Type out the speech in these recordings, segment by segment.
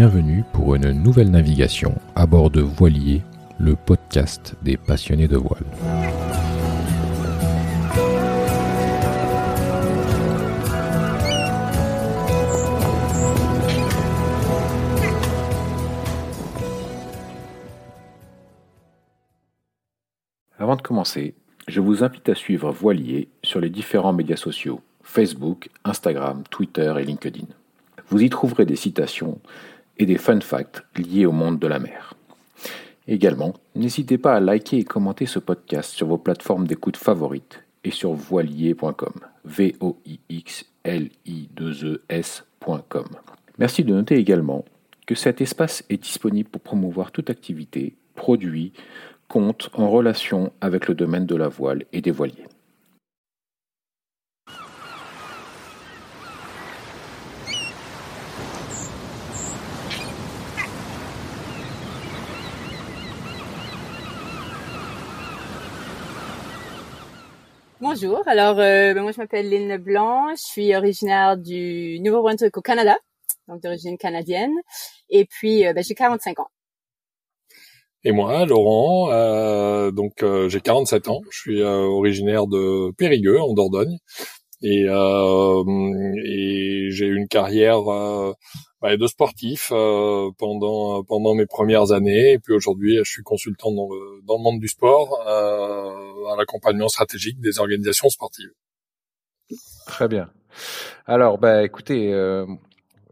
bienvenue pour une nouvelle navigation à bord de Voilier, le podcast des passionnés de voile. Avant de commencer, je vous invite à suivre Voilier sur les différents médias sociaux Facebook, Instagram, Twitter et LinkedIn. Vous y trouverez des citations et des fun facts liés au monde de la mer. Également, n'hésitez pas à liker et commenter ce podcast sur vos plateformes d'écoute favorites et sur voilier.com. v o i x l i 2 e. Merci de noter également que cet espace est disponible pour promouvoir toute activité, produit, compte en relation avec le domaine de la voile et des voiliers. Bonjour, alors euh, ben, moi je m'appelle Lynn Leblanc, je suis originaire du Nouveau-Brunswick au Canada, donc d'origine canadienne, et puis euh, ben, j'ai 45 ans. Et moi, Laurent, euh, donc euh, j'ai 47 ans, je suis euh, originaire de Périgueux en Dordogne, et, euh, et j'ai une carrière bah, de sportif pendant pendant mes premières années, et puis aujourd'hui je suis consultant dans le dans le monde du sport à l'accompagnement stratégique des organisations sportives. Très bien. Alors, bah, écoutez, euh,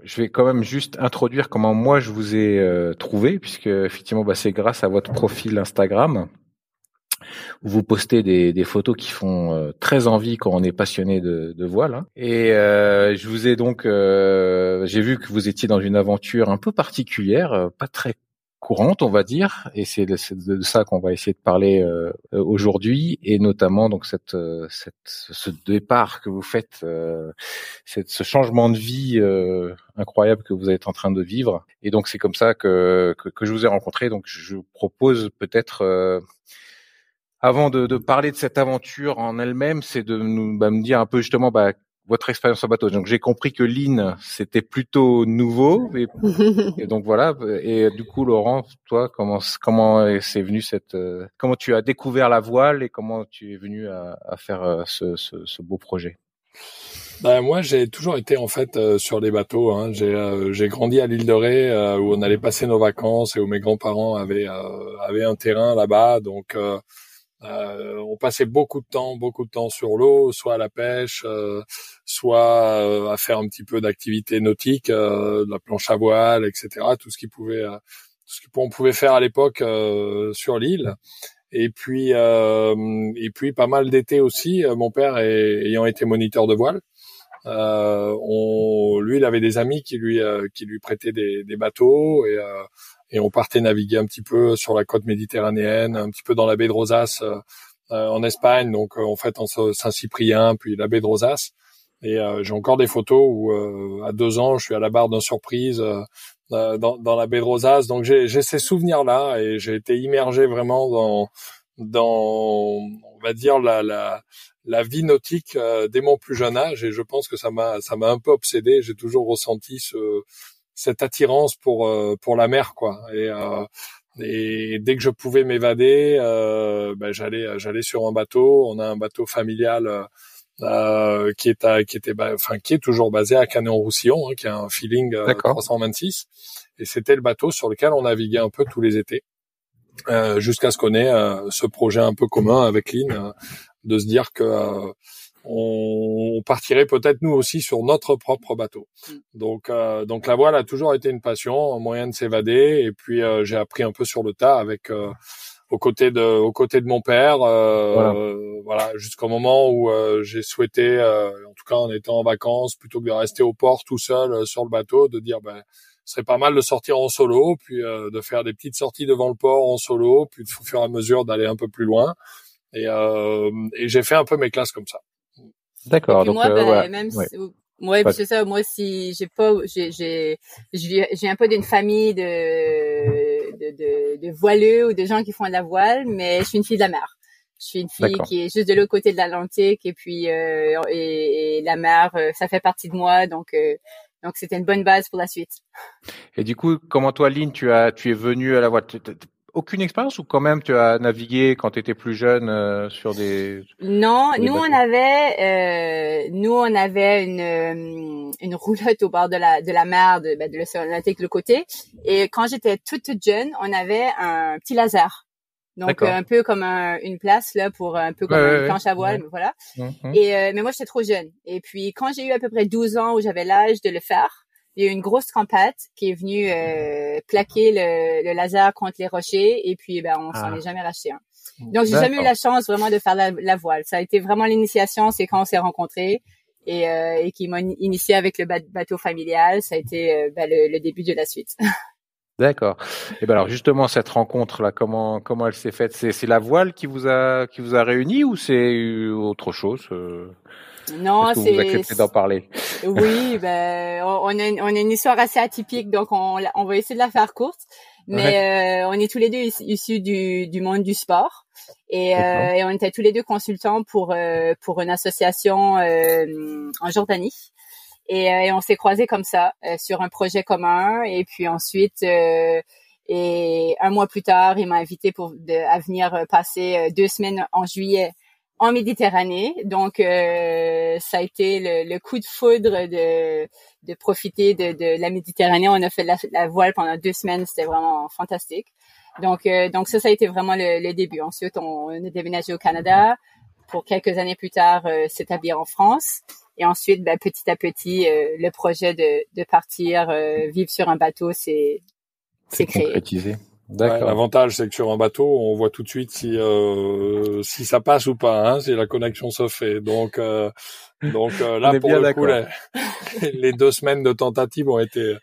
je vais quand même juste introduire comment moi je vous ai euh, trouvé, puisque effectivement, bah, c'est grâce à votre profil Instagram où vous postez des, des photos qui font euh, très envie quand on est passionné de, de voile. hein. Et euh, je vous ai donc, euh, j'ai vu que vous étiez dans une aventure un peu particulière, euh, pas très courante, on va dire, et c'est de, de ça qu'on va essayer de parler euh, aujourd'hui, et notamment donc cette, euh, cette, ce départ que vous faites, euh, cette, ce changement de vie euh, incroyable que vous êtes en train de vivre. Et donc c'est comme ça que, que, que je vous ai rencontré. Donc je vous propose peut-être, avant de, de parler de cette aventure en elle-même, c'est de nous bah, me dire un peu justement bah, votre expérience en bateau. Donc j'ai compris que Lynn c'était plutôt nouveau, et, donc voilà. Et du coup, Laurent, toi, comment comment c'est venu cette euh, comment tu as découvert la voile et comment tu es venu à, à faire euh, ce, ce, ce beau projet? Ben, moi, j'ai toujours été en fait euh, sur les bateaux. Hein. J'ai euh, grandi à l'île de Ré euh, où on allait passer nos vacances et où mes grands-parents avaient avaient un terrain là-bas. Donc euh, on passait beaucoup de temps, beaucoup de temps sur l'eau, soit à la pêche, euh, soit euh, à faire un petit peu d'activité nautique, euh, de la planche à voile, etc. Tout ce qui pouvait, euh, tout ce qu'on pouvait faire à l'époque euh, sur l'île. Et puis, et puis pas mal d'été aussi. Mon père est- ayant été moniteur de voile, on, lui, il avait des amis qui lui, euh, qui lui prêtaient des, des bateaux et, euh, et on partait naviguer un petit peu sur la côte méditerranéenne, un petit peu dans la baie de Rosas euh, euh, en Espagne, donc euh, en fait en Saint-Cyprien, puis la baie de Rosas. Et euh, j'ai encore des photos où euh, à deux ans, je suis à la barre d'un surprise euh, euh, dans, dans la baie de Rosas. Donc j'ai j'ai ces souvenirs-là et j'ai été immergé vraiment dans dans on va dire la la la vie nautique euh, dès mon plus jeune âge et je pense que ça m'a ça m'a un peu obsédé j'ai toujours ressenti ce cette attirance pour euh, pour la mer quoi. Et euh, et dès que je pouvais m'évader euh, ben, j'allais j'allais sur un bateau. On a un bateau familial euh, qui est à, qui était enfin qui est toujours basé à Canet-en-Roussillon hein, qui a un feeling euh, D'accord. 326 et c'était le bateau sur lequel on naviguait un peu tous les étés euh, jusqu'à ce qu'on ait euh, ce projet un peu commun avec Lynn de se dire que euh, on partirait peut-être nous aussi sur notre propre bateau. Mm. Donc euh, donc la voile a toujours été une passion, un moyen de s'évader et puis euh, j'ai appris un peu sur le tas avec euh, aux côtés de aux côtés de mon père euh, Voilà. euh, voilà jusqu'au moment où euh, j'ai souhaité euh, en tout cas en étant en vacances plutôt que de rester au port tout seul euh, sur le bateau de dire ben ce serait pas mal de sortir en solo, puis euh, de faire des petites sorties devant le port en solo, puis au fur et à mesure d'aller un peu plus loin. Et, euh, et j'ai fait un peu mes classes comme ça. D'accord. Donc moi, euh, ben, voilà. même Ouais. si, ouais, c'est ça. Moi, si j'ai pas, j'ai, j'ai, je viens- j'ai un peu d'une famille de, de, de, de voileux ou de gens qui font de la voile, mais je suis une fille de la mer. Je suis une fille qui est juste de l'autre côté de l'Atlantique et puis euh, et, et la mer, euh, ça fait partie de moi. Donc, euh, Donc c'était une bonne base pour la suite. Et du coup, comment toi, Lynn, tu as, tu es venu à la voile? Aucune expérience ou quand même tu as navigué quand tu étais plus jeune euh, sur des Non, nous on avait euh, nous on avait une euh, une roulotte au bord de la de la mer de, ben, de l'océan Atlantique de le côté et quand j'étais toute toute jeune, on avait un petit laser. Donc un peu comme une place là pour un peu comme une planche à voile, voilà. Mmh. Et mais moi j'étais trop jeune. Et puis quand j'ai eu à peu près 12 ans où j'avais l'âge de le faire, il y a eu une grosse tempête qui est venue euh, plaquer le, le, laser contre les rochers et puis ben on s'en ah. est jamais racheté un. Donc j'ai jamais eu la chance vraiment de faire la, voile. Ça a été vraiment l'initiation, c'est quand on s'est rencontrés et, euh, et qui m'a initié avec le bateau familial. Ça a été euh, ben, le, le, début de la suite. D'accord. Et ben alors justement cette rencontre là, comment comment elle s'est faite? C'est la voile qui vous a qui vous a réunis ou c'est autre chose? Non, c'est. Vous acceptez d'en parler? Oui, ben on a une, on a une histoire assez atypique, donc on, on va essayer de la faire courte. Mais euh, on est tous les deux issus du, du monde du sport et, euh, et, on était tous les deux consultants pour euh, pour une association euh, en Jordanie. Et, et on s'est croisés comme ça sur un projet commun. Et puis ensuite, et un mois plus tard, il m'a invité pour de, à venir passer deux semaines en juillet en Méditerranée. Donc, euh, ça a été le, le, coup de foudre de, de profiter de, de, la Méditerranée. On a fait la, la voile pendant deux semaines. C'était vraiment fantastique. Donc, euh, donc ça, ça a été vraiment le, le début. Ensuite, on, on, a déménagé au Canada pour quelques années plus tard euh, s'établir en France. Et ensuite, ben, petit à petit, euh, le projet de, de partir vivre sur un bateau, c'est c'est créé. Concrétisé. L'avantage, c'est que sur un bateau, on voit tout de suite si euh, si ça passe ou pas, hein, si la connexion se fait. Donc euh, donc euh, là pour le coup, les, deux semaines de tentative ont été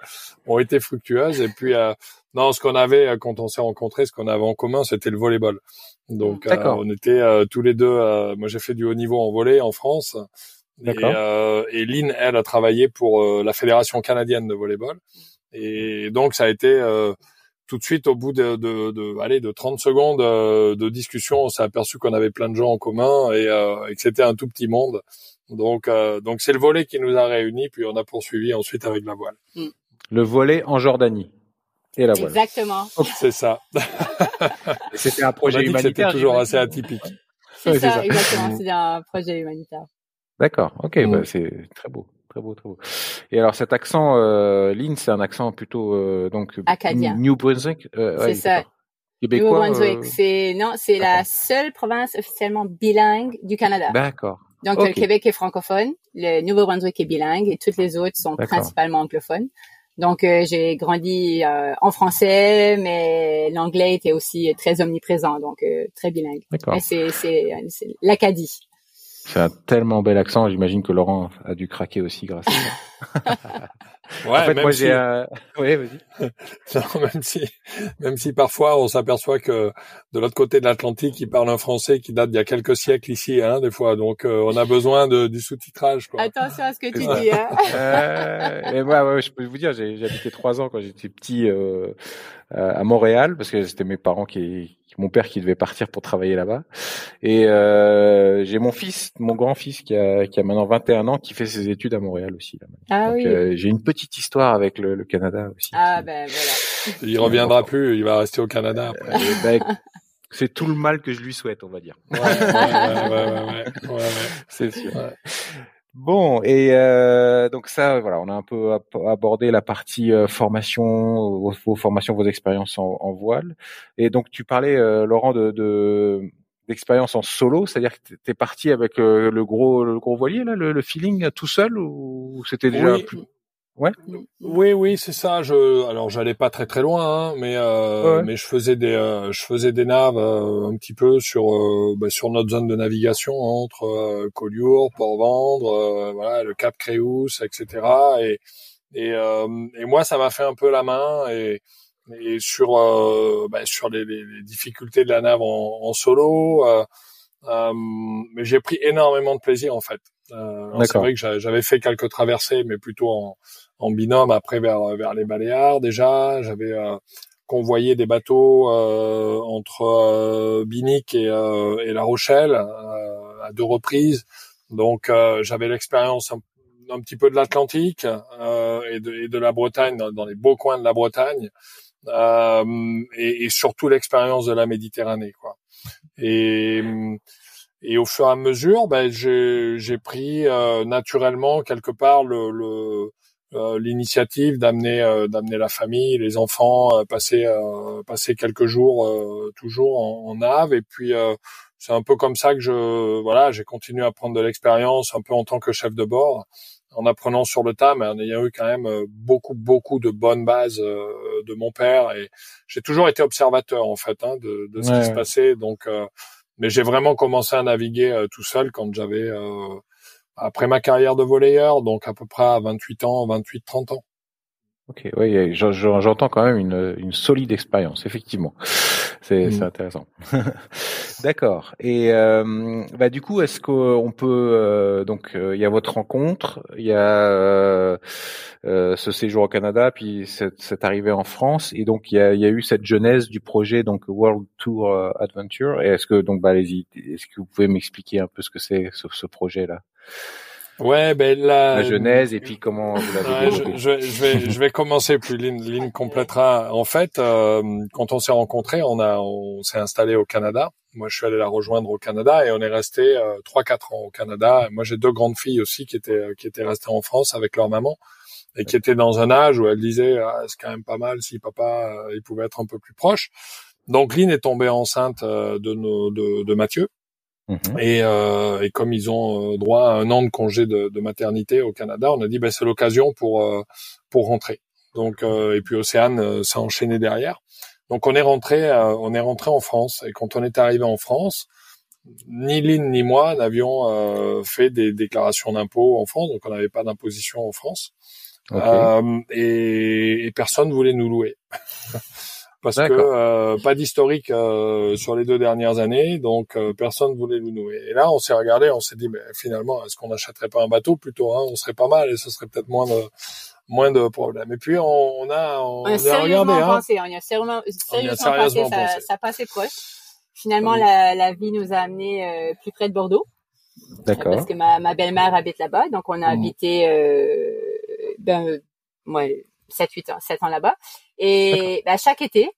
ont été fructueuses. Et puis euh, non, ce qu'on avait euh, quand on s'est rencontrés, ce qu'on avait en commun, c'était le volleyball. Donc on était tous les deux. moi, j'ai fait du haut niveau en volley en France. Et, et Lynn, elle, a travaillé pour la fédération canadienne de volleyball. Et donc ça a été tout de suite, au bout de, de, de, allez, de 30 secondes euh, de discussion, on s'est aperçu qu'on avait plein de gens en commun et, euh, et que c'était un tout petit monde. Donc, euh, donc c'est le volet qui nous a réunis, puis on a poursuivi ensuite avec la voile. Mm. Le volet en Jordanie et la voile. Exactement. c'est ça. c'était un projet humanitaire. C'était toujours assez atypique. C'est ça, ça, exactement. C'était un projet humanitaire. D'accord. Ok, mm. bah, c'est très beau très beau, très beau. Et alors cet accent, euh, Lynn, c'est un accent plutôt euh, donc acadien. New Brunswick. Euh, c'est ça. Québécois. New Brunswick, euh, c'est non, c'est la seule province officiellement bilingue du Canada. D'accord. Donc le Québec est francophone, le Nouveau-Brunswick est bilingue et toutes les autres sont principalement anglophones. Donc j'ai grandi en français, mais l'anglais était aussi très omniprésent, donc très bilingue. C'est c'est l'Acadie. C'est un tellement bel accent, j'imagine que Laurent a dû craquer aussi grâce à ça. ouais, en fait, moi j'ai Oui, vas-y. même si même si parfois on s'aperçoit que de l'autre côté de l'Atlantique, ils parlent un français qui date d'il y a quelques siècles ici hein, des fois. Donc euh, on a besoin de du sous-titrage quoi. Attention à ce que tu dis hein. euh, et moi ouais, je peux vous dire, j'ai habité trois ans quand j'étais petit euh, à Montréal parce que c'était mes parents qui mon père qui devait partir pour travailler là-bas. Et euh, j'ai mon fils, mon grand-fils qui a, qui a maintenant 21 ans, qui fait ses études à Montréal aussi. Là, ah oui. Euh, j'ai une petite histoire avec le, le Canada aussi. Ah ben voilà. Il reviendra plus, il va rester au Canada. Après. Ben, c'est tout le mal que je lui souhaite, on va dire. Ouais, ouais, ouais, ouais, ouais, c'est sûr. Bon, et euh, donc ça, voilà, on a un peu abordé la partie euh, formation, vos, formations, vos expériences en, en, voile. Et donc tu parlais, euh, Laurent, de, d'expérience en solo, c'est-à-dire que tu es parti avec euh, le gros le gros voilier là, le, feeling tout seul ou c'était déjà plus... Ouais. Oui, oui, c'est ça. Je, alors, j'allais pas très très loin, hein, mais euh, mais je faisais des, euh, je faisais des naves euh, un petit peu sur euh, bah, sur notre zone de navigation entre Collioure, Port-Vendre, voilà, le Cap Créus, etc. Et et, et moi, ça m'a fait un peu la main et et sur bah, sur les, les, difficultés de la nave en, en solo. mais j'ai pris énormément de plaisir en fait. c'est vrai que j'avais fait quelques traversées, mais plutôt en en binôme après vers vers les Baléares déjà. J'avais euh, convoyé des bateaux euh, entre euh, Binic et, et La Rochelle à deux reprises. Donc j'avais l'expérience un petit peu de l'Atlantique et, de, et de la Bretagne, dans, les beaux coins de la Bretagne, euh, et, et, surtout l'expérience de la Méditerranée, quoi. Et et au fur et à mesure, ben, j'ai pris euh, naturellement quelque part le, le l'initiative d'amener euh, d'amener la famille, les enfants, euh, passer passer quelques jours toujours en, en Ave et puis c'est un peu comme ça que je voilà j'ai continué à prendre de l'expérience un peu en tant que chef de bord en apprenant sur le tas mais en ayant eu quand même beaucoup beaucoup de bonnes bases de mon père. Et j'ai toujours été observateur en fait hein, de, de ce qui se passait. Donc mais j'ai vraiment commencé à naviguer tout seul quand j'avais après ma carrière de volleyeur, donc à peu près à 28 ans, 28-30 ans. Ok, oui, j'entends quand même une, une solide expérience, effectivement. C'est mmh. intéressant. D'accord. Et euh, bah du coup, est-ce qu'on peut euh, donc euh, il y a votre rencontre, il y a euh, ce séjour au Canada, puis cette, cette, arrivée en France, et donc il y a, il y a eu cette genèse du projet donc World Tour Adventure. Et est-ce que donc bah allez-y, est-ce que vous pouvez m'expliquer un peu ce que c'est ce, ce projet là? Ouais, ben la, la genèse et puis comment vous l'avez je, je, je, vais je vais commencer puis Lynn, Lynn complétera. En fait, euh, quand on s'est rencontrés, on a on s'est installé au Canada. Moi, je suis allé la rejoindre au Canada et on est resté euh, trois quatre ans au Canada. Moi, j'ai deux grandes filles aussi qui étaient qui étaient restées en France avec leur maman et qui étaient dans un âge où elles disaient ah, c'est quand même pas mal si papa euh, il pouvait être un peu plus proche. Donc Lynn est tombée enceinte euh, de nos de, de Mathieu Mhm. Et, euh, et, comme ils ont euh, droit à un an de congé de, de maternité au Canada, on a dit ben, c'est l'occasion pour euh, pour rentrer. Donc et puis Océane s'est enchaîné derrière. Donc on est rentré on est rentré en France et quand on est arrivé en France, ni Lynn ni moi n'avions fait des déclarations d'impôts en France, donc on n'avait pas d'imposition en France. et, et personne voulait nous louer. parce que euh, pas d'historique euh, sur les deux dernières années, donc euh, personne voulait nous nouer. Et là, on s'est regardé, on s'est dit, mais finalement, est-ce qu'on n'achèterait pas un bateau plutôt hein? On serait pas mal et ce serait peut-être moins de moins de problèmes. Et puis on, on a on, on a, sérieusement regardé, hein. pensé, on y a sérieusement, sérieusement, pensé, Ça, ça passait proche. Finalement, la, la vie nous a amené euh, plus près de Bordeaux. D'accord. Parce que ma, ma belle-mère habite là-bas, donc on a mmh. habité ben ouais 7 8 ans 7 ans là-bas. Et bah, chaque été,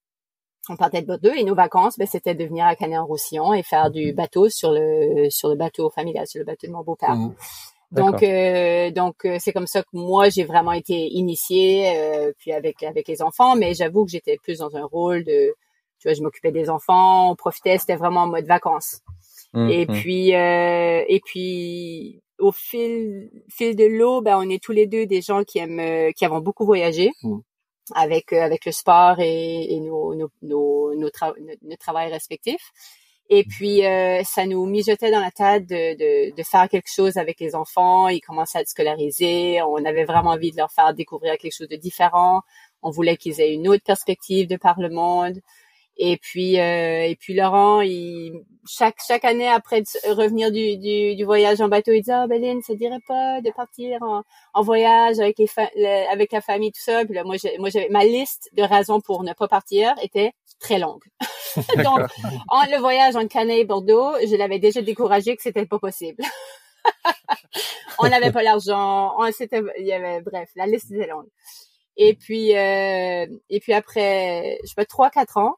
on partait de Bordeaux et nos vacances, ben, c'était de venir à Canet-en-Roussillon et faire du bateau sur le sur le bateau familial, sur le bateau de mon beau-père. Mmh. Donc euh, donc euh, c'est comme ça que moi j'ai vraiment été initiée euh, puis avec avec les enfants, mais j'avoue que j'étais plus dans un rôle de tu vois, je m'occupais des enfants, on profitait, c'était vraiment en mode vacances. Mmh, et puis euh, et puis au fil fil de l'eau, ben on est tous les deux des gens qui aiment qui avons beaucoup voyagé avec euh, avec le sport et, et nos nos nos, nos, travail respectifs. Et mm. puis euh, ça nous mijotait dans la tête de, de, de, faire quelque chose avec les enfants. Ils commençaient à être scolarisés. On avait vraiment envie de leur faire découvrir quelque chose de différent. On voulait qu'ils aient une autre perspective de par le monde. Et puis, euh, et puis Laurent, il, chaque chaque année après revenir du, du, du, voyage en bateau, il disait ah Béline, ça dirait pas de partir en, en voyage avec les avec la famille tout ça? Puis là, moi, moi, j'avais ma liste de raisons pour ne pas partir était très longue. Donc, en le voyage en Canet et Bordeaux, je l'avais déjà découragé que c'était pas possible. on n'avait pas l'argent, on c'était, il y avait, bref, la liste était longue. Et puis, euh, et puis après, je sais pas, trois quatre ans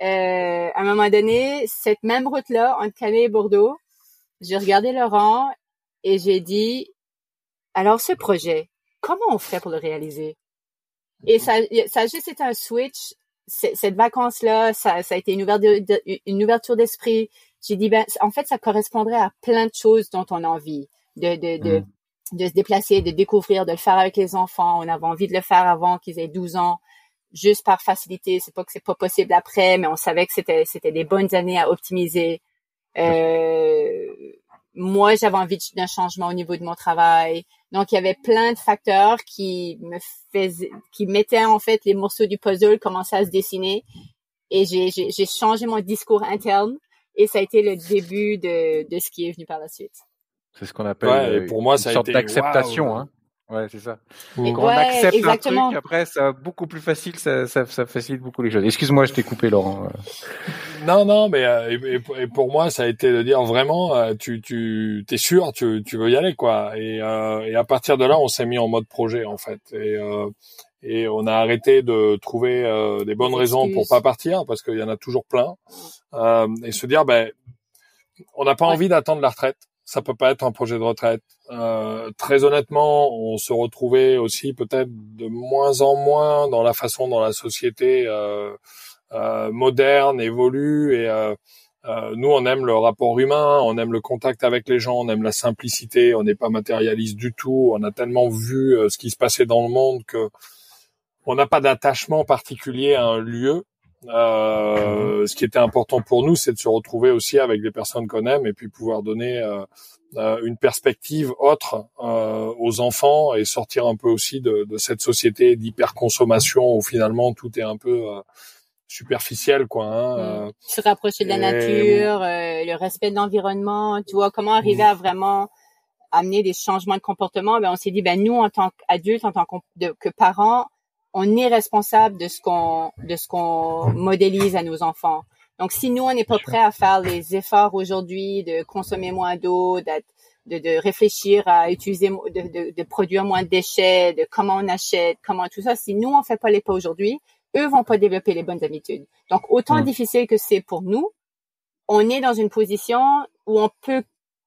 à un moment donné, cette même route-là, entre Canet et Bordeaux, j'ai regardé Laurent et j'ai dit, alors ce projet, comment on fait pour le réaliser? Et ça, ça a juste été un switch. Cette vacance-là, ça, ça a été une ouverture, une ouverture d'esprit. J'ai dit, ben, en fait, ça correspondrait à plein de choses dont on a envie de, de, de, mm. de se déplacer, de découvrir, de le faire avec les enfants. On avait envie de le faire avant qu'ils aient 12 ans juste par facilité. C'est pas que c'est pas possible après, mais on savait que c'était c'était des bonnes années à optimiser. Euh, moi, j'avais envie d'un changement au niveau de mon travail. Donc, il y avait plein de facteurs qui me faisaient, qui mettaient en fait les morceaux du puzzle commençaient à se dessiner. Et j'ai, j'ai, changé mon discours interne. Et ça a été le début de, de ce qui est venu par la suite. C'est ce qu'on appelle pour moi, une sorte d'acceptation. Hein. Ouais, c'est ça. Et quand on accepte exactement. un truc, après, ça beaucoup plus facile, ça, ça, ça facilite beaucoup les choses. Excuse-moi, je t'ai coupé, Laurent. Non, non, mais euh, et, pour moi, ça a été de dire vraiment, euh, tu, tu, t'es sûr, tu, tu veux y aller, quoi. Et, euh, et à partir de là, on s'est mis en mode projet, en fait. Et, et on a arrêté de trouver des bonnes raisons pour pas partir, parce qu'il y en a toujours plein. et se dire, ben, on n'a pas envie d'attendre la retraite ça peut pas être un projet de retraite. Euh, très honnêtement, on se retrouvait aussi peut-être de moins en moins dans la façon dont la société euh, euh, moderne évolue et euh, euh, nous on aime le rapport humain, on aime le contact avec les gens, on aime la simplicité, on n'est pas matérialiste du tout, on a tellement vu ce qui se passait dans le monde que on n'a pas d'attachement particulier à un lieu. Euh, ce qui était important pour nous, c'est de se retrouver aussi avec des personnes qu'on aime et puis pouvoir donner euh, euh une perspective autre euh, aux enfants et sortir un peu aussi de, de cette société d'hyperconsommation où finalement tout est un peu euh, superficiel, quoi. Hein, mmh. Se rapprocher de la nature, le respect de l'environnement, tu vois, comment arriver à vraiment amener des changements de comportement. Ben on s'est dit, ben nous en tant qu'adultes, en tant que parents on est responsable de ce qu'on de ce qu'on modélise à nos enfants. Donc, si nous, on n'est pas prêt à faire les efforts aujourd'hui de consommer moins d'eau, de, de, réfléchir à utiliser, de, de, produire moins de déchets, de comment on achète, comment tout ça, si nous, on fait pas les pas aujourd'hui, eux vont pas développer les bonnes habitudes. Donc, autant difficile que c'est pour nous, on est dans une position où on peut,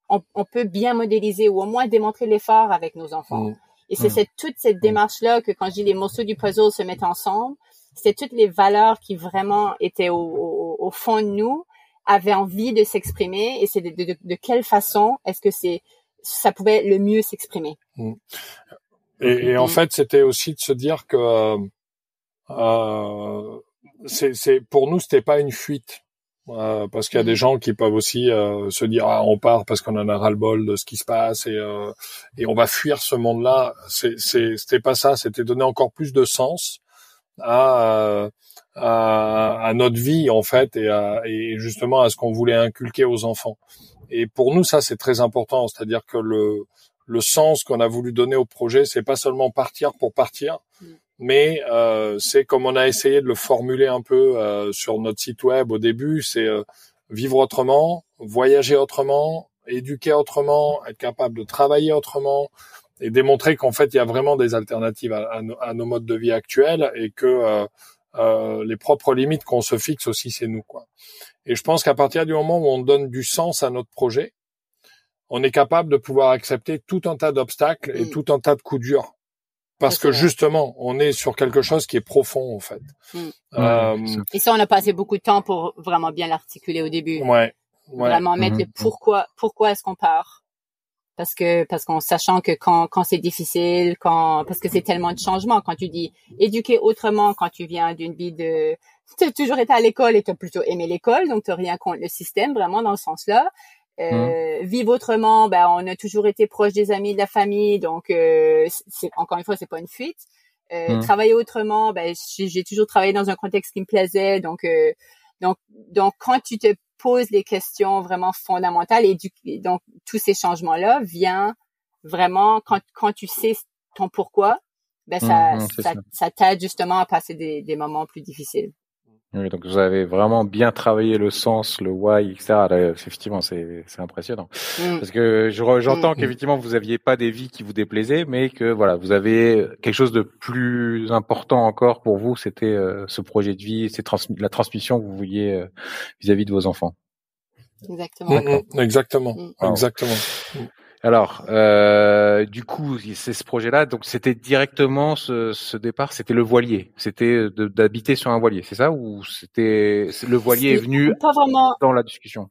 on, peut bien modéliser ou au moins démontrer l'effort avec nos enfants. Mm. Et c'est cette, toute cette hmm. démarche-là que quand je dis les morceaux du puzzle se mettent ensemble, c'est toutes les valeurs qui vraiment étaient au, au, au fond de nous, avaient envie de s'exprimer et c'est de, de, de, quelle façon est-ce que c'est ça pouvait le mieux s'exprimer. Hmm. Et, et, en fait, c'était aussi de se dire que euh, euh c'est pour nous, c'était pas une fuite. Euh, parce qu'il y a des mm. gens qui peuvent aussi euh, se dire ah, on part parce qu'on en a ras le bol de ce qui se passe et euh, et on va fuir ce monde-là. C'est c'était pas ça. C'était donner encore plus de sens à à, à notre vie en fait et, à, et justement à ce qu'on voulait inculquer aux enfants. Et pour nous ça c'est très important. C'est-à-dire que le le sens qu'on a voulu donner au projet, c'est pas seulement partir pour partir, mais euh, c'est comme on a essayé de le formuler un peu euh, sur notre site web au début, c'est euh, vivre autrement, voyager autrement, éduquer autrement, être capable de travailler autrement et démontrer qu'en fait il y a vraiment des alternatives à, nos, modes de vie actuels et que les propres limites qu'on se fixe aussi c'est nous quoi. Et je pense qu'à partir du moment où on donne du sens à notre projet, on est capable de pouvoir accepter tout un tas d'obstacles et mm. tout un tas de coups durs parce que justement, on est sur quelque chose qui est profond en fait. Mm. Euh, et ça, on a passé beaucoup de temps pour vraiment bien l'articuler au début. Ouais. Vraiment mettre le mm-hmm. pourquoi, pourquoi est-ce qu'on part? Parce que parce qu'en sachant que quand quand c'est difficile, quand parce que c'est tellement de changements. Quand tu dis éduquer autrement, quand tu viens d'une vie de tu as toujours été à l'école et tu as plutôt aimé l'école, donc tu rien contre le système, vraiment dans ce sens-là. Euh, mmh. Vivre autrement, ben on a toujours été proche des amis, de la famille, donc euh, c'est encore une fois c'est pas une fuite. Euh, mmh. Travailler autrement, ben j'ai toujours travaillé dans un contexte qui me plaisait, donc euh, donc donc quand tu te poses les questions vraiment fondamentales et du, donc tous ces changements là viennent vraiment quand quand tu sais ton pourquoi, ben ça mmh, ça, ça t'aide justement à passer des, des moments plus difficiles. Oui, donc vous avez vraiment bien travaillé le sens, le why, etc. effectivement, c'est impressionnant. Mm. Parce que j'entends mm. qu'effectivement vous aviez pas des vies qui vous déplaisaient, mais que voilà, vous avez quelque chose de plus important encore pour vous. C'était euh, ce projet de vie, c'est la transmission que vous vouliez euh, vis-à-vis de vos enfants. Exactement. Mm, exactement. Exactement. Alors, euh, du coup, c'est ce projet-là. Donc, c'était directement ce, ce départ. C'était le voilier. C'était d'habiter sur un voilier, c'est ça? Ou c'était le voilier est, venu pas vraiment... dans la discussion?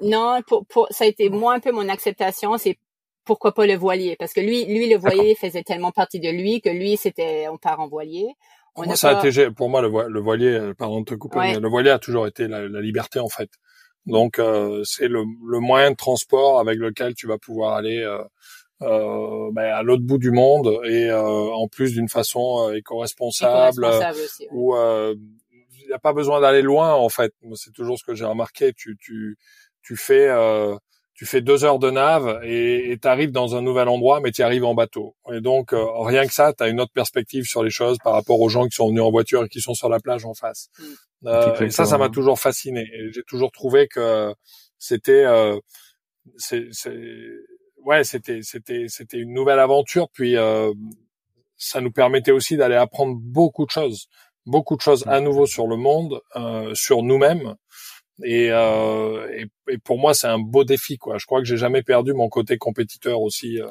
Non, pour, pour, ça a été moi un peu mon acceptation. C'est pourquoi pas le voilier? Parce que lui, lui, le voilier faisait tellement partie de lui que lui, c'était on part en voilier. On ça a été, pour moi, le, voilier, pardon de te couper, mais le voilier a toujours été la, la liberté en fait. Donc euh, c'est le, le, moyen de transport avec lequel tu vas pouvoir aller euh, euh, ben, à l'autre bout du monde et euh, en plus d'une façon euh, éco-responsable, où il n'y a pas besoin d'aller loin en fait. C'est toujours ce que j'ai remarqué. Tu tu tu fais tu fais deux heures de nave et tu arrives dans un nouvel endroit, mais tu arrives en bateau. Et donc, euh, rien que ça, tu as une autre perspective sur les choses par rapport aux gens qui sont venus en voiture et qui sont sur la plage en face. Mm. Euh, et ça, ça m'a toujours fasciné. J'ai toujours trouvé que c'était, euh, c'est, ouais, c'était, c'était, c'était une nouvelle aventure. Puis, euh, ça nous permettait aussi d'aller apprendre beaucoup de choses, beaucoup de choses à nouveau sur le monde, euh, sur nous-mêmes. Et, euh, et, et, pour moi, c'est un beau défi, quoi. Je crois que j'ai jamais perdu mon côté compétiteur aussi euh,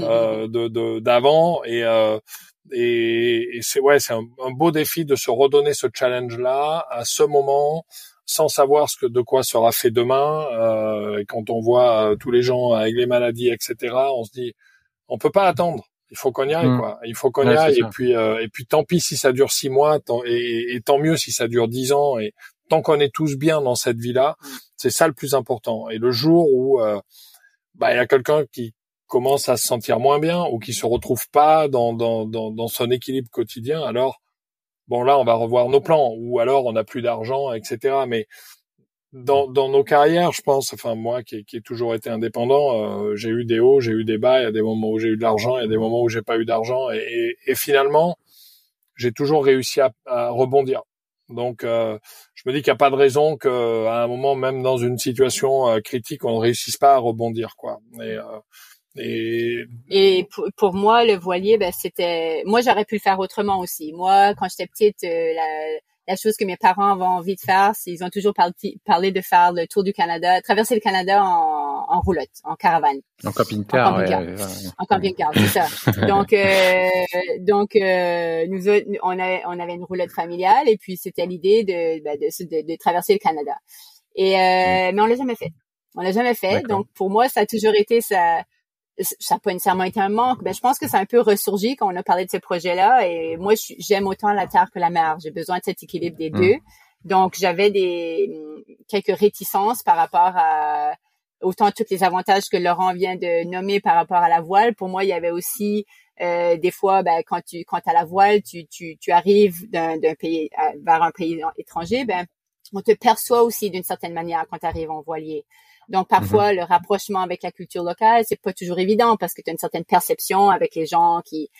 euh de d'avant. Et, euh, et, et c'est ouais, c'est un, un, beau défi de se redonner ce challenge-là à ce moment, sans savoir ce que de quoi sera fait demain. Euh, et quand on voit euh, tous les gens avec les maladies, etc., on se dit, on peut pas attendre. Il faut qu'on y aille, mmh. quoi. Il faut qu'on y aille. Et puis, euh, et puis, tant pis si ça dure six mois, tant, et, et, tant mieux si ça dure dix ans. Et tant qu'on est tous bien dans cette vie-là, mm. c'est ça le plus important. Et le jour où euh, bah il y a quelqu'un qui commence à se sentir moins bien ou qui se retrouve pas dans, dans, dans, dans son équilibre quotidien, alors bon là on va revoir nos plans ou alors on n'a plus d'argent, etc. Mais dans, dans nos carrières, je pense, enfin moi qui, qui ai toujours été indépendant, euh, j'ai eu des hauts, j'ai eu des bas, il y a des moments où j'ai eu de l'argent, il y a des moments où j'ai pas eu d'argent, et, et, finalement, j'ai toujours réussi à, à rebondir. Donc, euh, je me dis qu'il n'y a pas de raison qu'à un moment, même dans une situation euh, critique, on ne réussisse pas à rebondir, quoi. Et, euh, et, et pour, moi, le voilier, ben, c'était, moi, j'aurais pu le faire autrement aussi. Moi, quand j'étais petite, la, la chose que mes parents avaient envie de faire, c'est ils ont toujours parlé de faire le tour du Canada, traverser le Canada en, en roulotte, en caravane. En camping-car. En camping-car, ouais, c'est ça. donc, euh, donc euh, nous, on, avait, on avait une roulotte familiale et puis c'était l'idée de, bah, de, de, de, traverser le Canada. Et euh, mm. mais on l'a jamais fait. On l'a jamais fait. Donc pour moi, ça a toujours été ça ça n'a pas nécessairement été un manque. Ben, je pense que c'est un peu ressurgi quand on a parlé de ce projet-là. Et moi, j'aime autant la terre que la mer. J'ai besoin de cet équilibre des mm. deux. Donc, j'avais des quelques réticences par rapport à autant tous les avantages que Laurent vient de nommer par rapport à la voile. Pour moi, il y avait aussi euh, des fois, ben, quand tu quand as la voile, tu, tu, tu arrives d'un pays vers un pays étranger, ben on te perçoit aussi d'une certaine manière quand tu arrives en voilier. Donc parfois mhm. le rapprochement avec la culture locale, c'est pas toujours évident parce que tu as une certaine perception avec les gens qui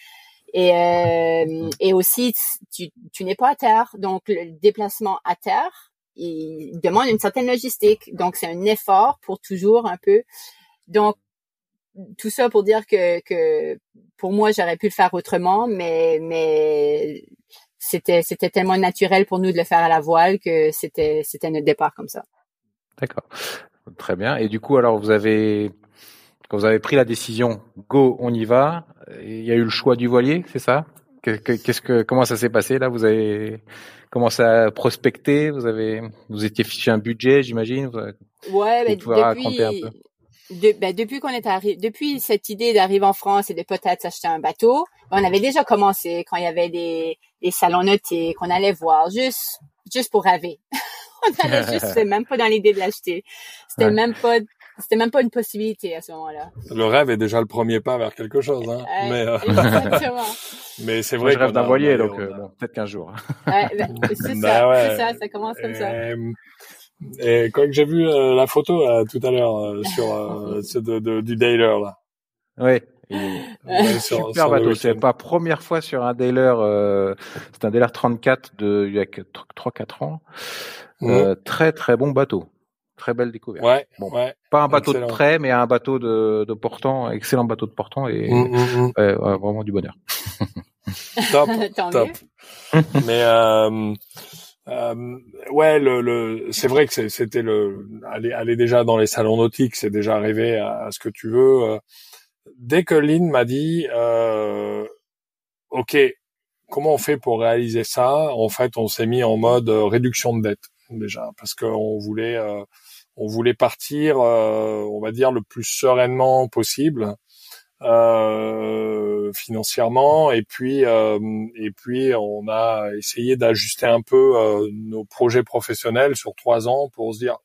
et euh, et aussi tu, tu n'es pas à terre, donc le déplacement à terre il demande une certaine logistique, donc c'est un effort pour toujours un peu. Donc tout ça pour dire que que pour moi j'aurais pu le faire autrement, mais mais c'était c'était tellement naturel pour nous de le faire à la voile que c'était c'était notre départ comme ça. D'accord. Très bien. Et du coup, alors vous avez quand vous avez pris la décision, go, on y va. Il y a eu le choix du voilier, c'est ça? Qu'est-ce que comment ça s'est passé là? Vous avez commencé à prospecter Vous avez vous étiez fiché un budget, j'imagine Ouais, ben, depuis, de, ben, depuis qu'on est arrivé, depuis cette idée d'arriver en France et de peut-être s'acheter un bateau, on avait déjà commencé quand il y avait des, des salons nautiques, qu'on allait voir juste juste pour rêver. on allait juste, c'était même pas dans l'idée de l'acheter. C'était même pas, c'était même pas une possibilité à ce moment-là. Le rêve est déjà le premier pas vers quelque chose, hein. mais, euh... mais c'est vrai. Moi, je rêve d'un voilier, donc euh, bon, peut-être qu'un jour. ouais, ben, c'est bah ça, ouais. c'est ça, ça commence comme ça. Et quand j'ai vu euh, la photo euh, tout à l'heure euh, sur de, de, du Dailer là. Oui. Ouais, super bateau. C'est pas première fois sur un Dailer. Euh, c'est un Dailer 34 de il y a 3-4 ans. Mmh. Euh, très très bon bateau. Très belle découverte. Ouais, bon, ouais, pas un bateau de près, mais un bateau de, de portant, excellent bateau de portant et mmh, mmh, ouais, vraiment du bonheur. top, top. mais euh, euh, ouais, le, le c'est vrai que c'était le aller, aller déjà dans les salons nautiques, c'est déjà arrivé à, à, ce que tu veux. Euh, dès que Lynn m'a dit, euh, ok, comment on fait pour réaliser ça? En fait, on s'est mis en mode euh, réduction de dette déjà parce qu'on voulait euh, on voulait partir, euh, on va dire le plus sereinement possible euh, financièrement et puis et puis on a essayé d'ajuster un peu nos projets professionnels sur trois ans pour se dire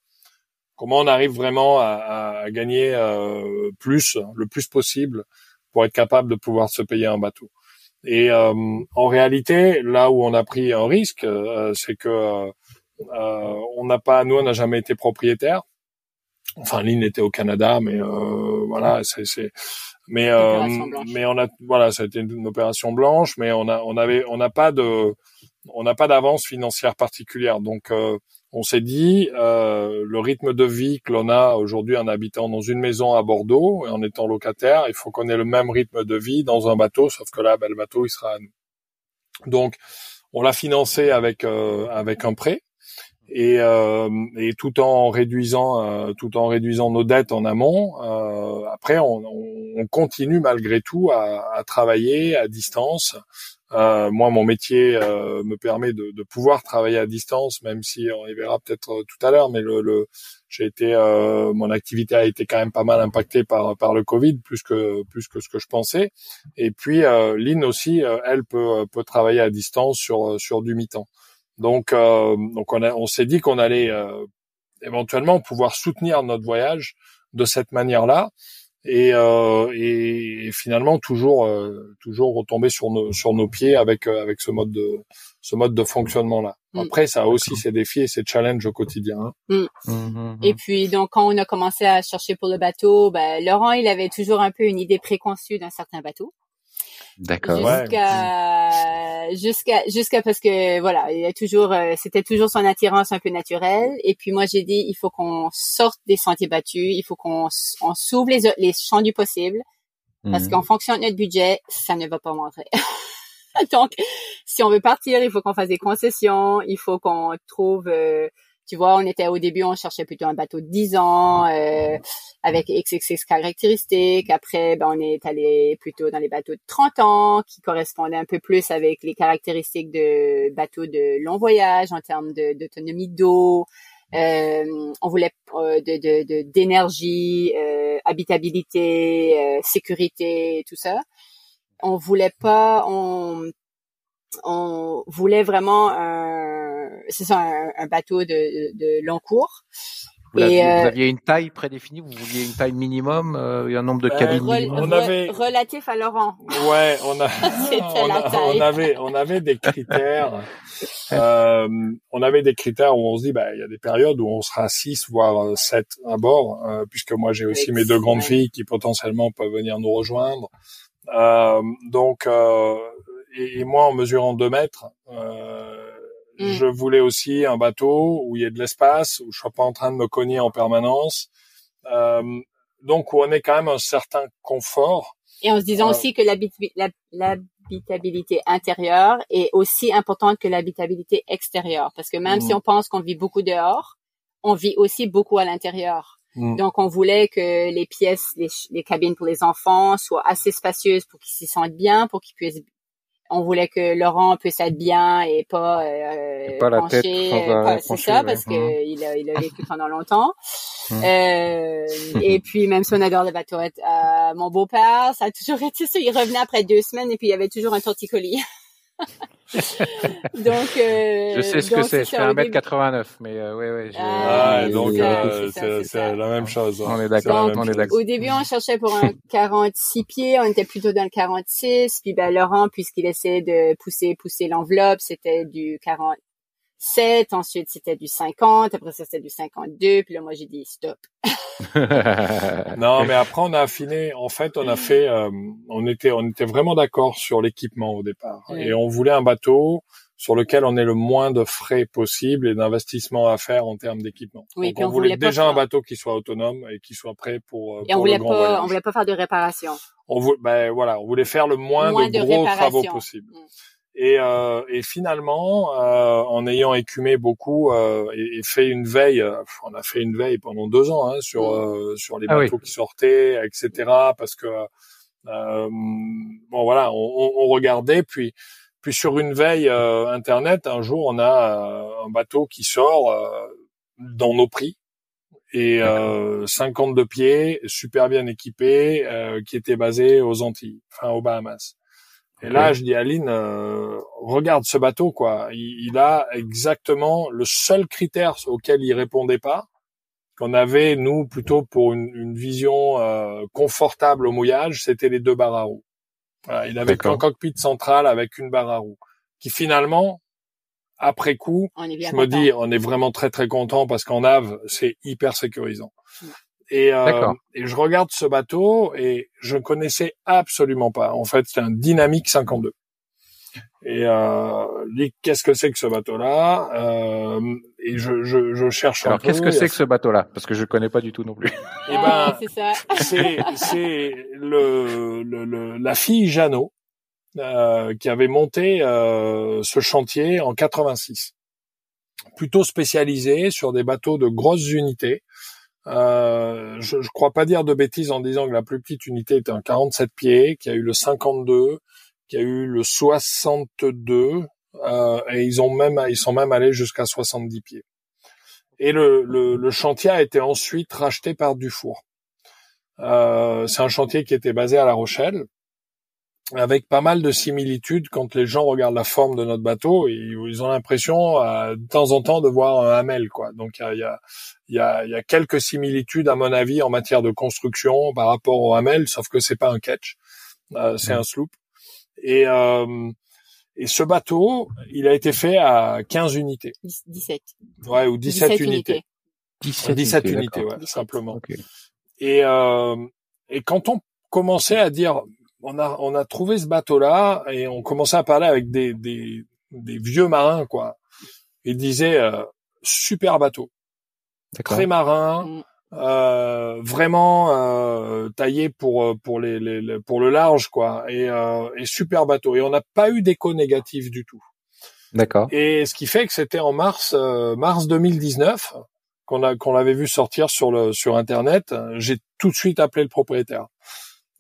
comment on arrive vraiment à, à gagner plus le plus possible pour être capable de pouvoir se payer un bateau. Et euh, en réalité, là où on a pris un risque, euh, c'est que euh, on n'a pas, nous, on n'a jamais été propriétaire. enfin Lynn était au Canada, mais euh, voilà, c'est c'est mais euh, mais on a voilà, ça a été une, opération blanche, mais on a on avait on n'a pas de on n'a pas d'avance financière particulière, donc euh, on s'est dit euh, le rythme de vie que l'on a aujourd'hui en habitant dans une maison à Bordeaux et en étant locataire, il faut qu'on ait le même rythme de vie dans un bateau, sauf que là, ben, le bateau il sera à nous. Donc on l'a financé avec euh, avec un prêt et, euh, et tout en réduisant euh, tout en réduisant nos dettes en amont. Euh, après, on, on, continue malgré tout à, à travailler à distance. Euh, moi, mon métier euh, me permet de, de, pouvoir travailler à distance, même si on y verra peut-être tout à l'heure. Mais le, le j'ai été, mon activité a été quand même pas mal impactée par par le Covid, plus que plus que ce que je pensais. Et puis, Lynn aussi, elle peut peut travailler à distance sur sur du mi-temps. Donc, euh, donc on, on s'est dit qu'on allait euh, éventuellement pouvoir soutenir notre voyage de cette manière-là et, euh, et, finalement toujours euh, toujours retomber sur nos sur nos pieds avec euh, avec ce mode de ce mode de fonctionnement là. Mm. Après ça a aussi ses défis et ses challenges au quotidien. Hein. Mm. Mm-hmm. Et puis donc quand on a commencé à chercher pour le bateau, ben, Laurent il avait toujours un peu une idée préconçue d'un certain bateau. D'accord. Jusqu'à jusqu'à jusqu'à parce que voilà, il a toujours euh, c'était toujours son attirance un peu naturelle et puis moi j'ai dit il faut qu'on sorte des sentiers battus, il faut qu'on on s'ouvre les les champs du possible parce mhm. qu'en fonction de notre budget, ça ne va pas rentrer. Donc si on veut partir, il faut qu'on fasse des concessions, il faut qu'on trouve euh, tu vois, on était au début, on cherchait plutôt un bateau de 10 ans euh, avec XXX caractéristiques. Après, ben, on est allé plutôt dans les bateaux de 30 ans qui correspondaient un peu plus avec les caractéristiques de bateaux de long voyage en termes d'autonomie d'eau. Euh, on voulait euh, de d'énergie, euh, habitabilité, euh, sécurité, tout ça. On voulait pas, on on voulait vraiment un, c'est ça, un, bateau de, de, long cours. Vous, et, vous, euh, aviez une taille prédéfinie, vous vouliez une taille minimum, euh, un nombre de ben, cabines On avait relatif à Laurent. Ouais, on a, on, on, avait, on avait des critères. euh, on avait des critères où on se dit, bah, il y a des périodes où on sera 6 voire 7 à bord, euh, puisque moi j'ai aussi mes deux grandes filles qui potentiellement peuvent venir nous rejoindre. Euh, donc euh, et, moi, en mesurant deux mètres, euh, mm. je voulais aussi un bateau où il y ait de l'espace, où je sois pas en train de me cogner en permanence. Euh, donc, où on ait quand même un certain confort. Et en se disant euh, aussi que l'habitabilité intérieure est aussi importante que l'habitabilité extérieure. Parce que même si mm. on pense qu'on vit beaucoup dehors, on vit aussi beaucoup à l'intérieur. Mm. Donc, on voulait que les pièces, les, les, cabines pour les enfants soient assez spacieuses pour qu'ils s'y sentent bien, pour qu'ils puissent on voulait que Laurent puisse être bien et pas, euh, pas la penché, euh, c'est ça parce que mmh. il a, il a vécu pendant longtemps. Mmh. Euh, et puis même si on adore le bateau, euh, mon beau-père, ça a toujours été ça. Il revenait après deux semaines et puis il y avait toujours un torticolis. donc, euh, je sais ce que c'est. Je fais 1m89, mais euh, ouais, ouais. Ah, donc euh, c'est la même chose. Hein. On est d'accord. On est d'accord. Au début, on cherchait pour un 46 pieds. On était plutôt dans le 46. Puis ben Laurent, puisqu'il essayait de pousser, pousser l'enveloppe, c'était du 40. 7, ensuite c'était du 50, après ça c'était du 52, puis là moi j'ai dit stop. non, mais après on a affiné. En fait, on a fait, euh, on était, on était vraiment d'accord sur l'équipement au départ, et on voulait un bateau sur lequel on ait le moins de frais possible et d'investissement à faire en termes d'équipement. Oui, on, voulait, déjà un bateau qui soit autonome et qui soit prêt pour. Euh, et on voulait pas, on voulait pas faire de réparation. On voulait, ben voilà, on voulait faire le moins, de, gros travaux possible. Mm. Et, euh, et finalement, euh, en ayant écumé beaucoup euh, et, fait une veille, euh, on a fait une veille pendant deux ans hein, sur mmh. euh, sur les ah bateaux qui sortaient, etc. Parce que euh, bon voilà, on, on, regardait puis puis sur une veille internet, un jour on a un bateau qui sort dans nos prix et euh, 52 pieds, super bien équipé, qui était basé aux Antilles, enfin aux Bahamas. Et là, je dis Aline, euh, regarde ce bateau, quoi. Il, a exactement le seul critère auquel il répondait pas, qu'on avait nous plutôt pour une, une vision euh, confortable au mouillage, c'était les deux barres à roues. Voilà, il avait qu'un cockpit central avec une barre à roues, qui finalement, après coup, je me dis, on est vraiment très très content parce qu'en Ave, c'est hyper sécurisant. Et, euh, et, je regarde ce bateau et je ne connaissais absolument pas. En fait, c'est un Dynamique 52. Et euh, qu'est-ce que c'est que ce bateau-là? Euh, Et je, je, je cherche Alors, qu'est-ce que c'est que ce bateau-là? Parce que je connais pas du tout non plus. Eh ben, c'est ça. c'est le, le, la fille Jeannot euh, qui avait monté euh, ce chantier en 86, plutôt spécialisé sur des bateaux de grosses unités. Euh, je ne crois pas dire de bêtises en disant que la plus petite unité était un 47 pieds, qui a eu le 52, qui a eu le 62, euh, et ils ont même, ils sont même allés jusqu'à 70 pieds. Et le, le, le, chantier a été ensuite racheté par Dufour. Euh, c'est un chantier qui était basé à La Rochelle, avec pas mal de similitudes quand les gens regardent la forme de notre bateau, ils, ont l'impression euh, de temps en temps de voir un hamel, quoi. Donc il y a, y, a, y a, quelques similitudes à mon avis en matière de construction par rapport au hamel, sauf que c'est pas un catch, euh, c'est mmh. un sloop. Et, euh, et ce bateau, il a été fait à 15 unités. 17. Ouais, ou 17, unités. 17, 17 unités, ouais, simplement. Et, euh, et quand on commençait à dire, on a, on a trouvé ce bateau-là et on commençait à parler avec des, des, des vieux marins, quoi. Ils disaient, euh, super bateau. Très marin, mm. Euh, vraiment euh, taillé pour euh, pour les, les, pour le large quoi et, euh, et super bateau et on n'a pas eu d'écho négatif du tout. D'accord. Et ce qui fait que c'était en mars euh, mars 2019 qu'on a qu'on l'avait vu sortir sur le sur internet. J'ai tout de suite appelé le propriétaire.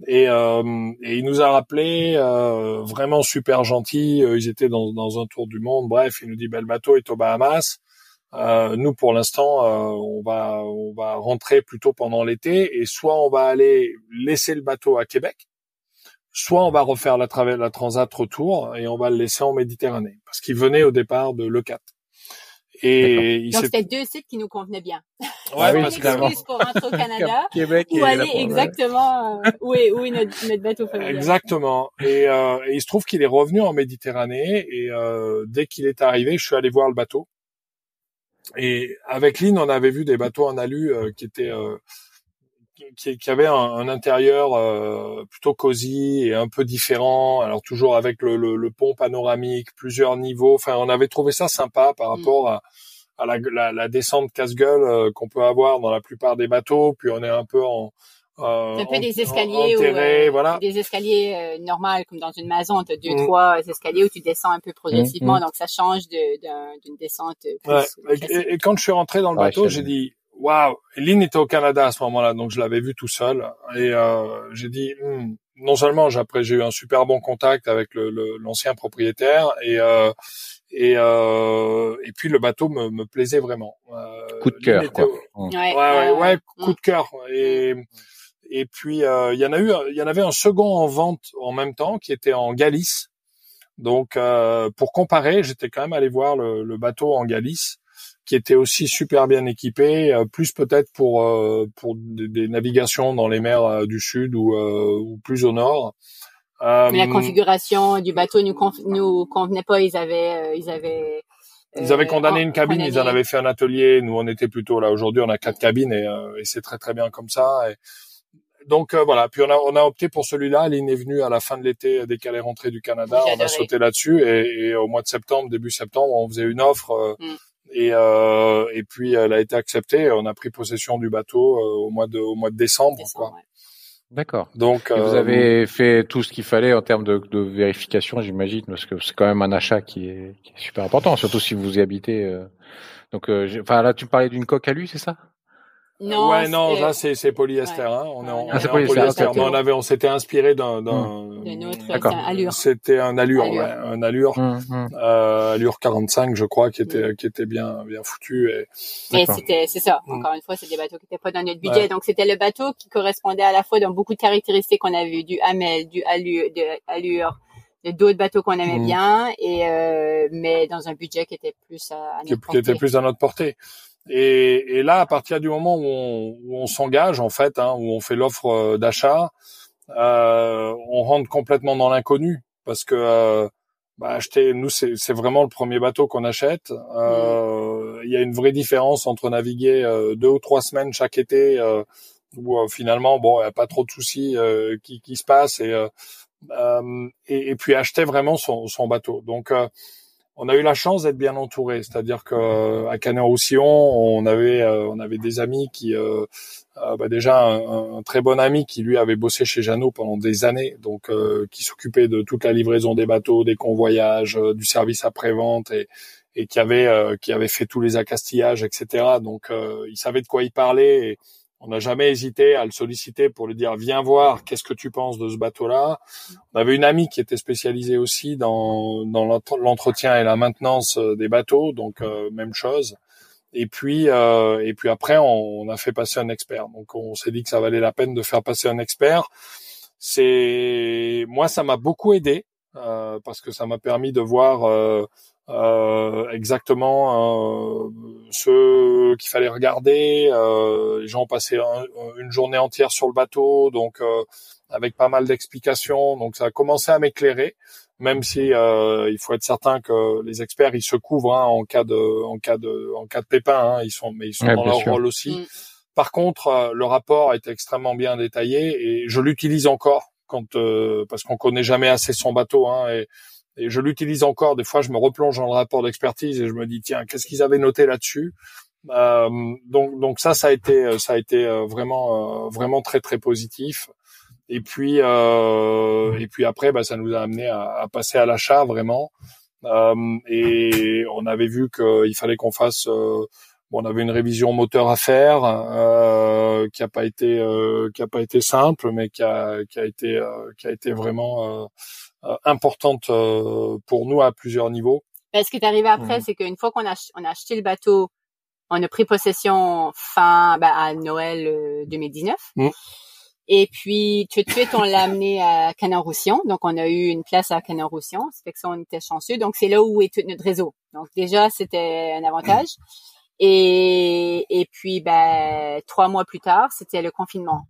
Et, et il nous a rappelé vraiment super gentil. Ils étaient dans, un tour du monde. Bref, il nous dit bah, le bateau est aux Bahamas. Euh, nous, pour l'instant, euh, on va on va rentrer plutôt pendant l'été et soit on va aller laisser le bateau à Québec, soit on va refaire la, la transat retour et on va le laisser en Méditerranée parce qu'il venait au départ de Le. Et Donc c'était deux sites qui nous convenaient bien. Ouais, parce que pour rentrer au Canada Québec ou aller exactement euh, où est où est notre, notre bateau familial. Exactement. Et, euh, et il se trouve qu'il est revenu en Méditerranée et euh, dès qu'il est arrivé, je suis allé voir le bateau et avec Lynn, on avait vu des bateaux en alu euh, qui étaient euh, qui, qui, avaient un, intérieur euh, plutôt cosy et un peu différent. Alors toujours avec le, le, le, pont panoramique, plusieurs niveaux. Enfin, on avait trouvé ça sympa par mm. rapport à, à la, la, la, descente casse-gueule qu'on peut avoir dans la plupart des bateaux. Puis on est un peu en euh, un peu des escaliers ou euh, voilà. des escaliers euh, normales comme dans une maison, tu as deux mm. trois escaliers où tu descends un peu progressivement, mm, donc ça change d'une descente. Plus et, et, quand je suis rentré dans le bateau, j'ai dit waouh, Lynn était au Canada à ce moment-là, donc je l'avais vu tout seul et euh, j'ai dit hmm, non seulement j'ai après j'ai eu un super bon contact avec l'ancien le, propriétaire et euh, et euh, et puis le bateau me, me plaisait vraiment. coup de cœur. Quoi. Ouais, ouais, ouais, coup de cœur et et puis euh, il y en a eu, il y en avait un second en vente en même temps qui était en Galice. Donc euh, pour comparer, j'étais quand même allé voir le, le, bateau en Galice qui était aussi super bien équipé, euh, plus peut-être pour pour des, navigations dans les mers du sud ou, ou plus au nord. Mais la configuration du bateau nous, nous convenait pas. Ils avaient ils avaient ils avaient condamné une cabine, ils en avaient fait un atelier. Nous, on était plutôt là. Aujourd'hui, on a quatre cabines et, et c'est très très bien comme ça. Et, donc euh, voilà, puis on a, on a opté pour celui-là. Aline est venue à la fin de l'été dès qu'elle est rentrée du Canada. On a sauté là-dessus et, et, au mois de septembre, début septembre, on faisait une offre euh, mm. Et, euh, et puis elle a été acceptée. On a pris possession du bateau euh, au mois de au mois de décembre. quoi. D'accord. Donc vous avez fait tout ce qu'il fallait en termes de, de vérification, j'imagine, parce que c'est quand même un achat qui est, qui est, super important, surtout si vous y habitez. Donc, enfin là, tu parlais d'une coque à lui, c'est ça? Non, ouais, non, là c'est c'est polyester. Hein. On est en, ah, polyester. on avait, on s'était inspiré d'un d'un. allure. C'était un allure, allure. Ouais, un allure, hum, hum. Euh, allure 45, je crois, qui était qui était bien bien foutu. Et, et c'était c'est ça. Hum. Encore une fois, c'est des bateaux qui étaient pas dans notre budget, donc c'était le bateau qui correspondait à la fois dans beaucoup de caractéristiques qu'on a vu, du hamel, du allure, de allure de d'autres bateaux qu'on aimait bien et euh, mais dans un budget qui était plus à, notre qui, qui était plus à notre portée. Et, et, là, à partir du moment où on, on s'engage, en fait, hein, où on fait l'offre euh, d'achat, euh, on rentre complètement dans l'inconnu parce que euh, bah, acheter, nous, c'est vraiment le premier bateau qu'on achète. Euh, il y a une vraie différence entre naviguer euh, deux ou trois semaines chaque été où finalement bon, il n'y a pas trop de soucis qui, qui se passent et, et, et puis acheter vraiment son, son bateau. Donc on a eu la chance d'être bien entouré, c'est-à-dire que à Canet-Roussillon, on avait avait des amis qui euh, bah déjà un, très bon ami qui lui avait bossé chez Jeannot pendant des années, donc euh, qui s'occupait de toute la livraison des bateaux, des convoyages, euh, du service après-vente et, et qui avait fait tous les accastillages, etc. Donc il savait de quoi il parlait. On n'a jamais hésité à le solliciter pour lui dire viens voir qu'est-ce que tu penses de ce bateau-là. On avait une amie qui était spécialisée aussi dans, l'entretien et la maintenance des bateaux, donc même chose. Et puis, euh, et puis après, on, a fait passer un expert. Donc, on s'est dit que ça valait la peine de faire passer un expert. C'est moi, ça m'a beaucoup aidé euh, parce que ça m'a permis de voir euh, euh exactement euh, ce qu'il fallait regarder. Euh, les gens ont passé une journée entière sur le bateau, donc avec pas mal d'explications. Donc, ça a commencé à m'éclairer même si euh, il faut être certain que les experts ils se couvrent hein, en cas de en cas de en cas de pépin hein, ils sont mais ils sont dans leur rôle aussi. Mm. Par contre, euh, le rapport est extrêmement bien détaillé et je l'utilise encore quand euh, parce qu'on connaît jamais assez son bateau hein, et, et je l'utilise encore. Des fois, je me replonge dans le rapport d'expertise et je me dis tiens qu'est-ce qu'ils avaient noté là-dessus? Euh, donc donc ça ça a été ça a été vraiment vraiment très très positif. Et puis euh, et puis après, bah, ça nous a amené à, à passer à l'achat vraiment. Euh, et on avait vu qu'il fallait qu'on fasse. Euh, bon, on avait une révision moteur à faire euh, qui a pas été euh, qui a pas été simple, mais qui a qui a été euh, qui a été vraiment importante pour nous à plusieurs niveaux. Ben, ce qui est arrivé après, mmh. c'est qu'une fois qu'on a on a acheté le bateau, on a pris possession fin ben, à Noël 2019. Et puis, tout de suite, on l'a amené à Canet-Roussillon. Donc, on a eu une place à Canet-Roussillon. Ça fait que ça, on était chanceux. Donc, c'est là où est tout notre réseau. Donc, déjà, c'était un avantage. Et, et puis, ben, trois mois plus tard, c'était le confinement.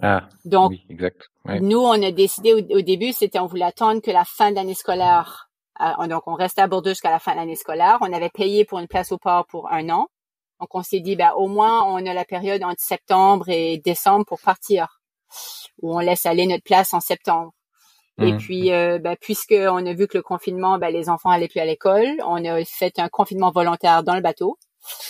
Ah, donc, oui, exact. nous, on a décidé au, début, c'était on voulait attendre que la fin de l'année scolaire. Euh, donc, on restait à Bordeaux jusqu'à la fin de l'année scolaire. On avait payé pour une place au port pour un an. Donc on s'est dit, bah, au moins on a la période entre septembre et décembre pour partir, où on laisse aller notre place en septembre. Et mmh. puis, euh, bah, puisque on a vu que le confinement, bah, les enfants allaient plus à l'école, on a fait un confinement volontaire dans le bateau.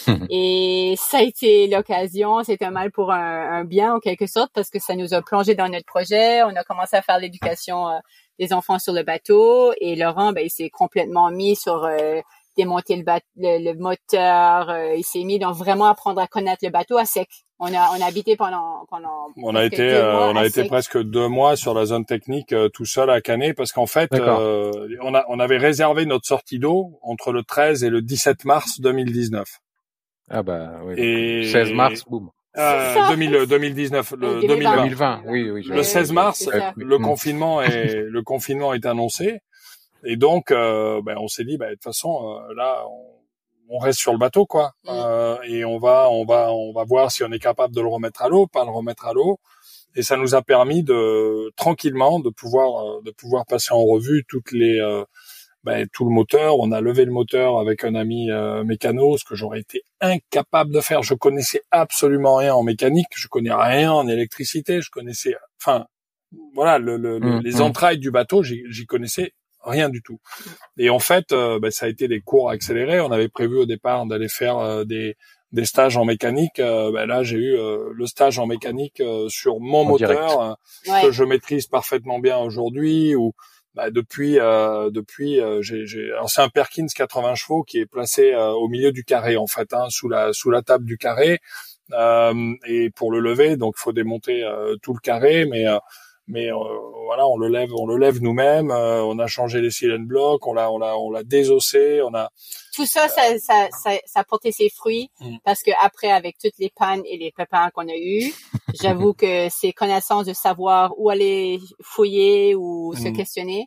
et ça a été l'occasion, c'était un mal pour un, bien en quelque sorte, parce que ça nous a plongé dans notre projet. On a commencé à faire l'éducation euh, des enfants sur le bateau. Et Laurent, ben, il s'est complètement mis sur euh, démonter le, le, moteur. Euh, il s'est mis donc vraiment apprendre à connaître le bateau à sec. On a on a habité pendant pendant. On a été euh, on a été presque deux mois sur la zone technique euh, tout seul à Canet parce qu'en fait on a on avait réservé notre sortie d'eau entre le 13 et le 17 mars 2019. Ah bah oui. Et 16 mars, boum. Euh, 2000, 2019, le 2020. 2020. Oui, oui. Le 16 mars, le confinement est le confinement est annoncé. Et donc, euh, ben, on s'est dit, ben, de toute façon, euh, là, on, reste sur le bateau, quoi. Mm. Euh, et on va, on va, on va voir si on est capable de le remettre à l'eau, pas le remettre à l'eau. Et ça nous a permis de tranquillement de pouvoir, de pouvoir passer en revue toutes les, ben, tout le moteur. On a levé le moteur avec un ami mécano, ce que j'aurais été incapable de faire. Je connaissais absolument rien en mécanique, je connais rien en électricité, je connaissais, enfin, voilà, le, le, mm, les mm. entrailles du bateau, j'y connaissais rien du tout. Et en fait, euh, ben, ça a été des cours accélérés. On avait prévu au départ d'aller faire euh, des, des stages en mécanique. Euh, ben là, j'ai eu le stage en mécanique sur mon moteur que je maîtrise parfaitement bien aujourd'hui. Ou ben, depuis, depuis, j'ai, c'est un Perkins 80 chevaux qui est placé au milieu du carré en fait, hein, sous la sous la table du carré. et pour le lever, donc il faut démonter tout le carré, mais mais euh, voilà, on le lève, on le lève nous-mêmes. Euh, on a changé les cylindres blocs, on l'a, on l'a, on l'a désossé, on a. Tout ça, ça, ça, ça, ça a porté ses fruits mm. parce que après, avec toutes les pannes et les pépins qu'on a eu, j'avoue que ces connaissances de savoir où aller fouiller ou se mm. questionner,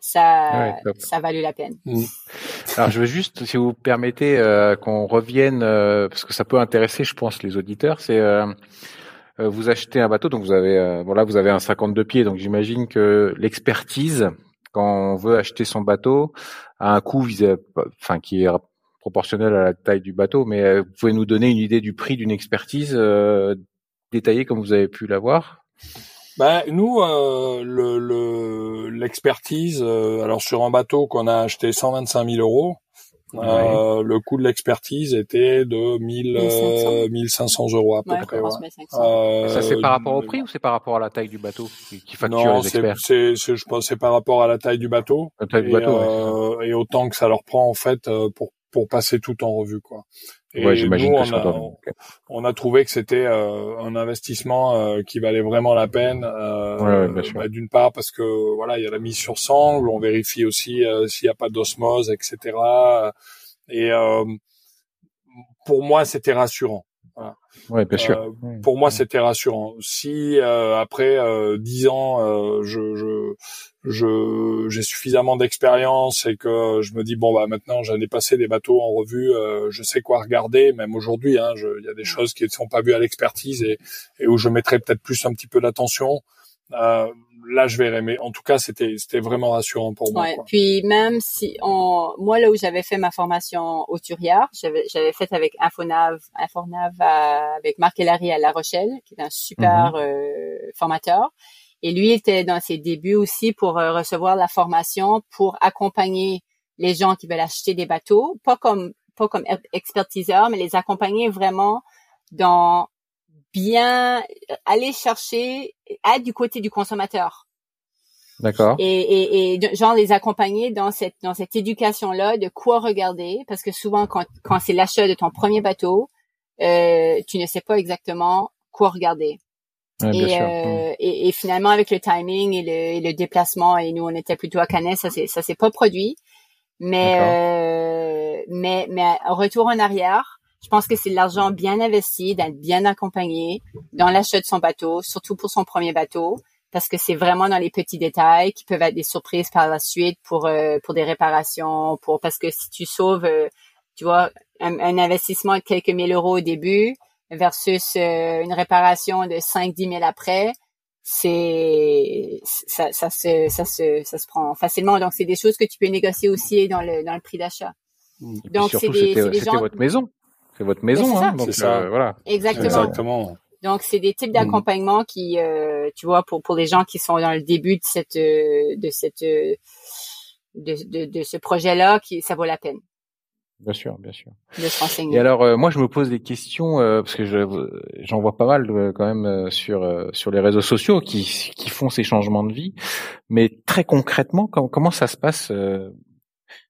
ça, ça a valu la peine. Mm. Alors, je veux juste, si vous permettez, euh, qu'on revienne parce que ça peut intéresser, je pense, les auditeurs. C'est euh, vous achetez un bateau, donc vous avez euh, voilà, vous avez un 52 pieds, donc j'imagine que l'expertise quand on veut acheter son bateau a un coût enfin qui est proportionnel à la taille du bateau, mais euh, vous pouvez nous donner une idée du prix d'une expertise détaillé comme vous avez pu l'avoir? Ben, nous, euh, le l'expertise, alors sur un bateau qu'on a acheté 125 000 euros, euh, le coût de l'expertise était de 1000, 1500. 1500 euros à peu près. Euh, ça c'est par rapport au prix ou c'est par rapport à la taille du bateau qui, facture non, les experts? c'est, c'est, je pense c'est par rapport à la taille du bateau. La taille et, du bateau. Euh, et autant que ça leur prend en fait euh, pour pour passer tout en revue quoi. Et ouais, j'imagine nous, on, a, on, a trouvé que c'était euh, un investissement euh, qui valait vraiment la peine. Euh, ouais, bah, D'une part parce que voilà, il y a la mise sur sangle, on vérifie aussi s'il n'y a pas d'osmose, etc. Et euh, pour moi, c'était rassurant. Voilà. Ouais, bien sûr. Euh, pour moi, c'était rassurant. Si euh, après dix ans, je, je je j'ai suffisamment d'expérience et que je me dis bon bah maintenant j'en ai passé des bateaux en revue, euh, je sais quoi regarder. Même aujourd'hui, hein, il y a des choses qui ne sont pas vues à l'expertise et, et, où je mettrais peut-être plus un petit peu d'attention. Euh, là, je verrai. Mais en tout cas, c'était c'était vraiment rassurant pour moi. Ouais, Puis même si on, moi là où j'avais fait ma formation au Turiard, j'avais j'avais fait avec Infonav, Infonav avec Marc Hélary à La Rochelle, qui est un super mm-hmm. euh, formateur. Et lui était dans ses débuts aussi pour euh, recevoir la formation pour accompagner les gens qui veulent acheter des bateaux, pas comme pas comme expertiseur, mais les accompagner vraiment dans bien aller chercher être du côté du consommateur. D'accord. Et, et, et, genre les accompagner dans cette dans cette éducation là de quoi regarder parce que souvent quand quand c'est l'achat de ton premier bateau, euh, tu ne sais pas exactement quoi regarder et, euh, mm. et, et, finalement, avec le timing et le, et le, déplacement, et nous, on était plutôt à Canet, ça c'est ça s'est pas produit. Mais euh, mais mais retour en arrière, je pense que c'est de l'argent bien investi, d'être bien accompagné dans l'achat de son bateau, surtout pour son premier bateau, parce que c'est vraiment dans les petits détails qui peuvent être des surprises par la suite pour euh, pour des réparations, pour parce que si tu sauves, euh, tu vois, un, un investissement de quelques mille euros au début, versus euh, une réparation de 5-10 000 après, c'est ça, ça, se, ça, se, ça se prend facilement. Donc, c'est des choses que tu peux négocier aussi dans le, dans le prix d'achat. Donc, c'est des, des gens... votre maison. C'est votre maison, hein, donc ça. Euh, voilà. Exactement. Exactement. Donc, c'est des types d'accompagnement qui, euh, tu vois, pour pour les gens qui sont dans le début de cette de cette de, de, de ce projet-là, qui ça vaut la peine. Bien sûr, bien sûr. De Et alors, euh, moi, je me pose des questions euh, parce que j'en vois pas mal euh, quand même sur sur les réseaux sociaux qui qui font ces changements de vie. Mais très concrètement, comment, comment ça se passe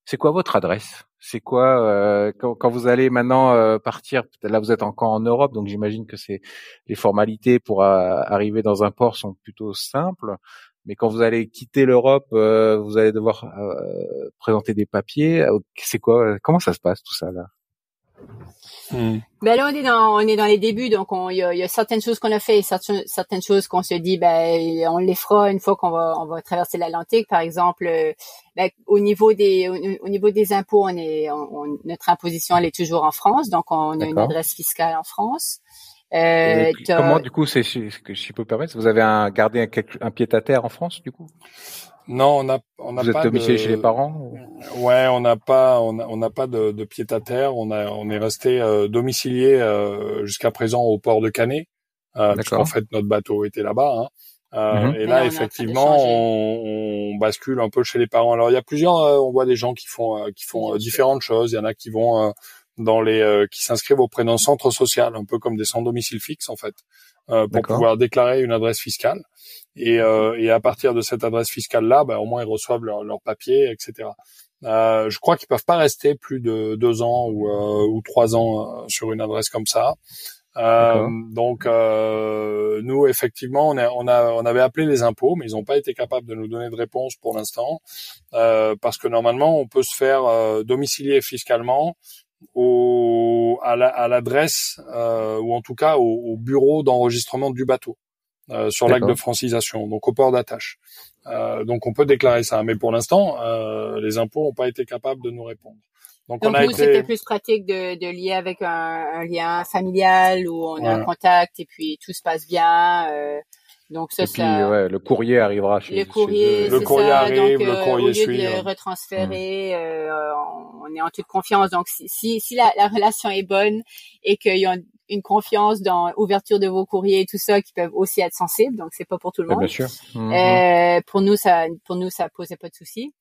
C'est quoi votre adresse? C'est quoi quand, quand, vous allez maintenant partir Là, vous êtes encore en Europe, donc j'imagine que c'est les formalités pour arriver dans un port sont plutôt simples mais quand vous allez quitter l'Europe, euh, vous allez devoir euh, présenter des papiers. Euh, c'est quoi Comment ça se passe tout ça là? Hmm. Ben là on est dans on est dans les débuts, donc il y a, y a, certaines choses qu'on a fait, certaines, certaines choses qu'on se dit ben on les fera une fois qu'on va on va traverser l'Atlantique, par exemple. Ben, au niveau des au, niveau des impôts, on est notre imposition elle est toujours en France, donc on a une adresse fiscale en France. Euh, comment du coup, c'est ce que je peux permettre, vous avez un, gardé un, un pied à terre en France du coup? Non, on a on a vous pas. êtes domicilié chez les parents Ouais, on n'a pas on n'a on a pas de, de pied à terre. On a on est resté euh, domicilié euh, jusqu'à présent au port de Canet, euh, en fait notre bateau était là-bas. Hein. Euh, mhm. Et là, effectivement, on, on, bascule un peu chez les parents. Alors, il y a plusieurs, euh, on voit des gens qui font qui font différentes choses. Il y en a qui vont dans les euh, qui s'inscrivent auprès d'un centre social, un peu comme des sans domicile fixe en fait, euh, pour pouvoir déclarer une adresse fiscale. Et, euh, et à partir de cette adresse fiscale là, bah, au moins ils reçoivent leurs leur papiers, etc. Euh, je crois qu'ils peuvent pas rester plus de deux ans ou, euh, ou trois ans sur une adresse comme ça. donc nous effectivement on, a, on, a, on avait appelé les impôts mais ils n'ont pas été capables de nous donner de réponse pour l'instant parce que normalement on peut se faire domicilier fiscalement au, à l'adresse euh, ou en tout cas au, bureau d'enregistrement du bateau euh, sur l'acte de francisation, donc au port d'attache. Euh, donc on peut déclarer ça, mais pour l'instant, euh, les impôts n'ont pas été capables de nous répondre. Donc, donc on a c'était plus pratique de, de lier avec un, un, lien familial où on a un contact et puis tout se passe bien. Donc ça, et puis, ouais, le courrier arrivera chez le courrier. le courrier ça. arrive, donc, le euh, courrier au lieu suit. de le retransférer, euh, on est en toute confiance. Donc si si, si la, la, relation est bonne et qu'il y a une confiance dans l'ouverture de vos courriers et tout ça qui peuvent aussi être sensibles. Donc c'est pas pour tout le monde. Bien sûr. Euh, pour nous, ça, pour nous, ça posait pas de soucis.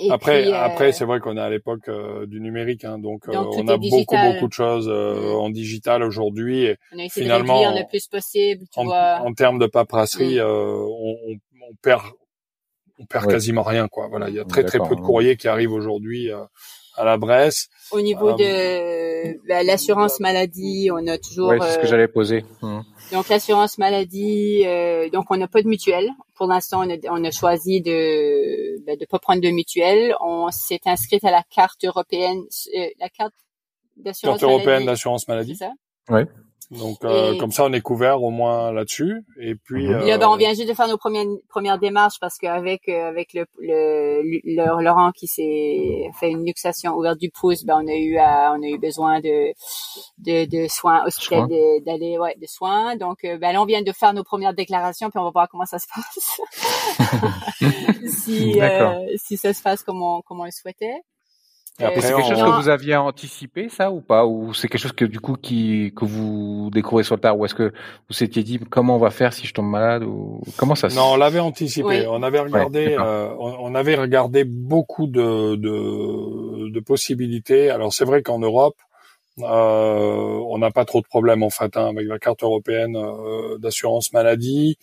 Et après, puis, après, c'est vrai qu'on est à l'époque du numérique, hein, donc, donc on a beaucoup beaucoup de choses mm. en digital aujourd'hui. Et on a essayé finalement, de réduire le plus possible. Tu en, vois. en termes de paperasserie, mm. on, on, on, perd on perd ouais. quasiment rien quoi. Voilà, il y a très très peu de courriers qui arrivent aujourd'hui euh, à la Bresse. Au niveau euh, de bah, l'assurance maladie, on a toujours. Oui, c'est ce que j'allais poser. Mmh. Donc l'assurance maladie, euh, donc on n'a pas de mutuelle. Pour l'instant, on a, on a choisi de bah, de pas prendre de mutuelle. On s'est inscrite à la carte européenne, euh, la carte d'assurance carte européenne d'assurance maladie. C'est ça? Oui. Donc euh, comme ça, on est couvert au moins là-dessus. Et puis mmh. là, ben, on vient juste de faire nos premières premières démarches parce qu'avec euh, avec le, le, le, Laurent qui s'est fait une luxation ouverte du pouce, ben on a eu à, on a eu besoin de de, de soins hospitaliers d'aller ouais de soins. Donc euh, ben là, on vient de faire nos premières déclarations puis on va voir comment ça se passe. si si ça se passe comme on comme on le souhaitait. C'est quelque chose que vous aviez anticipé, ça, ou pas? Ou c'est quelque chose que, du coup, qui, que vous découvrez sur le tard? Ou est-ce que vous s'étiez dit, comment on va faire si je tombe malade? Ou Comment ça se... Non, on l'avait anticipé. Oui. On avait regardé, ouais, euh, on, on, avait regardé beaucoup de, de, de possibilités. Alors, c'est vrai qu'en Europe, euh, on n'a pas trop de problèmes, en fait, hein, avec la carte européenne euh, d'assurance maladie.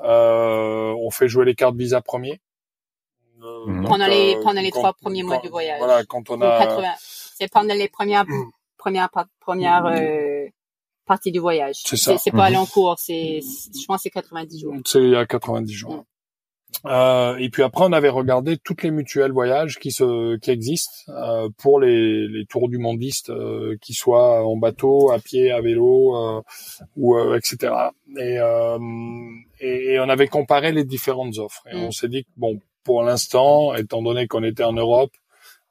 Euh, on fait jouer les cartes Visa premiers. Mmh. pendant les pendant les trois premiers mois du voyage. Voilà, quand on a. C'est pendant les premières premières premières euh, parties du voyage. C'est ça. C'est pas aller en cours, c'est je pense c'est 90 jours. C'est il y a 90 jours. Euh, et puis après, on avait regardé toutes les mutuelles voyages qui se qui existent euh, pour les, les tours du mondiste, euh, qui soient en bateau, à pied, à vélo euh, ou etc. Et, et, et on avait comparé les différentes offres et mmh. on s'est dit que bon, pour l'instant, étant donné qu'on était en Europe,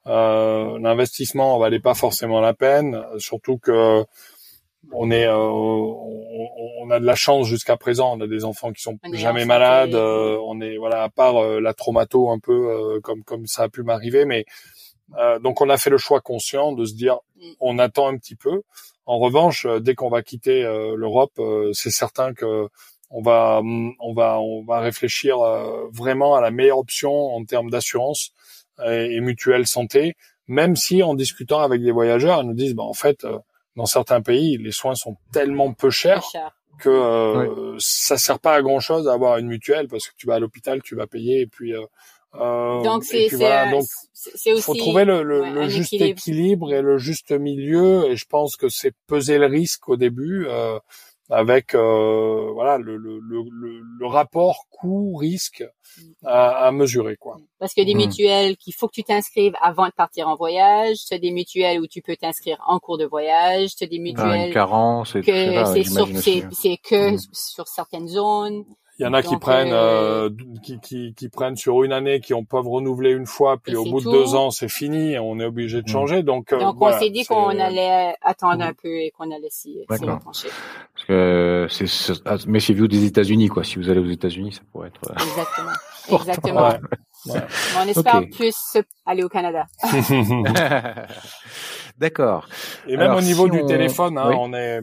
euh, l'investissement valait pas forcément la peine, surtout que on est, euh, on, on, a de la chance jusqu'à présent. On a des enfants qui sont jamais malades. Euh, on est voilà, à part euh, la traumato un peu euh, comme comme ça a pu m'arriver, mais euh, donc on a fait le choix conscient de se dire mm. on attend un petit peu. En revanche, dès qu'on va quitter l'Europe, c'est certain que on va on va on va réfléchir euh, vraiment à la meilleure option en termes d'assurance et, et, mutuelle santé même si en discutant avec des voyageurs ils nous disent bah en fait euh, dans certains pays les soins sont tellement peu chers que euh, oui. ça sert pas à grand chose d'avoir une mutuelle parce que tu vas à l'hôpital tu vas payer et puis euh, donc c'est voilà. donc il faut trouver le, le, ouais, le juste équilibre. équilibre. et le juste milieu et je pense que c'est peser le risque au début euh, avec euh, voilà le, le, le, le rapport coût-risque à, à, mesurer quoi. Parce que des mmh. mutuelles qu'il faut que tu t'inscrives avant de partir en voyage, c'est des mutuelles où tu peux t'inscrire en cours de voyage, c'est des mutuelles ah, carence, que c'est c'est que mmh. sur certaines zones. Il y en a Donc, qui prennent, euh, euh, qui, qui, qui, prennent sur une année, qui ont peuvent renouveler une fois, puis au bout tout. de deux ans, c'est fini, on est obligé de mmh. changer. Donc, euh, Donc voilà, on s'est dit qu'on allait attendre un peu et qu'on allait s'y pencher. Parce que c'est, ah, mais c'est vu des États-Unis, quoi. Si vous allez aux États-Unis, ça pourrait être. Exactement. Exactement. Ouais. Ouais. on espère okay. plus aller au Canada. D'accord. Et même Alors, au niveau si du on... téléphone, hein, oui. on est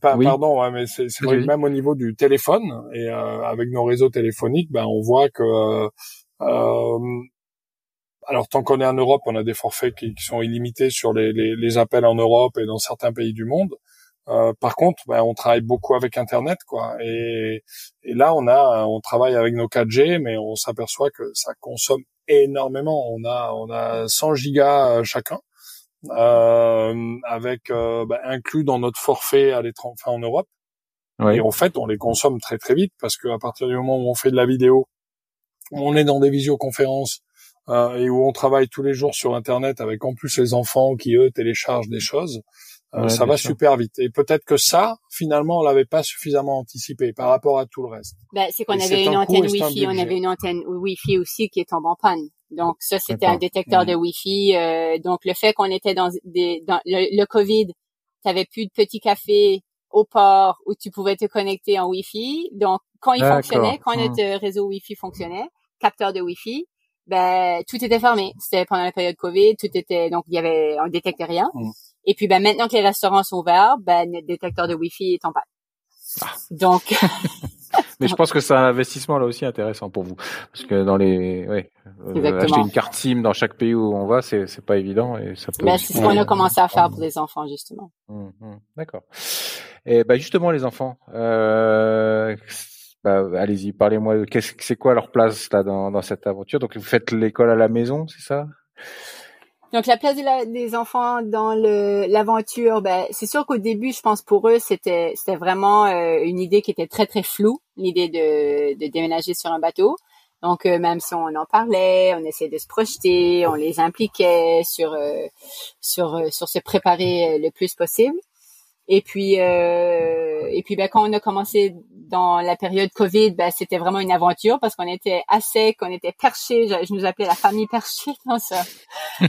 pas, oui. pardon, ouais, mais c'est vrai que même au niveau du téléphone et euh, avec nos réseaux téléphoniques, ben on voit que euh, euh, alors tant qu'on est en Europe, on a des forfaits qui, qui sont illimités sur les, les, les, appels en Europe et dans certains pays du monde. Euh, par contre, ben, on travaille beaucoup avec Internet, quoi. Et, et là, on a, on travaille avec nos 4G, mais on s'aperçoit que ça consomme énormément. On a, on a 100 gigas euh, chacun avec euh, bah, inclus dans notre forfait à l'étranger, enfin en Europe. Oui. Et en fait, on les consomme très très vite parce qu'à partir du moment où on fait de la vidéo, on est dans des visioconférences euh, et où on travaille tous les jours sur Internet avec en plus les enfants qui eux téléchargent des choses. Euh, ouais, ça va sûr. super vite. Et peut-être que ça, finalement, on l'avait pas suffisamment anticipé par rapport à tout le reste. Ben, c'est qu'on avait une antenne Wi-Fi, on avait une antenne Wi-Fi aussi qui est en panne. Donc ça, c'était un détecteur mmh. de Wi-Fi. Euh, donc le fait qu'on était dans des dans le, le Covid, tu avais plus de petits cafés au port où tu pouvais te connecter en Wi-Fi. Donc quand il fonctionnait, quand mmh. notre réseau Wi-Fi fonctionnait, capteur de Wi-Fi, ben tout était fermé. C'était pendant la période Covid, tout était donc il y avait on détectait rien. Mm. Et puis ben maintenant que les restaurants sont ouverts, ben notre détecteur de Wi-Fi est en panne. Ah. Donc Mais je pense que c'est un investissement là aussi intéressant pour vous parce que dans les ouais, euh, acheter une carte SIM dans chaque pays où on va, c'est c'est pas évident et ça peut c'est ce qu'on a commencé à faire pour les enfants justement? Mmh, mmh. D'accord. Et ben justement les enfants euh, bah, allez-y, parlez-moi. Qu'est-ce, c'est quoi leur place là dans, dans cette aventure? Donc vous faites l'école à la maison, c'est ça? Donc la place des enfants dans l'aventure, ben, c'est sûr qu'au début, je pense pour eux, c'était, c'était vraiment euh, une idée qui était très très floue, l'idée de, de déménager sur un bateau. Donc euh, même si on en parlait, on essayait de se projeter, on les impliquait sur euh, sur sur se préparer le plus possible. Et puis, euh, et puis, ben, quand on a commencé dans la période Covid, ben, c'était vraiment une aventure parce qu'on était assez, qu'on était perché. Je, nous appelais la famille perchée dans ça,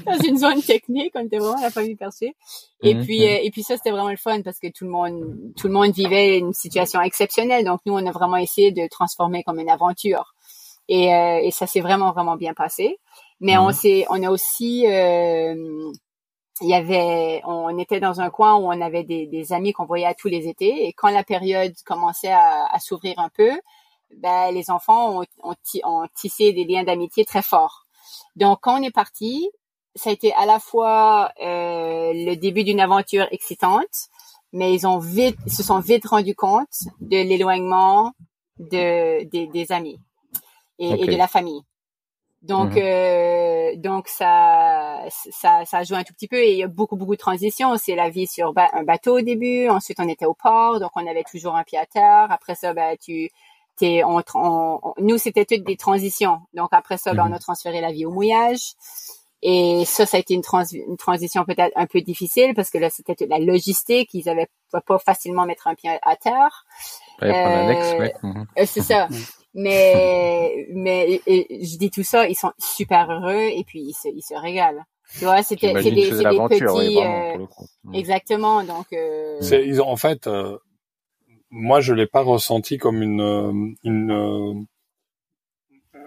dans une zone technique. On était vraiment la famille perchée. Et mhm, puis. Euh, et puis ça, c'était vraiment le fun parce que tout le monde, tout le monde vivait une situation exceptionnelle. Donc nous, on a vraiment essayé de transformer comme une aventure. Et, euh, et ça s'est vraiment, vraiment bien passé. Mais on mhm. s'est, on a aussi euh, il y avait, on était dans un coin où on avait des, des amis qu'on voyait à tous les étés. Et quand la période commençait à, à s'ouvrir un peu, ben, les enfants ont, ont, ont tissé des liens d'amitié très forts. Donc, quand on est parti, ça a été à la fois euh, le début d'une aventure excitante, mais ils ont vite, se sont vite rendus compte de l'éloignement de, des, des amis et, et, de la famille. Donc, mhm. euh, donc ça, ça, ça joue un tout petit peu et il y a beaucoup, beaucoup de transitions. C'est la vie sur un bateau au début. Ensuite, on était au port, donc on avait toujours un pied à terre. Après ça, bah, tu, t'es, on, on, nous, c'était toutes des transitions. Donc après ça, bah, on mhm. a transféré la vie au mouillage. Et ça, ça a été une, une transition peut-être un peu difficile parce que là, c'était la logistique. Ils avaient pas facilement mettre un pied à terre. Euh, mhm. euh, c'est ça. mais mais je dis tout ça, ils sont super heureux et puis ils se, ils se régalent. Tu vois, c'était c'est des, des petits euh, mm. exactement donc euh... ils ont en fait euh, moi je l'ai pas ressenti comme une euh, une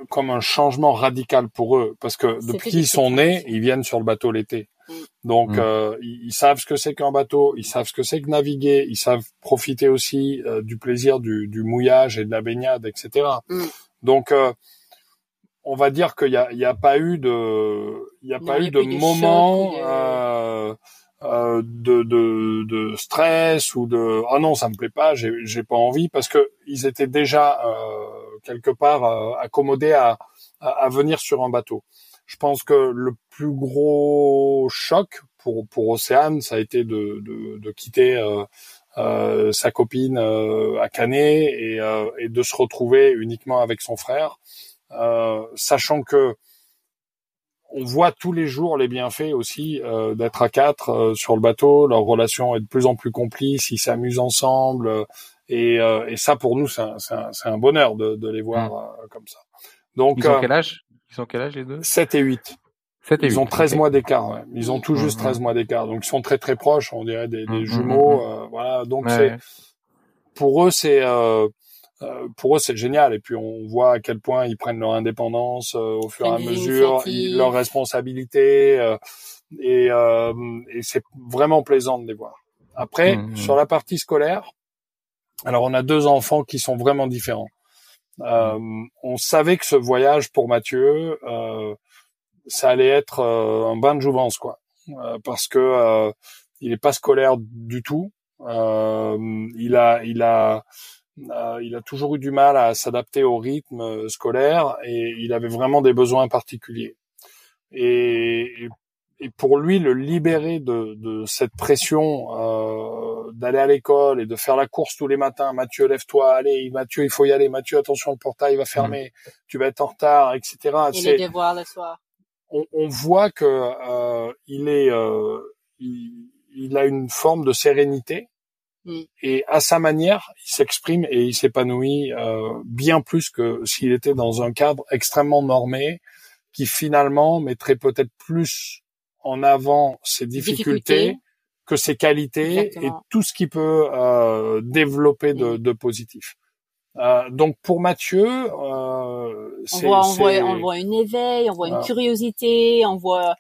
comme un changement radical pour eux parce que depuis qu'ils sont nés, ils viennent sur le bateau l'été. Mm. Donc mm. euh, ils, savent ce que c'est qu'un bateau, ils savent ce que c'est que naviguer, ils savent profiter aussi euh, du plaisir du, du, mouillage et de la baignade, etc. Mm. Donc euh, on va dire qu'il n'y a, y a pas eu de, il y a pas eu de moment euh, euh, de, de, de, stress ou de ah non ça me plaît pas, j'ai, j'ai pas envie parce que ils étaient déjà quelque part accommodés à, à, à venir sur un bateau. Je pense que le plus gros choc pour pour Océane, ça a été de de, de quitter euh, euh, sa copine euh, à Canet et, euh, et, de se retrouver uniquement avec son frère, euh, sachant que on voit tous les jours les bienfaits aussi d'être à quatre sur le bateau. Leur relation est de plus en plus complice, ils s'amusent ensemble et, et, ça pour nous c'est un, un, un, bonheur de, de les voir mmh. comme ça. Donc ils ont quel âge? Ils ont quel âge les deux? 7 et 8. 7 et ils ont 13 mois d'écart. Ouais. Ils ont tout juste 13 mois d'écart. Donc ils sont très très proches, on dirait des, des mmh, mmh, jumeaux. Mmh, euh, voilà. Donc c'est pour eux c'est euh, euh, pour eux c'est génial. Et puis on voit à quel point ils prennent leur indépendance euh, au fur et à mesure, ils, leur responsabilité. Euh, et, et c'est vraiment plaisant de les voir. Après sur la partie scolaire, alors on a deux enfants qui sont vraiment différents. Euh, on savait que ce voyage pour Mathieu, euh, ça allait être euh, un bain de jouvence, quoi, parce que il est pas scolaire du tout. il a, il a, il a toujours eu du mal à s'adapter au rythme scolaire et il avait vraiment des besoins particuliers. Et, et pour lui, le libérer de, de cette pression euh, d'aller à l'école et de faire la course tous les matins, Mathieu, lève-toi, allez, Mathieu, il faut y aller, Mathieu, attention, le portail va fermer, mmh. tu vas être en retard, etc. Et les devoirs le soir. On, on voit que euh, il est, euh, il, il, a une forme de sérénité mmh. et à sa manière, il s'exprime et il s'épanouit euh, bien plus que s'il était dans un cadre extrêmement normé qui finalement mettrait peut-être plus en avant ses difficultés, que ses qualités et tout ce qu'il peut euh, développer de, de positif. Euh, donc pour Mathieu, euh, on voit, on voit, on voit une éveil, on voit une curiosité, on voit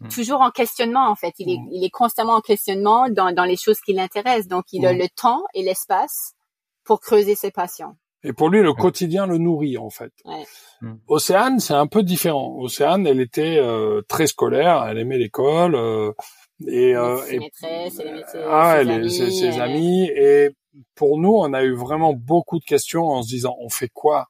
mm. toujours en questionnement en fait. Il est, mm. il est constamment en questionnement dans, dans les choses qui l'intéressent. Donc il a le temps et l'espace pour creuser ses passions. Et pour lui, le quotidien le nourrit en fait. Ouais. Océane, c'est un peu différent. Océane, elle était euh, très scolaire, elle aimait l'école. Euh, et, euh, ses maîtresses, les ah, ses, amis, ses, amis. Et pour nous, on a eu vraiment beaucoup de questions en se disant, on fait quoi?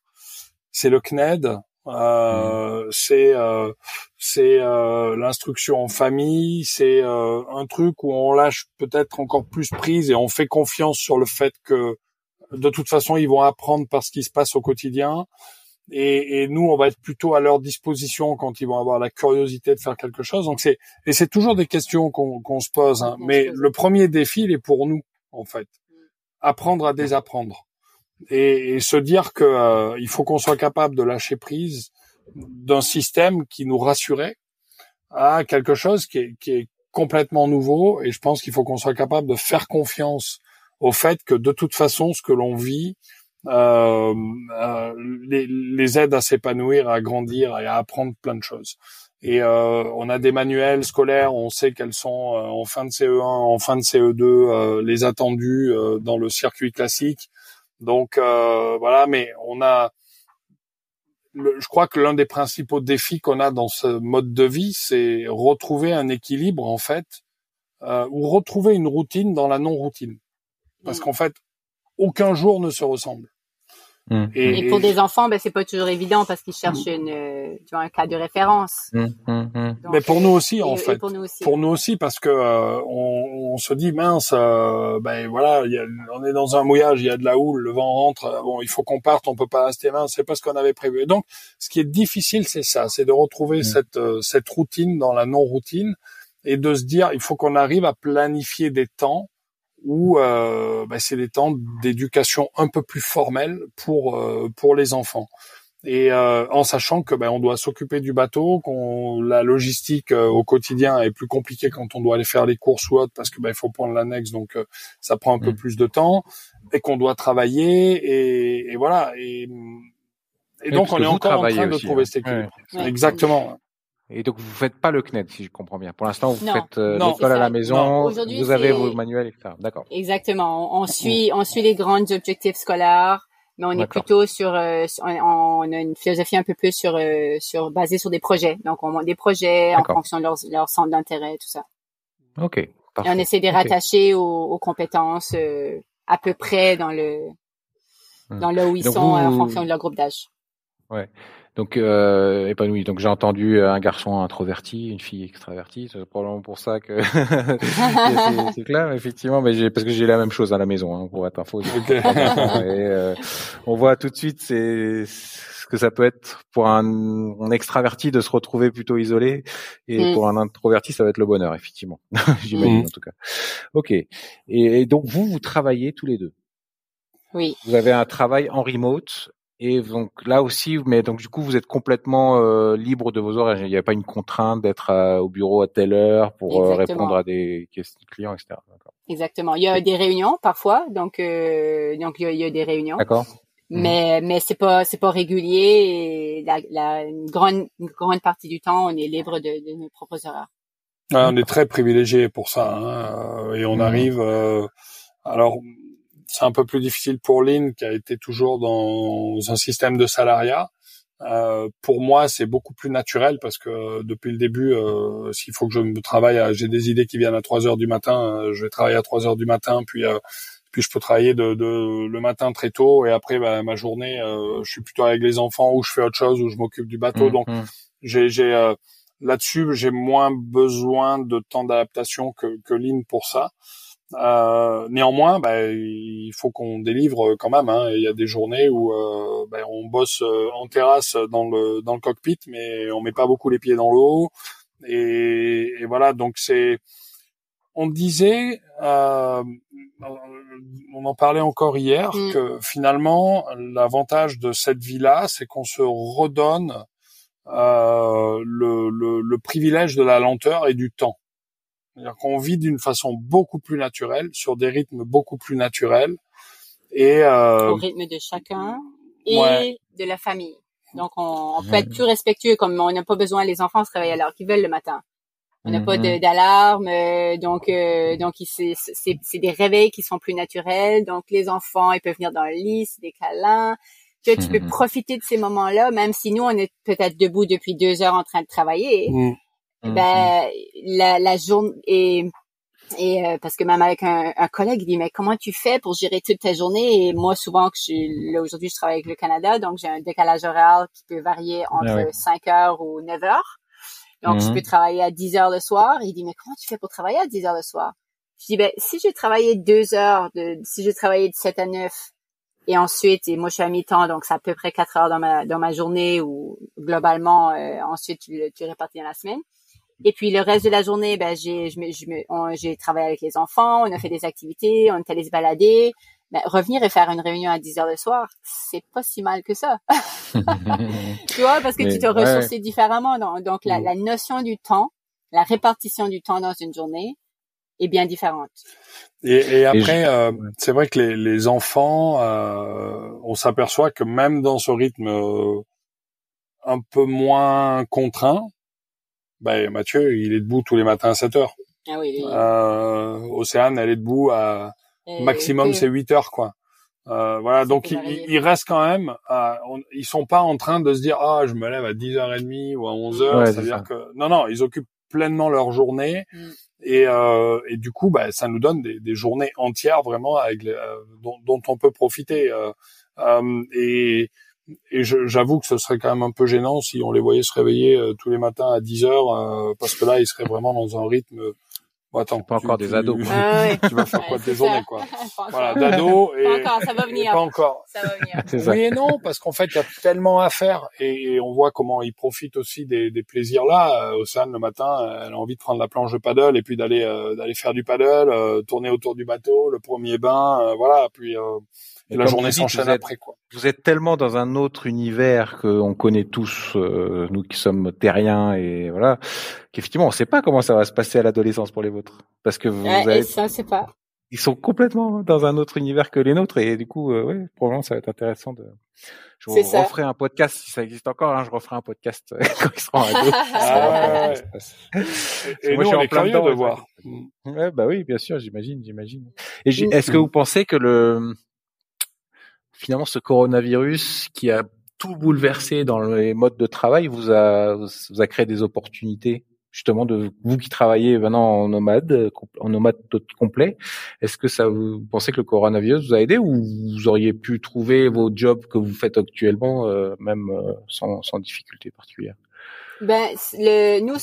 C'est le CNED, euh, mm. c'est euh, c'est euh, l'instruction en famille, c'est euh, un truc où on lâche peut-être encore plus prise et on fait confiance sur le fait que de toute façon ils vont apprendre par ce qui se passe au quotidien et, et, nous on va être plutôt à leur disposition quand ils vont avoir la curiosité de faire quelque chose. Donc c'est et c'est toujours des questions qu'on se pose. Hein. Mais le premier défi il est pour nous en fait, apprendre à désapprendre et, et se dire que euh, il faut qu'on soit capable de lâcher prise d'un système qui nous rassurait à quelque chose qui est, qui est complètement nouveau. Et je pense qu'il faut qu'on soit capable de faire confiance au fait que de toute façon ce que l'on vit euh, euh, les, les, aide à s'épanouir, à grandir et à apprendre plein de choses. Et euh, on a des manuels scolaires, on sait qu'elles sont euh, en fin de CE1, en fin de CE2, euh, les attendus dans le circuit classique. Donc voilà, mais on a, je crois que l'un des principaux défis qu'on a dans ce mode de vie, c'est retrouver un équilibre en fait, ou retrouver une routine dans la non-routine. Parce mmh. qu'en fait, aucun jour ne se ressemble. Mmh. Et, pour des enfants, ben c'est pas toujours évident parce qu'ils cherchent une, tu vois, un cas de référence. Mmh, mmh, Mais pour nous aussi, en fait. Pour nous aussi. Pour nous aussi, parce que euh, on, on, se dit mince, euh, ben voilà, y a, on est dans un mouillage, il y a de la houle, le vent rentre, euh, bon, il faut qu'on parte, on peut pas rester mince, c'est pas ce qu'on avait prévu. Et donc, ce qui est difficile, c'est ça, c'est de retrouver cette cette routine dans la non routine et de se dire, il faut qu'on arrive à planifier des temps où euh, bah, c'est des temps d'éducation un peu plus formels pour euh, pour les enfants et euh, en sachant que ben on doit s'occuper du bateau, qu'on la logistique euh, au quotidien est plus compliquée quand on doit aller faire les courses ou autre parce que ben il faut prendre l'annexe donc euh, ça prend un peu mm. plus de temps et qu'on doit travailler et, et voilà et, et, donc on est encore en train de trouver hein. cet équilibre. Exactement. Et donc vous faites pas le CNED, si je comprends bien. Pour l'instant, vous faites euh, l'école à la maison. Vous avez vos manuels, etc. D'accord. Exactement. On, suit, on suit les grands objectifs scolaires, mais on est plutôt sur, euh, on a une philosophie un peu plus sur, euh, sur basée sur des projets. Donc on monte des projets en fonction de leur, leur centre d'intérêt, tout ça. Ok. Parfait. Et on essaie de les rattacher aux, aux, compétences euh, à peu près dans le, hmm. dans là où ils sont en fonction de leur groupe d'âge. Ouais. Donc euh, épanoui. Donc j'ai entendu un garçon introverti, une fille extravertie. C'est probablement pour ça que c'est clair, effectivement. Mais j'ai parce que j'ai la même chose à la maison, hein, pour être info. euh, on voit tout de suite c'est ce que ça peut être pour un, un, extraverti de se retrouver plutôt isolé et mm. pour un introverti ça va être le bonheur effectivement j'imagine mm. en tout cas ok et, et donc vous vous travaillez tous les deux? Oui. Vous avez un travail en remote et donc là aussi, mais donc du coup, vous êtes complètement euh, libre de vos horaires. Il n'y a pas une contrainte d'être au bureau à telle heure pour euh, répondre à des questions clients, etc. Exactement. Il y a des réunions parfois, donc euh, donc il y, a, des réunions. D'accord. Mais mais c'est pas c'est pas régulier. Et la, la une grande une grande partie du temps, on est libre de, de nos propres horaires. on est très privilégié pour ça, hein, et on mhm. arrive. alors c'est un peu plus difficile pour Lynn qui a été toujours dans un système de salariat. Euh, pour moi, c'est beaucoup plus naturel parce que depuis le début, euh, s'il faut que je me travaille, j'ai des idées qui viennent à 3 heures du matin, euh, je vais travailler à 3 heures du matin, puis euh, puis je peux travailler de, de, le matin très tôt et après bah, ma journée, euh, je suis plutôt avec les enfants ou je fais autre chose ou je m'occupe du bateau. Mmh, Donc mmh. j'ai j'ai là-dessus j'ai moins besoin de temps d'adaptation que que Lynn pour ça. Euh, néanmoins, bah, il faut qu'on délivre quand même. Hein. Il y a des journées où euh, bah, on bosse euh, en terrasse dans le dans le cockpit, mais on met pas beaucoup les pieds dans l'eau. Et, et, voilà, donc c'est. On disait, euh, on en parlait encore hier, mm. que finalement l'avantage de cette vie-là, c'est qu'on se redonne euh, le, le, le privilège de la lenteur et du temps. C'est-à-dire qu'on vit d'une façon beaucoup plus naturelle, sur des rythmes beaucoup plus naturels. Et euh, au rythme de chacun et de la famille. Donc, on, peut être plus respectueux, comme on n'a pas besoin, les enfants se réveillent à l'heure qu'ils veulent le matin. On n'a pas mm-hmm. d'alarme, euh, donc euh, donc c'est des réveils qui sont plus naturels. Donc les enfants, ils peuvent venir dans le lit, c'est des câlins. Tu, tu peux mm-hmm. profiter de ces moments-là, même si nous on est peut-être debout depuis deux heures en train de travailler. Mm. Ben la, la journée et et euh, parce que même avec un, un, collègue, il dit mais comment tu fais pour gérer toute ta journée? Et moi souvent que je là aujourd'hui je travaille avec le Canada, donc j'ai un décalage horaire qui peut varier ah entre 5 heures ou 9 heures. Donc je mhm. peux travailler à 10 heures le soir. Il dit mais comment tu fais pour travailler à 10 heures le soir? Je dis ben si j'ai travaillé deux heures, de, si j'ai travaillé de 7 à 9 et ensuite et moi je suis à mi-temps donc c'est à peu près 4 heures dans ma dans ma journée ou globalement euh, ensuite tu, tu répartis dans la semaine. Et puis le reste de la journée, ben j'ai j'ai travaillé avec les enfants, on a fait des activités, on est allé se balader. Ben, revenir et faire une réunion à 10 heures le soir, c'est pas si mal que ça. tu vois, parce que tu te ressources différemment. Donc, la, mm. la, notion du temps, la répartition du temps dans une journée est bien différente. Et, et après, euh, c'est vrai que les, les enfants, euh, on s'aperçoit que même dans ce rythme euh, un peu moins contraint, ben, Mathieu, il est debout tous les matins à 7 heures. Ah oui, Euh, Océane, elle est debout à maximum c'est 8 heures, quoi. Euh, voilà, donc ils il restent quand même. ils sont pas en train de se dire ah je me lève à 10h30 ou à 11h. C'est-à-dire que non non, ils occupent pleinement leur journée mm. et, euh, et du coup bah, ça nous donne des, des journées entières vraiment avec euh, dont, dont, on peut profiter. Euh, euh et et j'avoue que ce serait quand même un peu gênant si on les voyait se réveiller euh, tous les matins à 10 heures, euh, parce que là, ils seraient vraiment dans un rythme. Bon, attends, pas encore des ados. Tu, ah tu vas faire quoi de tes journées, quoi Voilà, d'ados et pas encore, ça va venir. Pas encore. Ça va venir. Oui et non, parce qu'en fait, il y a tellement à faire et, on voit comment ils profitent aussi des, des plaisirs là. Euh, Océane le matin, elle a envie de prendre la planche de paddle et puis d'aller d'aller faire du paddle, tourner autour du bateau, le premier bain, voilà. Puis et, la journée s'enchaîne après quoi. Vous êtes tellement dans un autre univers qu'on connaît tous, euh, nous qui sommes terriens et voilà, qu'effectivement on ne sait pas comment ça va se passer à l'adolescence pour les vôtres, parce que vous, ouais, ça c'est pas. Ils sont complètement dans un autre univers que les nôtres et du coup, euh, ouais, probablement ça va être intéressant de. Je referai un podcast si ça existe encore. Hein, je referai un podcast quand ils seront ados. ah, ouais, Et, moi, nous, je suis en plein dedans de voir. Ouais, bah oui, bien sûr, j'imagine, j'imagine. Et est-ce que vous pensez que le finalement ce coronavirus qui a tout bouleversé dans les modes de travail vous a, vous a créé des opportunités justement de vous qui travaillez maintenant en nomade, en nomade complet. Est-ce que ça vous pensez que le coronavirus vous a aidé ou vous auriez pu trouver vos jobs que vous faites actuellement euh, même euh, sans, sans difficulté particulière Ben le, nous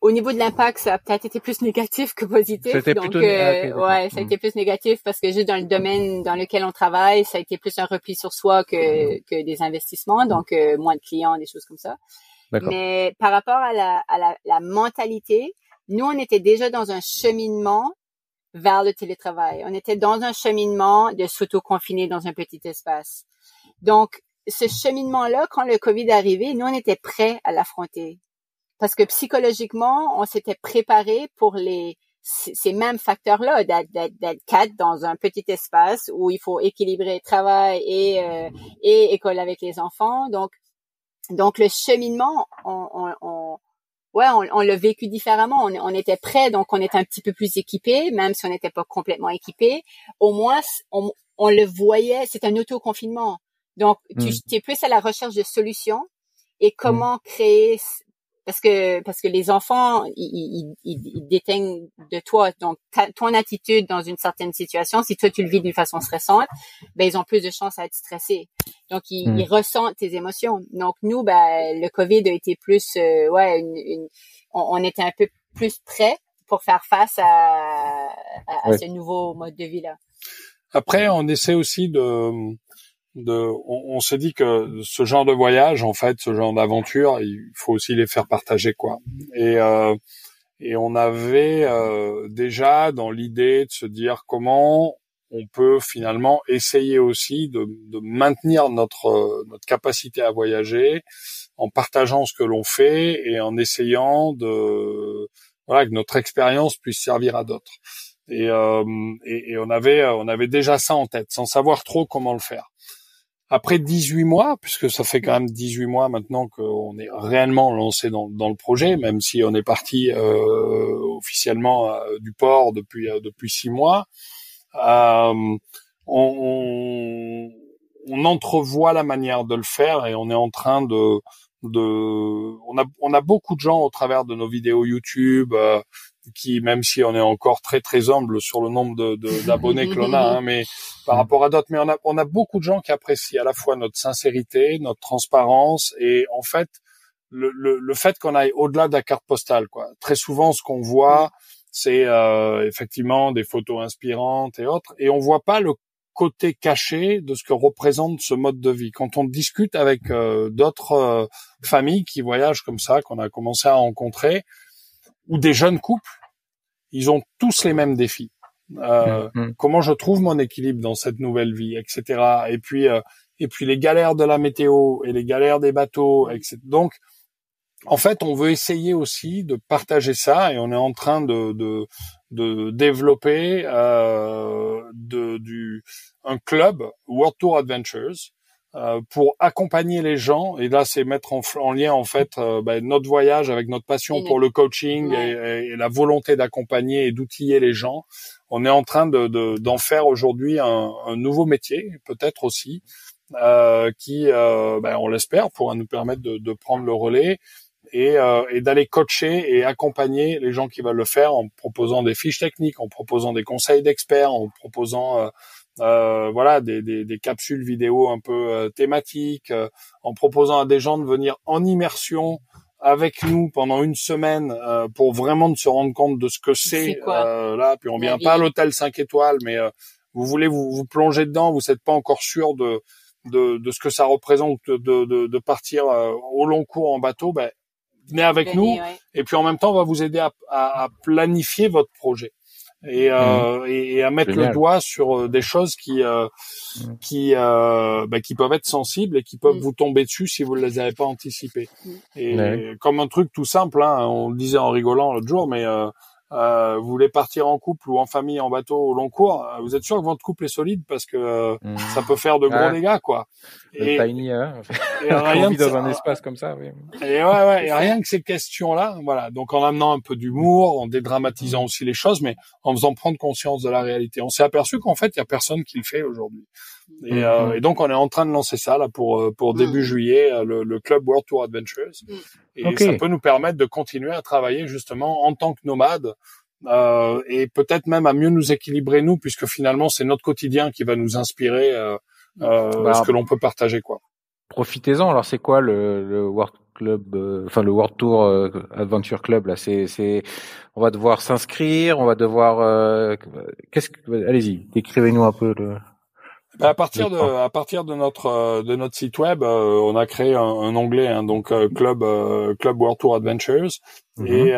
au niveau de l'impact, ça a peut-être été plus négatif que positif. C'était Donc, plutôt euh, ouais, ça a été plus négatif parce que juste dans le domaine dans lequel on travaille, ça a été plus un repli sur soi que, que des investissements, donc euh, moins de clients, des choses comme ça. Mais par rapport à la, à la, la mentalité, nous, on était déjà dans un cheminement vers le télétravail. On était dans un cheminement de s'auto-confiner dans un petit espace. Donc, ce cheminement-là, quand le COVID est arrivé, nous, on était prêts à l'affronter parce que psychologiquement, on s'était préparé pour les ces mêmes facteurs-là, d'être quatre dans un petit espace où il faut équilibrer travail et euh, et école avec les enfants. Donc donc le cheminement, on, on, on ouais, on, on l'a vécu différemment. On, on, était prêt, donc on était un petit peu plus équipé, même si on n'était pas complètement équipé. Au moins, on, on le voyait. C'est un auto-confinement. Donc, tu mmh. es plus à la recherche de solutions et comment mmh. créer parce que parce que les enfants ils, ils, ils déteignent de toi. Donc ton attitude dans une certaine situation si toi tu le vis d'une façon stressante ben ils ont plus de chances à être stressés. Donc ils, hmm. ils ressentent tes émotions. Donc nous ben le covid a été plus euh, ouais une, une on, était un peu plus prêts pour faire face à, à, ce nouveau mode de vie là après on essaie aussi de de, on, s'est dit que ce genre de voyage, en fait, ce genre d'aventure, il faut aussi les faire partager, quoi. Et euh, et on avait euh, déjà dans l'idée de se dire comment on peut finalement essayer aussi de, de maintenir notre notre capacité à voyager en partageant ce que l'on fait et en essayant de voilà que notre expérience puisse servir à d'autres. Et, euh, et, et, on avait on avait déjà ça en tête, sans savoir trop comment le faire. Après 18 mois, puisque ça fait quand même 18 mois maintenant qu'on est réellement lancé dans, le projet, même si on est parti euh, officiellement euh, du port depuis euh, depuis six mois, on, on, on, entrevoit la manière de le faire et on est en train de de on a on a beaucoup de gens au travers de nos vidéos YouTube qui, même si on est encore très très humble sur le nombre de, d'abonnés que l'on a, hein, mais par rapport à d'autres, mais on a, on a beaucoup de gens qui apprécient à la fois notre sincérité, notre transparence et en fait le, le, le fait qu'on aille au-delà de la carte postale. Quoi. Très souvent, ce qu'on voit, c'est euh, effectivement des photos inspirantes et autres, et on voit pas le côté caché de ce que représente ce mode de vie. Quand on discute avec euh, d'autres euh, familles qui voyagent comme ça, qu'on a commencé à rencontrer, ou des jeunes couples, ils ont tous les mêmes défis. Euh, mm, mm. Comment je trouve mon équilibre dans cette nouvelle vie, etc. Et puis, euh, et puis les galères de la météo et les galères des bateaux, etc. Donc, en fait, on veut essayer aussi de partager ça et on est en train de, de, de développer euh, de, du, un club World Tour Adventures pour accompagner les gens. Et là, c'est mettre en, en, lien en fait euh, ben, notre voyage avec notre passion pour le coaching et, et, la volonté d'accompagner et d'outiller les gens. On est en train de, d'en faire aujourd'hui un, un, nouveau métier, peut-être aussi, euh, qui, euh, ben, on l'espère, pourra nous permettre de, de prendre le relais et, euh, et d'aller coacher et accompagner les gens qui veulent le faire en proposant des fiches techniques, en proposant des conseils d'experts, en proposant euh, voilà des, des, des, capsules vidéo un peu euh, thématiques, euh, en proposant à des gens de venir en immersion avec nous pendant une semaine pour vraiment de se rendre compte de ce que c'est là. Puis on vient pas à l'hôtel 5 étoiles, mais vous voulez vous, vous plonger dedans, vous n'êtes pas encore sûr de, de, de, ce que ça représente de, de, de partir au long cours en bateau, ben, venez avec nous. Et puis en même temps, on va vous aider à, à, à planifier votre projet et, euh, mmh. et, à mettre le doigt sur euh, des choses qui euh, mmh. qui euh, bah, qui peuvent être sensibles et qui peuvent mmh. vous tomber dessus si vous ne les avez pas anticipées. Et comme un truc tout simple, hein, on le disait en rigolant l'autre jour, mais euh, vous voulez partir en couple ou en famille en bateau au long cours, euh, vous êtes sûr que votre couple est solide parce que euh, mmh. ça peut faire de gros dégâts quoi. et, tiny, hein. et rien dans un espace comme ça. Oui. Et ouais, ouais, et rien que ces questions-là, voilà. Donc en amenant un peu d'humour, en dédramatisant aussi les choses, mais en faisant prendre conscience de la réalité. On s'est aperçu qu'en fait, il y a personne qui le fait aujourd'hui. Et, mm, euh, mm. et, donc on est en train de lancer ça là pour euh, pour début mm. juillet euh, le, le, club World Tour Adventures et ça peut nous permettre de continuer à travailler justement en tant que nomades euh, et peut-être même à mieux nous équilibrer nous puisque finalement c'est notre quotidien qui va nous inspirer euh, bah, ce que l'on peut partager quoi. Profitez-en. Alors c'est quoi le, le World Club, enfin le World Tour Adventure Club là? C'est c'est on va devoir s'inscrire, on va devoir qu'est-ce que allez-y décrivez-nous un peu le à partir de à partir de notre euh, de notre site web, euh, on a créé un, un onglet hein, donc euh, club club World Tour Adventures mhm. et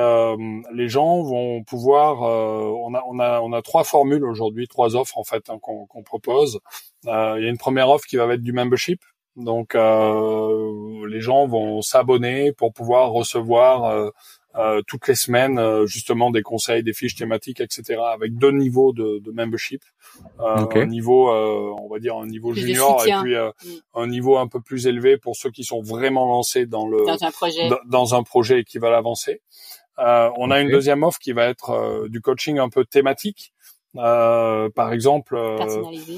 les gens vont pouvoir on a on a on a trois formules aujourd'hui, trois offres en fait hein, qu'on qu'on propose. Il y a une première offre qui va être du membership. Donc les gens vont s'abonner pour pouvoir recevoir euh, toutes les semaines euh, justement des conseils, des fiches thématiques, etc. Avec deux niveaux de, de membership, euh, un niveau, on va dire un niveau junior et puis mm. un niveau un peu plus élevé pour ceux qui sont vraiment lancés dans le dans un projet, dans un projet qui va l'avancer. on a une deuxième offre qui va être du coaching un peu thématique, par exemple. Personnalisé.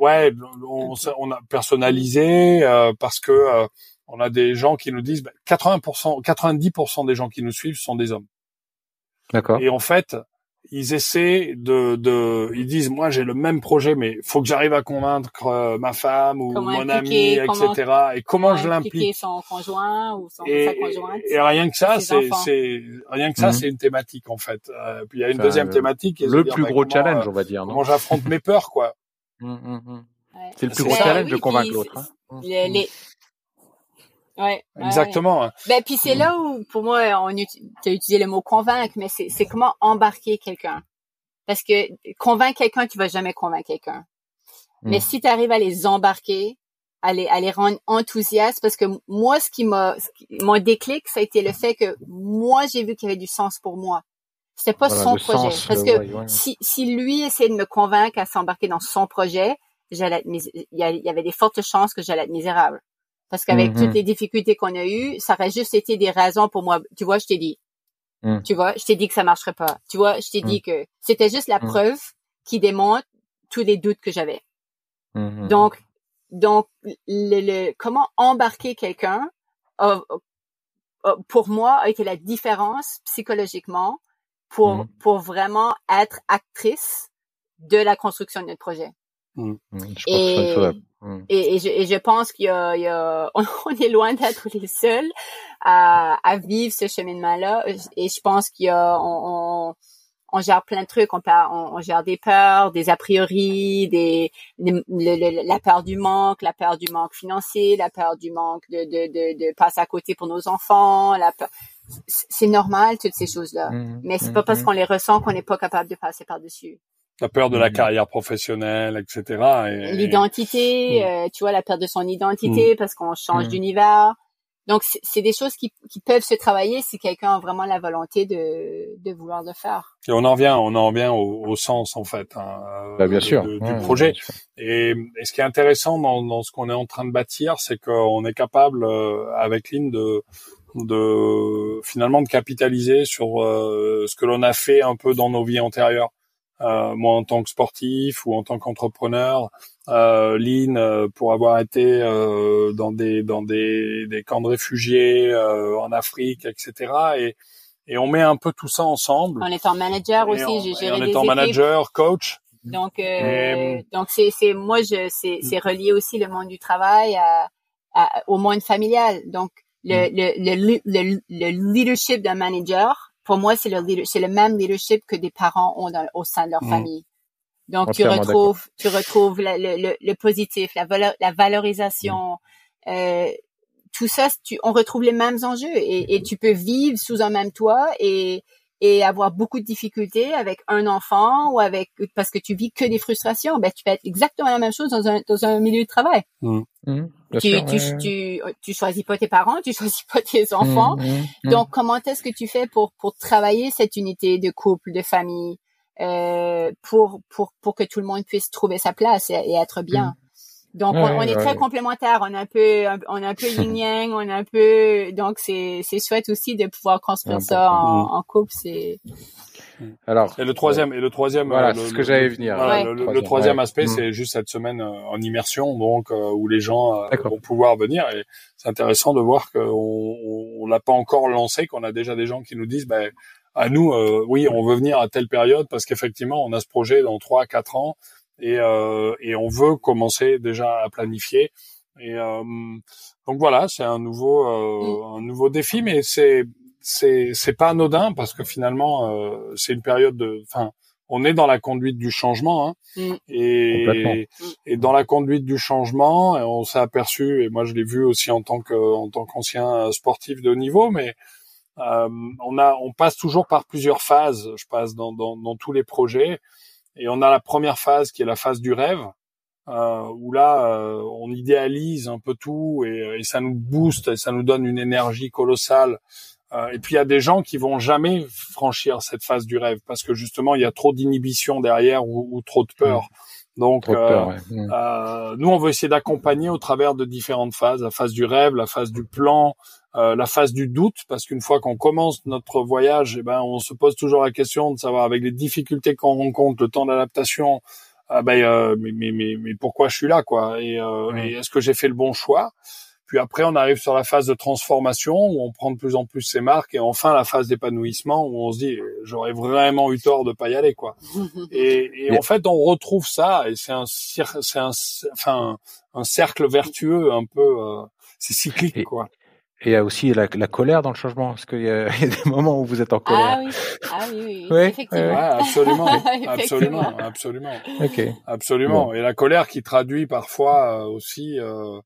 ouais, on, on, a personnalisé parce que on a des gens qui nous disent 80%, bah, 90% des gens qui nous suivent sont des hommes. D'accord. Et en fait, ils essaient de, de ils disent moi j'ai le même projet mais faut que j'arrive à convaincre euh, ma femme ou mon ami etc et comment, je l'implique? son conjoint ou son, et, sa conjointe et rien que ça c'est c'est rien que ça mhm. c'est une thématique en fait euh, puis il y a une deuxième thématique le plus gros challenge on va dire non? comment j'affronte mes peurs quoi mhm, mhm. c'est le plus gros challenge de convaincre l'autre hein. les, Ouais. Exactement. Ben puis c'est là où pour moi on tu as utilisé le mot convaincre mais c'est c'est comment embarquer quelqu'un. Parce que convaincre quelqu'un tu vas jamais convaincre quelqu'un. Mm. Mais si tu arrives à les embarquer, à les à les rendre enthousiastes parce que moi ce qui m'a mon déclic ça a été le fait que moi j'ai vu qu'il y avait du sens pour moi. C'était pas son projet parce que si si lui essaie de me convaincre à s'embarquer dans son projet, j'allais il y avait des fortes chances que j'allais être misérable. Parce qu'avec toutes mm-hmm. les difficultés qu'on a eues, ça aurait juste été des raisons pour moi. Tu vois, je t'ai dit. Mm. Tu vois, je t'ai dit que ça marcherait pas. Tu vois, je t'ai dit mm. que c'était juste la preuve qui démontre tous les doutes que j'avais. Mm-hmm. Donc, donc, le, comment embarquer quelqu'un, pour moi, a été la différence psychologiquement pour, pour vraiment être actrice de la construction de notre projet. Mmh. Mmh, et, et, je, et je pense qu'il y a, il y a on, est loin d'être les seuls à, à vivre ce cheminement-là. Et je pense qu'il y a, on, on gère plein de trucs. On, on, gère des peurs, des a priori, des, la peur du manque, la peur du manque financier, la peur du manque de, de, de, de passer à côté pour nos enfants. La c'est normal toutes ces choses-là, mmh, mais c'est mmh, pas parce qu'on les ressent qu'on n'est pas capable de passer par-dessus. La peur de la carrière professionnelle, etc. L'identité, euh, tu vois, la peur de son identité parce qu'on change d'univers. Donc, c'est des choses qui, qui, peuvent se travailler si quelqu'un a vraiment la volonté de, de vouloir le faire. Et on en vient, on en vient au, au sens en fait hein, bah, bien sûr. du projet. Et, et, ce qui est intéressant dans, dans ce qu'on est en train de bâtir, c'est qu'on est capable euh, avec Lynn de de finalement de capitaliser sur euh, ce que l'on a fait un peu dans nos vies antérieures. Euh, moi en tant que sportif ou en tant qu'entrepreneur, euh, Lynn euh, pour avoir été euh, dans des dans des, des camps de réfugiés euh, en Afrique, etc. Et, et on met un peu tout ça ensemble. En étant manager aussi, j'ai géré en étant manager, coach. Donc euh, donc c'est c'est moi je c'est c'est relié aussi le monde du travail à, à au monde familial. Donc le, mm. le, le, le, leadership d'un manager, pour moi, c'est le, le même leadership que des parents ont dans, au sein de leur mm. famille. Donc, tu retrouves, tu retrouves le, le, le, positif, la, valeur, la valorisation, mm. euh, tout ça, tu, on retrouve les mêmes enjeux et, et, tu peux vivre sous un même toit et, et avoir beaucoup de difficultés avec un enfant ou avec parce que tu vis que des frustrations, ben tu fais exactement la même chose dans un dans un milieu de travail. Mmh. Mmh, tu, tu, tu, tu, choisis pas tes parents, tu choisis pas tes enfants. Mmh, Donc comment est-ce que tu fais pour pour travailler cette unité de couple, de famille, euh, pour pour pour que tout le monde puisse trouver sa place et, être bien? Donc on, est très complémentaires, on est un peu on est un peu yin yang, on est un peu donc c'est c'est chouette aussi de pouvoir construire ça en, en couple, c'est alors, et le troisième, et le troisième, voilà, c'est ce que j'allais venir. le, troisième. aspect, mm. c'est juste cette semaine euh, en immersion, donc euh, où les gens euh, vont pouvoir venir. Et c'est intéressant de voir qu'on on, on l'a pas encore lancé, qu'on a déjà des gens qui nous disent, ben, à nous, oui, on veut venir à telle période parce qu'effectivement, on a ce projet dans trois, quatre ans et, euh, et on veut commencer déjà à planifier. Et euh, donc voilà, c'est un nouveau euh, mm. un nouveau défi, mais c'est c'est c'est pas anodin parce que finalement euh, c'est une période de, enfin, on est dans la conduite du changement hein, mm. et, et dans la conduite du changement, on s'est aperçu et moi je l'ai vu aussi en tant que en tant qu'ancien sportif de haut niveau, mais euh, on a on passe toujours par plusieurs phases. Je passe dans dans, dans tous les projets et on a la première phase qui est la phase du rêve, euh, où là, euh, on idéalise un peu tout et, et, ça nous booste, et ça nous donne une énergie colossale. Euh, et puis il y a des gens qui vont jamais franchir cette phase du rêve parce que justement il y a trop d'inhibition derrière ou, ou, trop de peur. Mmh. Donc, euh, mmh. euh, nous, on veut essayer d'accompagner au travers de différentes phases, la phase du rêve, la phase du plan, euh, la phase du doute, parce qu'une fois qu'on commence notre voyage, eh ben, on se pose toujours la question de savoir, avec les difficultés qu'on rencontre, le temps d'adaptation, ah ben, euh, mais, mais, mais, mais, pourquoi je suis là, quoi? Et, euh, et est-ce que j'ai fait le bon choix? Puis après, on arrive sur la phase de transformation où on prend de plus en plus ses marques et enfin la phase d'épanouissement où on se dit j'aurais vraiment eu tort de pas y aller quoi. et, et en fait, on retrouve ça et c'est un c'est un enfin un cercle vertueux un peu euh, c'est cyclique quoi. Et il y a aussi la, la, colère dans le changement, parce qu'il y, y, a des moments où vous êtes en colère. Ah oui, ah oui, oui, oui. effectivement. Ouais, absolument, absolument, absolument, okay. absolument. Et la colère qui traduit parfois euh, aussi euh,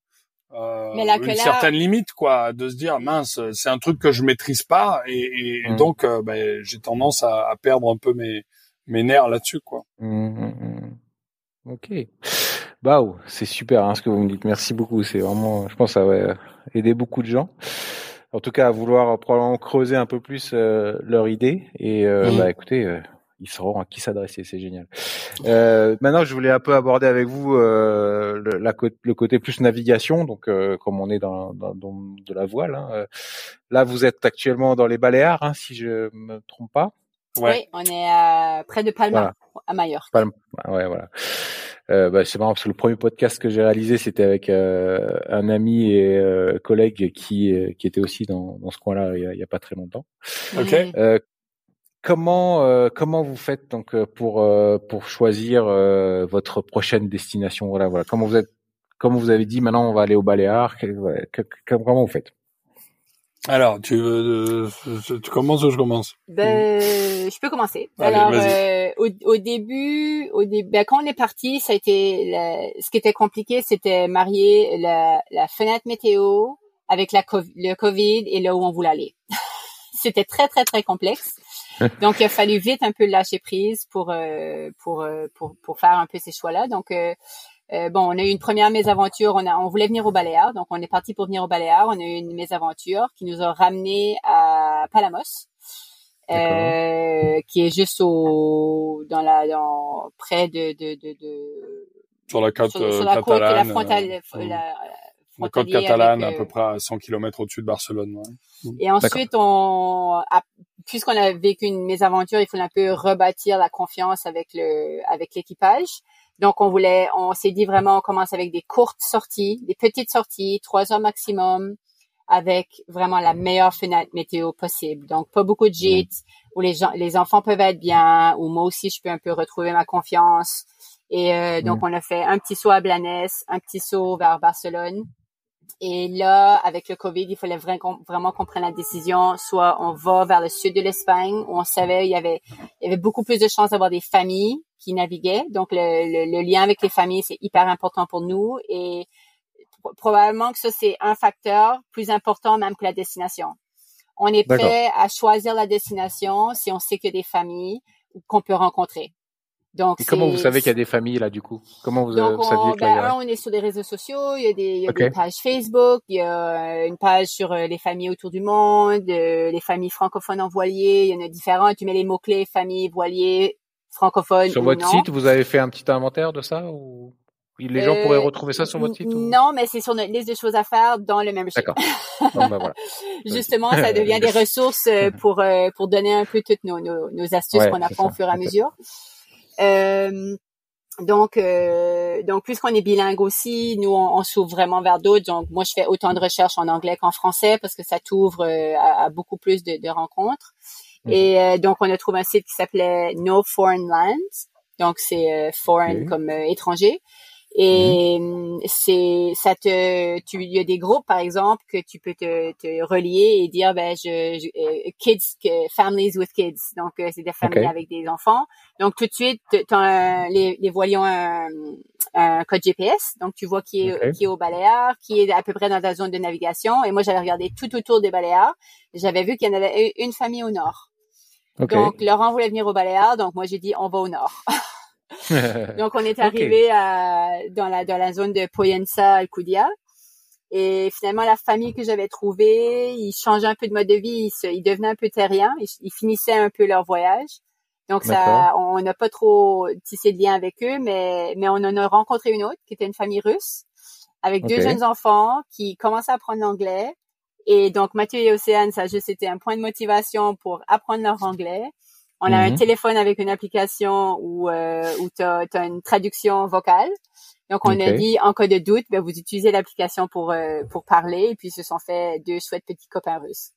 euh, une certaine limite quoi de se dire mince c'est un truc que je maîtrise pas et, et mm. donc euh, ben, j'ai tendance à, à, perdre un peu mes mes nerfs là-dessus quoi mm, mm, ok bah c'est super hein, ce que vous me dites merci beaucoup c'est vraiment je pense que ça va aider beaucoup de gens en tout cas à vouloir probablement creuser un peu plus euh, leur idée et euh, bah écoutez ils sauront à qui s'adresser, c'est génial. Euh, maintenant, je voulais un peu aborder avec vous euh, le, la, le, côté plus navigation, donc euh, comme on est dans, dans, dans de la voile. Hein. Euh, là, vous êtes actuellement dans les Baléares, hein, si je me trompe pas. Ouais. Oui, on est à, près de Palma, à Majorque. Palma, ouais, voilà. Euh, bah, c'est marrant parce que le premier podcast que j'ai réalisé, c'était avec euh, un ami et euh, collègue qui qui était aussi dans, dans ce coin-là il, y a, pas très longtemps. Ok. Comment euh, comment vous faites donc euh, pour euh, pour choisir votre prochaine destination? Voilà voilà comment vous êtes comme vous avez dit maintenant on va aller au Baléares? Comment vous faites? Alors tu veux tu commences ou je commence? Ben, je peux commencer. Alors au, au, début au début ben, quand on est parti ça a été ce qui était compliqué c'était marier la, la fenêtre météo avec la le Covid et là où on voulait aller. C'était très très très complexe. Donc, il a fallu vite un peu lâcher prise pour euh, pour, euh, pour pour faire un peu ces choix-là. Donc, euh, bon, on a eu une première mésaventure. On a, on voulait venir au Baléares, donc on est parti pour venir au Baléares. On a eu une mésaventure qui nous a ramené à Palamos, qui est juste au dans la dans près de de de, de sur la côte sur, la côte, la frontale, la, la côte catalane, à peu près à 100 km au-dessus de Barcelone. Ouais. Et ensuite, on, puisqu'on a vécu une mésaventure, il faut un peu rebâtir la confiance avec le, avec l'équipage. Donc, on voulait, on s'est dit vraiment, on commence avec des courtes sorties, des petites sorties, trois heures maximum, avec vraiment la meilleure fenêtre météo possible. Donc, pas beaucoup de gîtes, où les gens, les enfants peuvent être bien, où moi aussi, je peux un peu retrouver ma confiance. Et euh, donc, on a fait un petit saut à Blanes, un petit saut vers Barcelone. Et là, avec le Covid, il fallait vraiment, vraiment qu'on prenne la décision. Soit on va vers le sud de l'Espagne, où on savait il y avait, il y avait beaucoup plus de chances d'avoir des familles qui naviguaient. Donc, le, le, lien avec les familles, c'est hyper important pour nous. Et probablement que ça, c'est un facteur plus important même que la destination. On est prêt à choisir la destination si on sait que des familles qu'on peut rencontrer. Donc, et comment vous savez qu'il y a des familles là du coup? Comment vous, donc, saviez ben, a... on est sur des réseaux sociaux, il y a des, il y a des pages Facebook, il y a une page sur euh, les familles autour du monde, euh, les familles francophones en voilier, il y en a différents. Tu mets les mots clés famille, voilier, francophone. Sur votre site, vous avez fait un petit inventaire de ça ou les gens pourraient euh, retrouver ça sur votre site Non, mais c'est sur notre liste de choses à faire dans le même D'accord. ben voilà. Justement, ça devient des ressources pour pour donner un peu toutes nos, nos, nos astuces qu'on apprend au fur et à mesure. Euh, donc, euh, donc puisqu'on est bilingue aussi, nous on, s'ouvre vraiment vers d'autres. Donc moi je fais autant de recherches en anglais qu'en français parce que ça t'ouvre euh, à, beaucoup plus de, de rencontres. Mhm. Et donc on a trouvé un site qui s'appelait No Foreign Lands. Donc c'est foreign comme étranger. Et mhm. c'est ça te tu il y a des groupes par exemple que tu peux te, te relier et dire ben je, je kids families with kids donc c'est des familles avec des enfants donc tout de suite, les, les voiliers ont un, un, code GPS, donc tu vois qui est, qui est au Baléares, qui est à peu près dans ta zone de navigation. Et moi, j'avais regardé tout autour des Baléares. J'avais vu qu'il y en avait une famille au nord. Donc Laurent voulait venir au Baléares, donc moi j'ai dit on va au nord. donc on est arrivé à, dans la dans la zone de Poyensa Alcudia. Et finalement, la famille que j'avais trouvée, ils changeaient un peu de mode de vie, ils, ils devenaient un peu terriens, ils, ils finissaient un peu leur voyage. Donc ça, on n'a pas trop tissé de lien avec eux, mais mais on en a rencontré une autre qui était une famille russe avec deux jeunes enfants qui commençaient à apprendre l'anglais. Et donc Mathieu et Océane, ça juste été un point de motivation pour apprendre leur anglais. On a un mhm. téléphone avec une application où euh, où t'as as une traduction vocale. Donc on a dit en cas de doute, ben, vous utilisez l'application pour euh, pour parler. Et puis ce sont fait deux chouettes petits copains russes.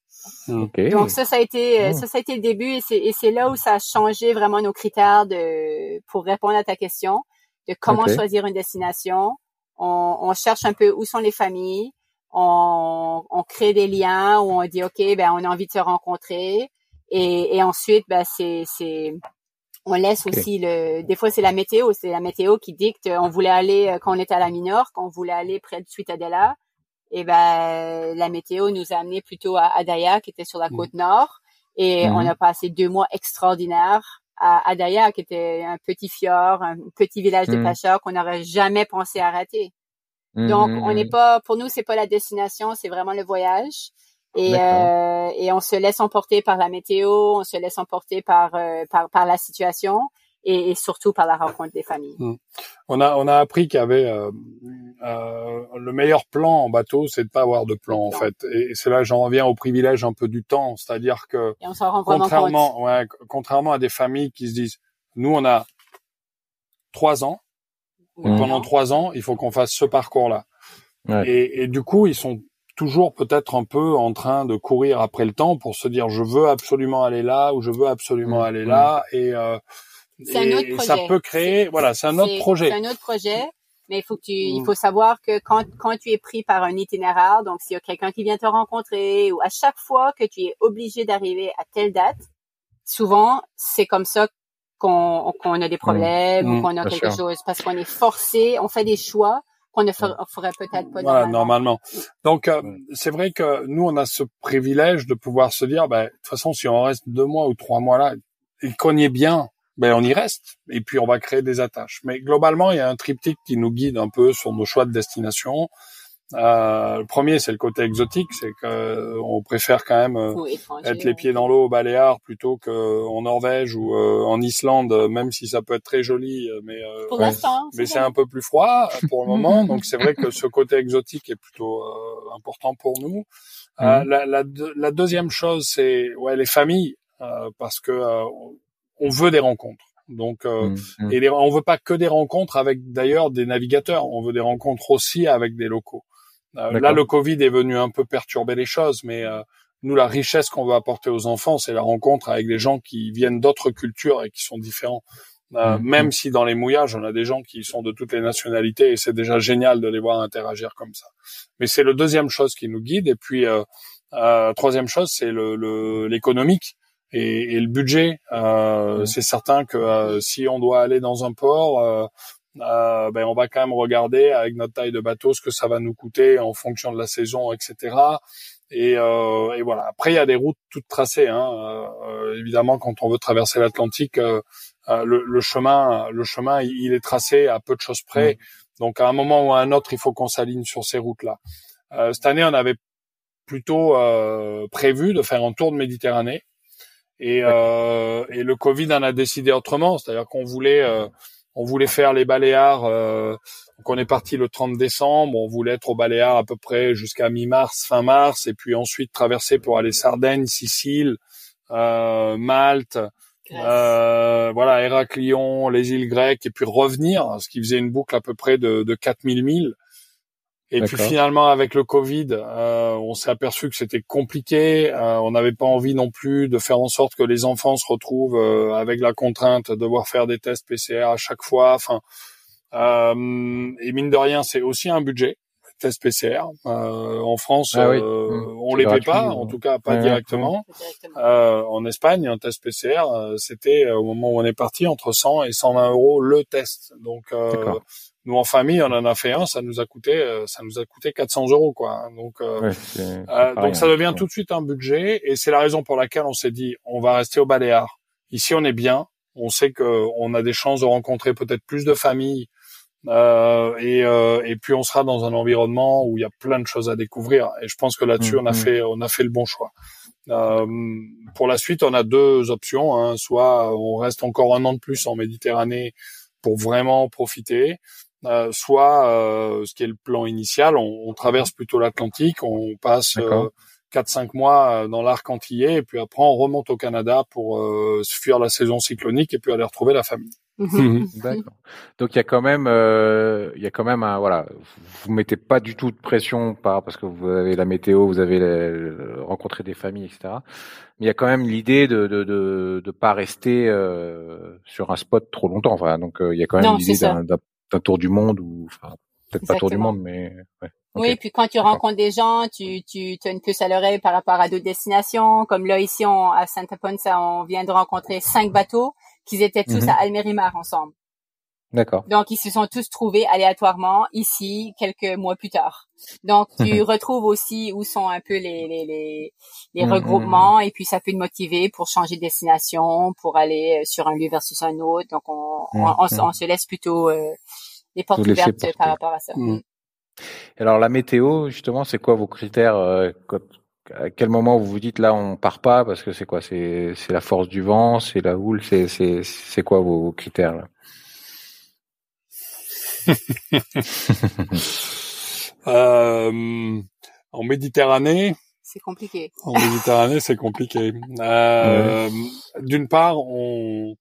Donc ça, ça a été, euh, ça, ça a été le début et c'est, et c'est là où ça a changé vraiment nos critères de, pour répondre à ta question, de comment choisir une destination. On, on, cherche un peu où sont les familles, on, on crée des liens où on dit ok, ben on a envie de se rencontrer et, et ensuite, ben c'est, c'est, on laisse aussi le, des fois c'est la météo, c'est la météo qui dicte. On voulait aller euh, quand on était à la Minorque, on voulait aller près de Suitadella et ben la météo nous a amené plutôt à Adaya qui était sur la mmh. côte nord et mmh. on a passé deux mois extraordinaires à Adaya qui était un petit fjord, un petit village de mmh. pêcheurs qu'on n'aurait jamais pensé arrêter. Donc on n'est pas pour nous c'est pas la destination, c'est vraiment le voyage. Et, euh, et on se laisse emporter par la météo, on se laisse emporter par euh, par, par la situation et, surtout par la rencontre des familles. Mmh. On a on a appris qu'il y avait euh, euh, le meilleur plan en bateau, c'est de pas avoir de plan en fait. Et, c'est là j'en reviens au privilège un peu du temps, c'est-à-dire que contrairement ouais, contrairement à des familles qui se disent nous on a trois ans et mmh. pendant trois ans il faut qu'on fasse ce parcours là. Ouais. Et, et du coup ils sont toujours peut-être un peu en train de courir après le temps pour se dire je veux absolument aller là ou je veux absolument mmh. aller là et euh, c'est un autre projet. Ça peut créer, voilà, c'est un autre projet. C'est un autre projet, mais il faut que tu, il faut savoir que quand quand tu es pris par un itinéraire, donc s'il y a quelqu'un qui vient te rencontrer ou à chaque fois que tu es obligé d'arriver à telle date, souvent c'est comme ça qu'on qu'on a des problèmes ou mm. qu'on a quelque chose parce qu'on est forcé, on fait des choix qu'on ne ferait peut-être pas voilà, normalement. Donc euh, c'est vrai que nous on a ce privilège de pouvoir se dire, ben, de toute façon si on reste deux mois ou trois mois là, il connaît bien ben on y reste et puis on va créer des attaches. Mais globalement, il y a un triptyque qui nous guide un peu sur nos choix de destination. Euh, le premier, c'est le côté exotique, c'est que euh, on préfère quand même euh, être les pieds dans l'eau au Baléares plutôt qu'en Norvège ou euh, en Islande, même si ça peut être très joli, mais mais c'est un peu plus froid pour le moment. donc c'est vrai que ce côté exotique est plutôt important pour nous. Mhm. La, la, la, deuxième chose, c'est ouais les familles, parce que on veut des rencontres. Donc, euh, mmh, mmh. et on veut pas que des rencontres avec d'ailleurs des navigateurs, on veut des rencontres aussi avec des locaux. Euh, là, le Covid est venu un peu perturber les choses, mais euh, nous, la richesse qu'on veut apporter aux enfants, c'est la rencontre avec des gens qui viennent d'autres cultures et qui sont différents. Euh, mmh, même si dans les mouillages, on a des gens qui sont de toutes les nationalités et c'est déjà génial de les voir interagir comme ça. Mais c'est le deuxième chose qui nous guide. Et puis, troisième chose, c'est le l'économique et, et le budget. Euh, c'est certain que euh, si on doit aller dans un port, euh, euh, ben on va quand même regarder avec notre taille de bateau ce que ça va nous coûter en fonction de la saison, etc. Et, euh, et voilà. Après, il y a des routes toutes tracées. Hein. Euh, évidemment, quand on veut traverser l'Atlantique, le, le, chemin, le chemin, il est tracé à peu de choses près. Donc, à un moment ou à un autre, il faut qu'on s'aligne sur ces routes-là. cette année, on avait plutôt prévu de faire un tour de Méditerranée. Et, euh, et le Covid en a décidé autrement, c'est-à-dire qu'on voulait euh, on voulait faire les Baléares. Euh, donc on est parti le 30 décembre. On voulait être aux Baléares à peu près jusqu'à mi-mars, fin mars, et puis ensuite traverser pour aller Sardaigne, Sicile, euh, Malte, euh, voilà Héraclion, les îles grecques, et puis revenir, ce qui faisait une boucle à peu près de, de 4000 milles. Et puis finalement, avec le Covid, euh, on s'est aperçu que c'était compliqué. Euh, on n'avait pas envie non plus de faire en sorte que les enfants se retrouvent euh, avec la contrainte de devoir faire des tests PCR à chaque fois. Enfin, et mine de rien, c'est aussi un budget tests PCR. en France, ah mmh. on les paie pas, en tout cas pas directement. en Espagne, un test PCR, c'était au moment où on est parti entre 100 et 120 euros le test. Donc nous en famille, on en a fait un, ça nous a coûté, euh, ça nous a coûté 400 euros quoi. Donc, euh, euh donc ça devient tout de suite un budget, et c'est la raison pour laquelle on s'est dit, on va rester au Baléares. Ici, on est bien, on sait que on a des chances de rencontrer peut-être plus de familles, euh, et, euh, et puis on sera dans un environnement où il y a plein de choses à découvrir. Et je pense que là-dessus, on a mm-hmm. fait, on a fait le bon choix. Euh, pour la suite, on a deux options. Hein. Soit on reste encore un an de plus en Méditerranée pour vraiment profiter, euh, soit euh, ce qui est le plan initial, on, on traverse plutôt l'Atlantique, on passe euh, 4-5 mois euh, dans l'arc antillais et puis après on remonte au Canada pour fuir la saison cyclonique et puis aller retrouver la famille. Mhm. D'accord. Donc il y a quand même, euh, il y a quand même un voilà, vous mettez pas du tout de pression par parce que vous avez la météo, vous avez rencontré des familles, etc. Mais il y a quand même l'idée de de de, de pas rester euh, sur un spot trop longtemps. Enfin, donc il y a quand même l'idée d'un un tour du monde ou enfin peut-être pas tour du monde, mais ouais. Oui, puis quand tu rencontres des gens, tu, tu, tu as une puce à l'oreille par rapport à d'autres destinations. Comme là, ici, on, à Santa Ponsa, on vient de rencontrer cinq bateaux qui étaient tous mhm. à Almerimar ensemble. D'accord. Donc, ils se sont tous trouvés aléatoirement ici quelques mois plus tard. Donc, tu mhm. retrouves aussi où sont un peu les, les, les, les mhm. regroupements et puis ça peut te motiver pour changer de destination, pour aller euh, sur un lieu versus un autre. Donc, on, on, on, se laisse plutôt euh, les portes ouvertes par rapport à ça. Alors, la météo, justement, c'est quoi vos critères euh, à quel moment vous vous dites là on part pas parce que c'est quoi? C'est c'est la force du vent c'est la houle c'est c'est c'est quoi vos critères là? euh, en Méditerranée c'est compliqué. en Méditerranée c'est compliqué. Euh, d'une part on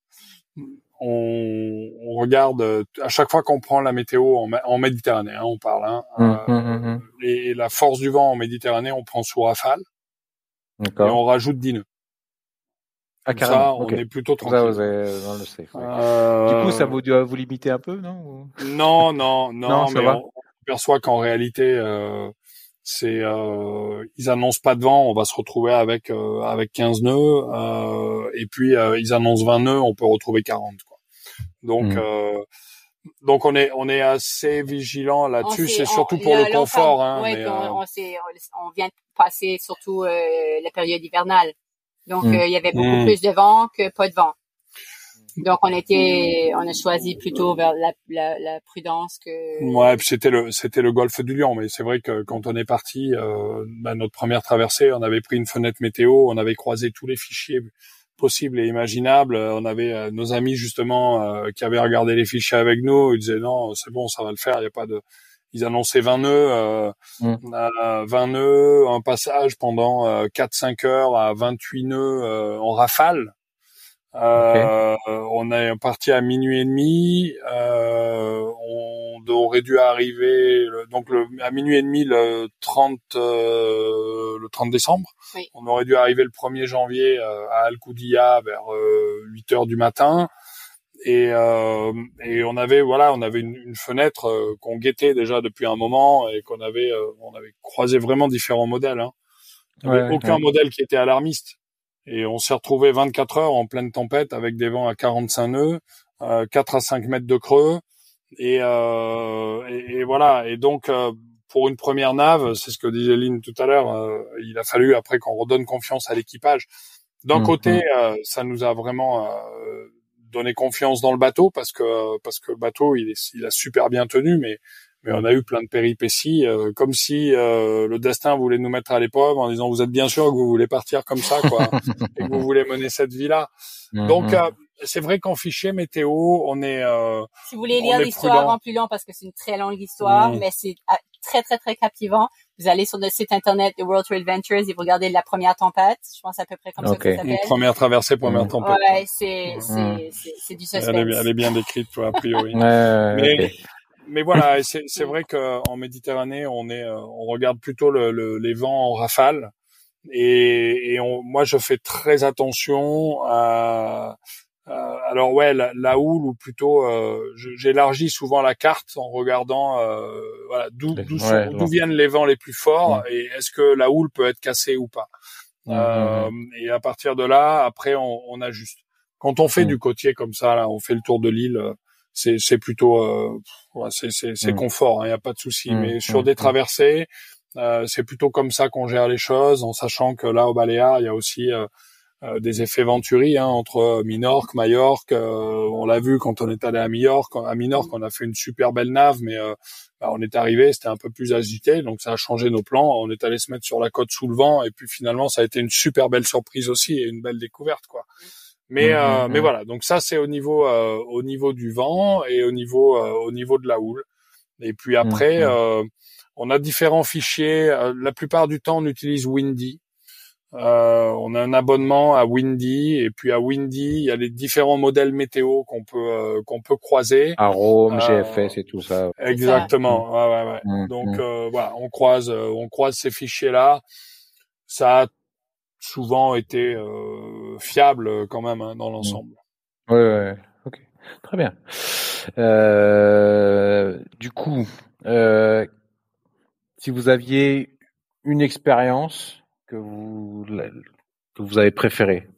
on, on, regarde à chaque fois qu'on prend la météo en, en Méditerranée, hein, on parle, hein, hum, hum, hum, euh, et la force du vent en Méditerranée, on prend sous rafale, et on rajoute 10 nœuds. Ah, ça, on est plutôt tranquille. Ça, vous avez dans le safe, euh... Du coup, ça vous doit vous limiter un peu, non Non, non, non, non mais on, perçoit qu'en réalité, euh, c'est euh, ils annoncent pas de vent, on va se retrouver avec euh, avec 15 nœuds, euh, et puis euh, ils annoncent 20 nœuds, on peut retrouver 40. Quoi. Donc mmh. donc on est on est assez vigilant là-dessus. C'est surtout pour le, confort. Hein, mais, on, on, on, vient de passer surtout la période hivernale, donc mmh. il y avait beaucoup mmh. plus de vent que pas de vent. Donc on était, on a choisi plutôt vers la, la, la prudence que. Ouais, puis c'était le c'était le golfe du Lion, mais c'est vrai que quand on est parti, euh, bah, notre première traversée, on avait pris une fenêtre météo, on avait croisé tous les fichiers possibles et imaginables. On avait euh, nos amis justement euh, qui avaient regardé les fichiers avec nous, ils disaient non, c'est bon, ça va le faire, il y a pas de. Ils annonçaient 20 nœuds, euh, mmh. 20 nœuds, un passage pendant 4-5 heures à 28 nœuds en rafale. Euh, on est parti à minuit et demi. Euh, on aurait dû arriver donc le, à minuit et demi le 30 euh, le 30 décembre. On aurait dû arriver le 1er janvier euh, à Al vers 8 heures du matin. Et, et on avait voilà on avait une, une fenêtre qu'on guettait déjà depuis un moment et qu'on avait on avait croisé vraiment différents modèles. Hein. Il n'y avait aucun modèle qui était alarmiste. Et on s'est retrouvé 24 heures en pleine tempête avec des vents à 45 nœuds, euh, 4 à 5 mètres de creux. Et, euh, et, voilà. Et donc, euh, pour une première nave, c'est ce que disait Lynn tout à l'heure, euh, il a fallu après qu'on redonne confiance à l'équipage. D'un mmh, côté, mmh. Euh, ça nous a vraiment donné confiance dans le bateau parce que parce que le bateau il, est, il a super bien tenu, mais mais on a eu plein de péripéties, euh, comme si euh, le destin voulait nous mettre à l'épreuve en disant vous êtes bien sûr que vous voulez partir comme ça, quoi, et que vous voulez mener cette vie-là. Mhm. Donc euh, c'est vrai qu'en fichier météo, on est. si vous voulez lire l'histoire en plus long, parce que c'est une très longue histoire, mhm. mais c'est ah, très très très captivant. Vous allez sur le site internet de World Trade Ventures et vous regardez la première tempête. Je pense à peu près comme ça que ça s'appelle. Première traversée, première tempête. Ouais, c'est du suspense. Elle est, elle est bien décrite, a priori. mais, mais voilà, c'est vrai qu'en Méditerranée, on est, euh, on regarde plutôt le, les vents en rafale. Et, et on, moi, je fais très attention à, alors ouais, la, houle ou plutôt, euh, j'élargis souvent la carte en regardant euh, voilà, d'où viennent les vents les plus forts et est-ce que la houle peut être cassée ou pas. Euh, et à partir de là, après, on, on ajuste. Quand on fait du côtier comme ça, là, on fait le tour de l'île c'est c'est plutôt euh, c'est c'est c'est mm. confort, il hein, n'y a pas de souci. Mm. Mais sur mm. des traversées, euh, c'est plutôt comme ça qu'on gère les choses, en sachant que là au Baléares, il y a aussi euh, euh des effets Venturi hein, entre Minorque, Majorque. on l'a vu quand on est allé à Minorque. À Minorque, on a fait une super belle nave, mais bah, on est arrivé, c'était un peu plus agité, donc ça a changé nos plans. On est allé se mettre sur la côte sous le vent, et puis finalement, ça a été une super belle surprise aussi et une belle découverte, quoi. Mais mmh, euh, mmh, mais mmh. voilà, donc ça c'est au niveau euh, au niveau du vent et au niveau euh, au niveau de la houle. Et puis après, on a différents fichiers. la plupart du temps, on utilise Windy. On a un abonnement à Windy et puis à Windy, il y a les différents modèles météo qu'on peut qu'on peut croiser. Arome, GFS et tout ça. Exactement. Ouais, ouais, ouais. Donc voilà, on croise on croise ces fichiers là. Ça a souvent été euh, fiable euh, quand même hein, dans mmh. l'ensemble. Ouais, ouais, ok, très bien. Euh, du coup, euh, si vous aviez une expérience que vous que vous avez préférée,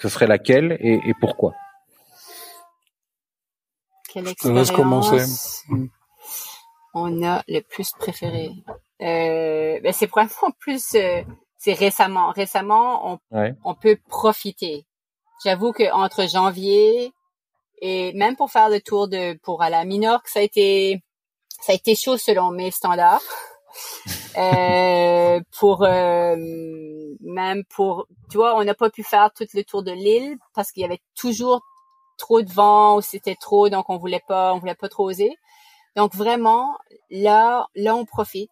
ce serait laquelle et, et pourquoi? Quelle expérience commencer. on a le plus préféré? Euh, ben C'est vraiment plus c'est récemment. Récemment, on, on peut profiter. J'avoue que entre janvier et même pour faire le tour de pour aller à Minorque, ça a été ça a été chaud selon mes standards. Euh, pour euh, même pour tu vois on n'a pas pu faire tout le tour de l'île parce qu'il y avait toujours trop de vent ou c'était trop donc on voulait pas on voulait pas trop oser. Donc vraiment là là on profite.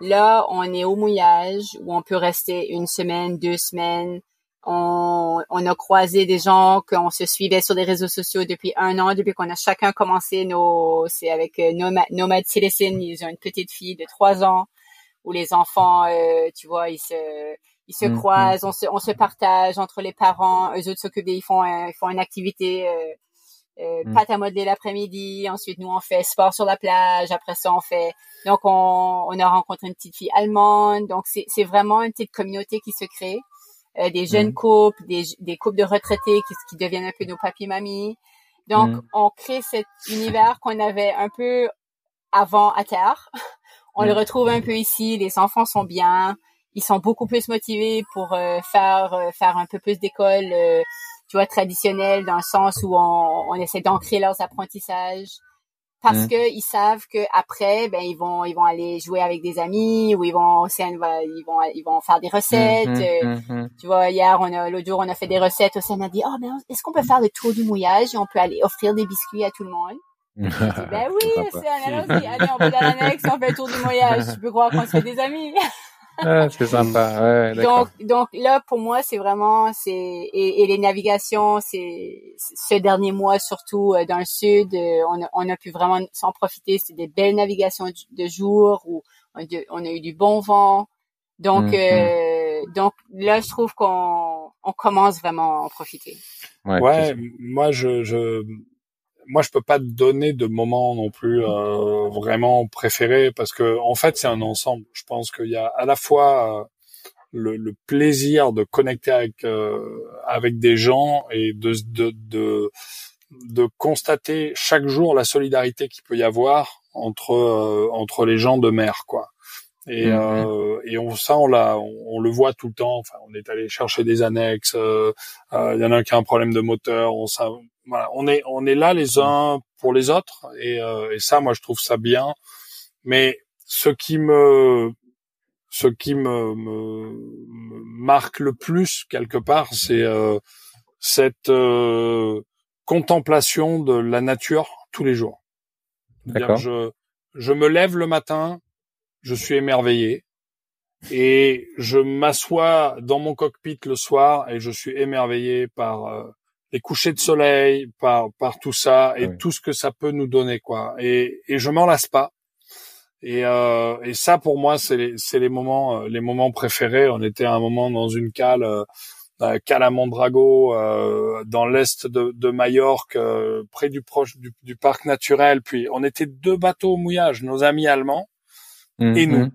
Là on est au mouillage où on peut rester une semaine deux semaines on, on a croisé des gens qu'on se suivait sur des réseaux sociaux depuis un an, depuis qu'on a chacun commencé nos, c'est avec euh, Nomad, Nomad Célestine, ils ont une petite fille de trois ans, où les enfants, euh, tu vois, ils se, ils se mm, croisent, mm. on se, on se partage entre les parents, eux autres s'occupent, ils font, ils font une activité, euh, euh, mm. pâte à modeler l'après-midi, ensuite nous on fait sport sur la plage, après ça on fait, donc on, on a rencontré une petite fille allemande, donc c'est, c'est vraiment une petite communauté qui se crée. Euh, des jeunes mm. couples, des, des couples de retraités qui, qui deviennent un peu nos papis mamies. Donc, mm. on crée cet univers qu'on avait un peu avant à terre. on le mm. retrouve un peu ici. Les enfants sont bien. Ils sont beaucoup plus motivés pour euh, faire euh, faire un peu plus d'école, tu vois, traditionnelle dans le sens où on, on essaie d'ancrer leurs apprentissages parce mmh. que ils savent que après ben ils vont ils vont aller jouer avec des amis ou ils vont ils vont ils vont faire des recettes mmh, mmh, euh, tu vois hier on a l'autre jour on a fait des recettes Océane a dit oh ben est-ce qu'on peut faire le tour du mouillage et on peut aller offrir des biscuits à tout le monde? Dit, ben oui, c'est allez, allez, on va dans l'annexe, on fait le tour du mouillage. Tu peux croire qu'on se fait des amis. Ah, c'est sympa. Ouais, donc, donc là, pour moi, c'est vraiment, c'est et, et, les navigations, c'est ce dernier mois surtout euh, dans le sud, euh, on, a, on a pu vraiment s'en profiter. C'est des belles navigations de jour où on, a eu du bon vent. Donc, mm, euh, donc là, je trouve qu'on on commence vraiment à en profiter. Ouais, ouais moi, je, je moi je peux pas te donner de moment non plus euh, vraiment préféré parce que en fait c'est un ensemble. Je pense qu'il y a à la fois euh, le, le, plaisir de connecter avec euh, avec des gens et de, de de de constater chaque jour la solidarité qu'il peut y avoir entre euh, entre les gens de mer quoi. Et, mmh, mmh. et on, ça, on, l'a, on, le voit tout le temps. Enfin, on est allé chercher des annexes. Il y en a un qui a un problème de moteur. On, ça, voilà, on est on est là les uns pour les autres et, euh, et ça, moi, je trouve ça bien. Mais ce qui me ce qui me, me, marque le plus quelque part, c'est euh, cette euh, contemplation de la nature tous les jours. Je je me lève le matin, je suis émerveillé et je m'assois dans mon cockpit le soir et je suis émerveillé par euh, les couchers de soleil, par par tout ça et tout ce que ça peut nous donner quoi. Et et je m'en lasse pas. Et euh, et ça pour moi c'est les c'est les moments euh, les moments préférés. On était à un moment dans une cale euh, cale à Mondrago euh, dans l'est de, de Majorque euh, près du proche du, du, parc naturel. Puis on était deux bateaux au mouillage, nos amis allemands et nous. Mhm.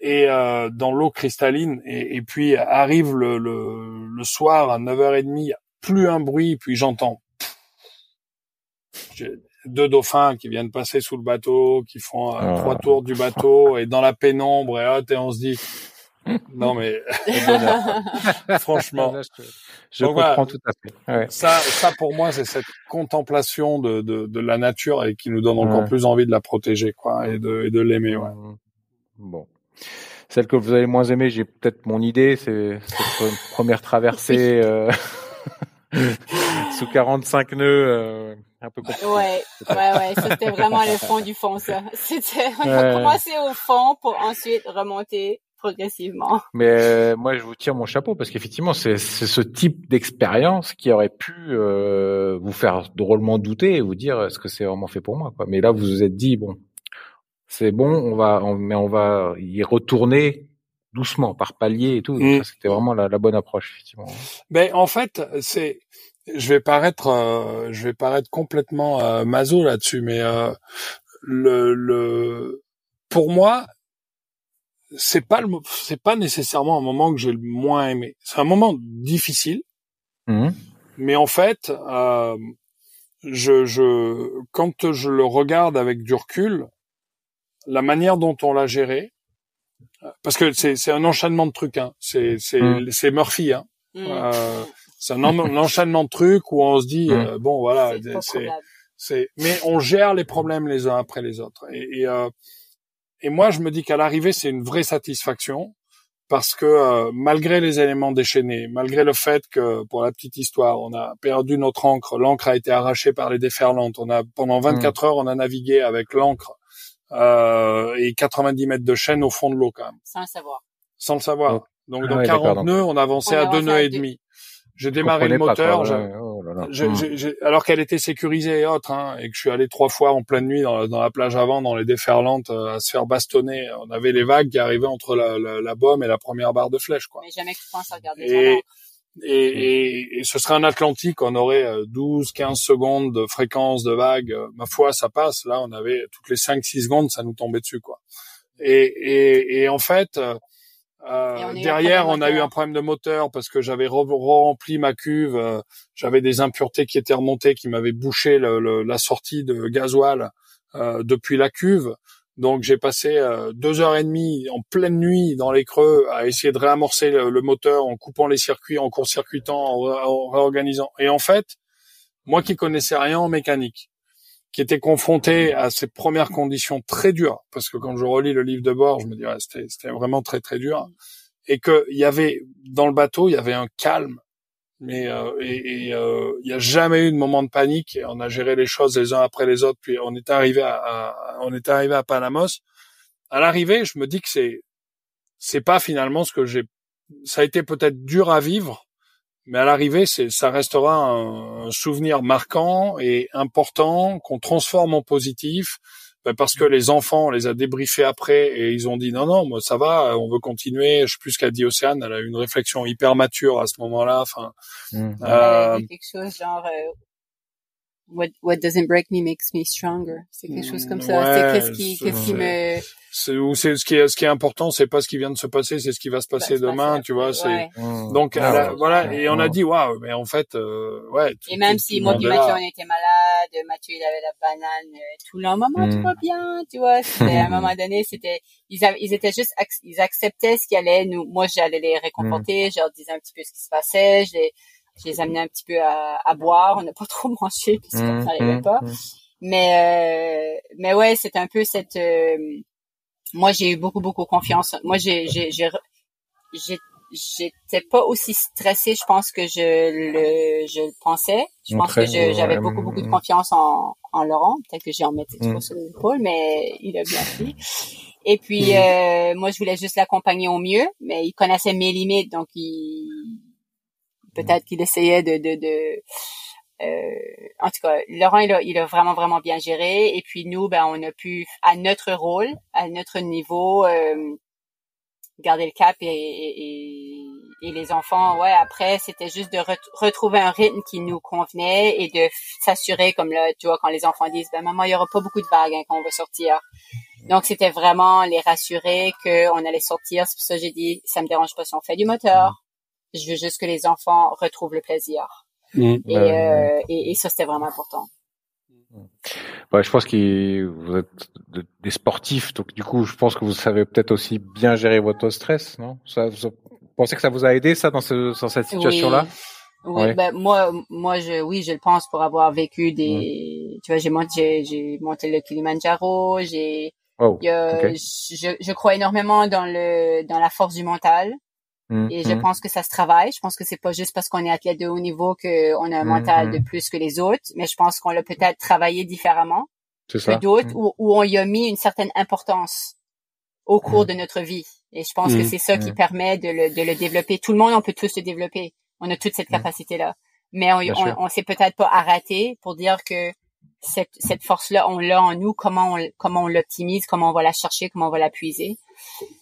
Et euh, dans l'eau cristalline et, et, puis arrive le, le, le soir à 9h30 plus un bruit, puis j'entends deux dauphins qui viennent passer sous le bateau, qui font euh, trois tours du bateau et dans la pénombre et, on se dit non mais franchement, je, comprends tout à fait. Ça, ça pour moi c'est cette contemplation de, de, de, la nature et qui nous donne encore plus envie de la protéger quoi et de, et de l'aimer. Ouais. Bon. Celle que vous avez moins aimée, j'ai peut-être mon idée, c'est cette première traversée. Euh... sous 45 nœuds, euh, un peu compliqué. Ouais, ouais, ouais, c'était vraiment le fond du fond, ça. C'était, on a commencé au fond pour ensuite remonter progressivement. Mais euh, moi, je vous tire mon chapeau parce qu'effectivement, c'est ce type d'expérience qui aurait pu euh, vous faire drôlement douter et vous dire est-ce que c'est vraiment fait pour moi. Quoi. Mais là, vous vous êtes dit bon, c'est bon, on va, mais on va y retourner doucement, par palier et tout. Mm. C'était vraiment la, la, bonne approche, effectivement. Ben en fait, c'est, je vais paraître, euh, je vais paraître complètement euh, maso là-dessus, mais euh, le, le, pour moi, c'est pas le, c'est pas nécessairement un moment que j'ai le moins aimé. C'est un moment difficile, mm. mais en fait, euh, je, je, quand je le regarde avec du recul, la manière dont on l'a géré, parce que c'est c'est un enchaînement de trucs hein. c'est c'est mm. c'est Murphy hein mm. euh, c'est un, enchaînement de trucs où on se dit euh, bon voilà c'est c'est mais on gère les problèmes les uns après les autres et et, euh, et moi, je me dis qu'à l'arrivée, c'est une vraie satisfaction parce que euh, malgré les éléments déchaînés, malgré le fait que, pour la petite histoire, on a perdu notre encre, l'encre a été arrachée par les déferlantes, on a pendant 24 hmm. heures, on a navigué avec l'encre euh, et 90 mètres de chaîne au fond de l'eau quand même. Sans le savoir. Sans le savoir. Donc, dans 40 nœuds, on avançait à deux nœuds et demi. J'ai démarré le moteur, hmm. alors qu'elle était sécurisée et autre, hein, et que je suis allé trois fois en pleine nuit dans, la plage avant, dans les déferlantes, euh, à se faire bastonner. On avait les vagues qui arrivaient entre la, la, la baume et la première barre de flèche, quoi. Mais jamais que tu penses à regarder et, et, et, ce serait un Atlantique, on aurait 12, euh, 15 secondes de fréquence de vague. Euh, ma foi, ça passe. Là, on avait toutes les 5, 6 secondes, ça nous tombait dessus, quoi. Et, et, et en fait, euh, derrière, on a eu un problème de moteur parce que j'avais rempli ma cuve. Euh, j'avais des impuretés qui étaient remontées, qui m'avaient bouché le, la sortie de gasoil euh, depuis la cuve. Donc j'ai passé euh, deux heures et demie en pleine nuit dans les creux à essayer de réamorcer le, moteur en coupant les circuits, en court-circuitant, en réorganisant. Et en fait, moi qui connaissais rien en mécanique, qui était confronté à ces premières conditions très dures, parce que quand je relis le livre de bord, je me dis c'était, c'était vraiment très très dur, et que il y avait dans le bateau, il y avait un calme, mais euh, et, euh, il n'y a jamais eu de moment de panique. Et on a géré les choses les uns après les autres, puis on est arrivé à, on est arrivé à Panamos. À l'arrivée, je me dis que c'est c'est pas finalement ce que j'ai. Ça a été peut-être dur à vivre, mais à l'arrivée, c'est, ça restera un, souvenir marquant et important qu'on transforme en positif, ben, parce que les enfants, on les a débriefés après et ils ont dit non, non, moi ça va, on veut continuer. Je sais plus ce qu'a dit Océane, elle a eu une réflexion hyper mature à ce moment-là. Enfin, mmh. euh, quelque chose genre euh, what, what doesn't break me makes me stronger. C'est quelque chose comme ça. c'est qu'est-ce qui, qu'est-ce qui me c'est c'est ce qui est ce qui est important c'est pas ce qui vient de se passer c'est ce qui va se passer demain tu vois c'est donc ah voilà et on a dit waouh mais en fait euh, ouais et même si moi et Mathieu on était malade Mathieu il avait la banane euh, tout le moment mm. tout va bien tu vois à un moment donné c'était ils ils étaient juste ils acceptaient ce qui allait nous moi j'allais les réconforter mm. je leur disais un petit peu ce qui se passait je les je les amenais un petit peu à, à boire on n'a pas trop mangé parce que ça mm, n'arrivait pas mais euh, mais ouais c'est un peu cette euh, moi j'ai eu beaucoup beaucoup confiance. Moi j'ai j'ai j'ai j'étais pas aussi stressée, je pense que je le je le pensais. Je pense que j'avais beaucoup beaucoup de confiance en en Laurent. Peut-être que j'ai en mettais trop sur l'épaule, mais il a bien pris. Et puis euh, moi je voulais juste l'accompagner au mieux, mais il connaissait mes limites, donc il peut-être qu'il essayait de de, de euh, en tout cas, Laurent, il a, il a, vraiment, vraiment bien géré. Et puis nous, ben, on a pu, à notre rôle, à notre niveau, euh, garder le cap et, et, et, les enfants, ouais, après, c'était juste de retrouver un rythme qui nous convenait et de s'assurer, comme là, tu vois, quand les enfants disent, ben maman, il y aura pas beaucoup de vagues hein, quand on va sortir. Donc, c'était vraiment les rassurer qu'on allait sortir. C'est pour ça que j'ai dit, ça me dérange pas si on fait du moteur. Je veux juste que les enfants retrouvent le plaisir. Mm. et, euh, et, et, ça, c'était vraiment important. Ouais, je pense que vous êtes des sportifs, donc du coup, je pense que vous savez peut-être aussi bien gérer votre stress, non? Ça, Vous pensez que ça vous a aidé ça dans, ce, dans cette situation-là? Oui. oui. Ben, moi, moi, je, oui, je le pense pour avoir vécu des, mm. tu vois, j'ai monté, j'ai monté le Kilimanjaro, j'ai, oh, je, je crois énormément dans le, dans la force du mental. Mm, et je mm. pense que ça se travaille. Je pense que c'est pas juste parce qu'on est athlète de haut niveau qu'on a un mental de mm-hmm. plus que les autres, mais je pense qu'on l'a peut-être travaillé différemment que d'autres, où, on y a mis une certaine importance au cours de notre vie. Et je pense que c'est ça qui permet de le, de le développer. Tout le monde, on peut tous le développer. On a toute cette capacité-là. Mais on, on, on s'est peut-être pas arrêté pour dire que cette, cette force-là, on l'a en nous, comment on, comment on l'optimise, comment on va la chercher, comment on va la puiser.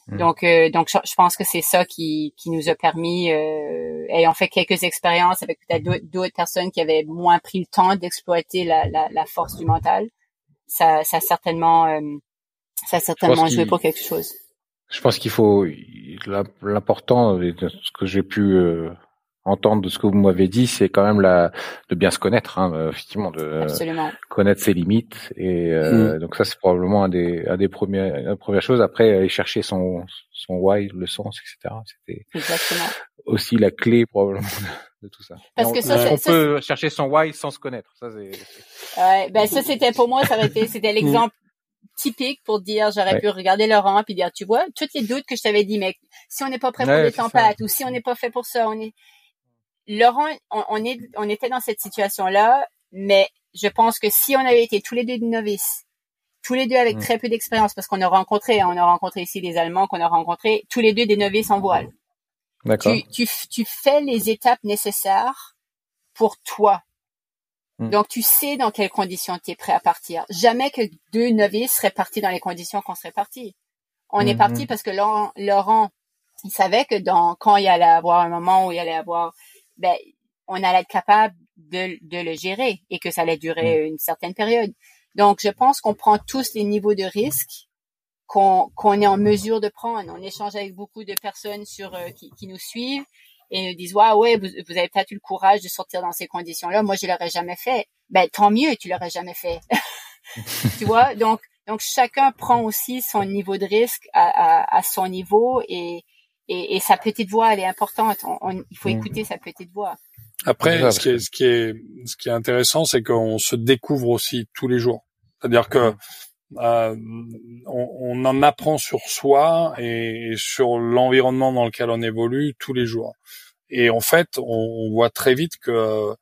Mm. Donc, euh, donc je, pense que c'est ça qui, qui nous a permis, euh, ayant fait quelques expériences avec peut-être d'autres personnes qui avaient moins pris le temps d'exploiter la, la, la, force du mental, ça, ça a certainement, euh, ça a certainement joué pour quelque chose. Je pense qu'il faut l'important, ce que j'ai pu euh, entendre de ce que vous m'avez dit, c'est quand même la de bien se connaître, hein, euh, effectivement, de connaître ses limites. Et euh, mm. donc ça, c'est probablement un des, un des premiers, la première chose. Après, aller chercher son son why, le sens, etc. C'était aussi la clé probablement de, tout ça. Parce que ça, on, peut chercher son why sans se connaître. Ça, c'est. Ouais, ben ça, c'était pour moi, ça aurait été, c'était l'exemple typique pour dire, j'aurais pu regarder Laurent puis dire, tu vois, toutes les doutes que je t'avais dit, mais si on n'est pas prêt pour les tempêtes ou si on n'est pas fait pour ça, on est, Laurent, on, est, on était dans cette situation-là, mais je pense que si on avait été tous les deux de novices, tous les deux avec mm. très peu d'expérience, parce qu'on a rencontré, on a rencontré ici des Allemands qu'on a rencontrés, tous les deux des novices en voile. D'accord. Tu, tu, tu fais les étapes nécessaires pour toi. Mm. Donc, tu sais dans quelles conditions tu es prêt à partir. Jamais que deux novices seraient partis dans les conditions qu'on serait partis. On est mm-hmm. parti parce que Laurent, Laurent, il savait que dans, quand il allait avoir un moment où il allait avoir, ben, on allait être capable de, de le gérer et que ça allait durer mm. une certaine période. Donc, je pense qu'on prend tous les niveaux de risque qu'on est en mesure de prendre. On échange avec beaucoup de personnes sur euh, qui, qui, nous suivent et nous disent ouais ouais vous, vous avez peut-être eu le courage de sortir dans ces conditions-là. Moi je l'aurais jamais fait. Ben tant mieux tu l'aurais jamais fait. tu vois? Donc donc chacun prend aussi son niveau de risque à, à, à son niveau et, et, et sa petite voix elle est importante. On, il faut mm. écouter sa petite voix. Après, ce qui est, ce qui est, ce qui est intéressant, c'est qu'on se découvre aussi tous les jours. C'est-à-dire que euh, on, on, en apprend sur soi et, sur l'environnement dans lequel on évolue tous les jours. Et en fait, on, voit très vite que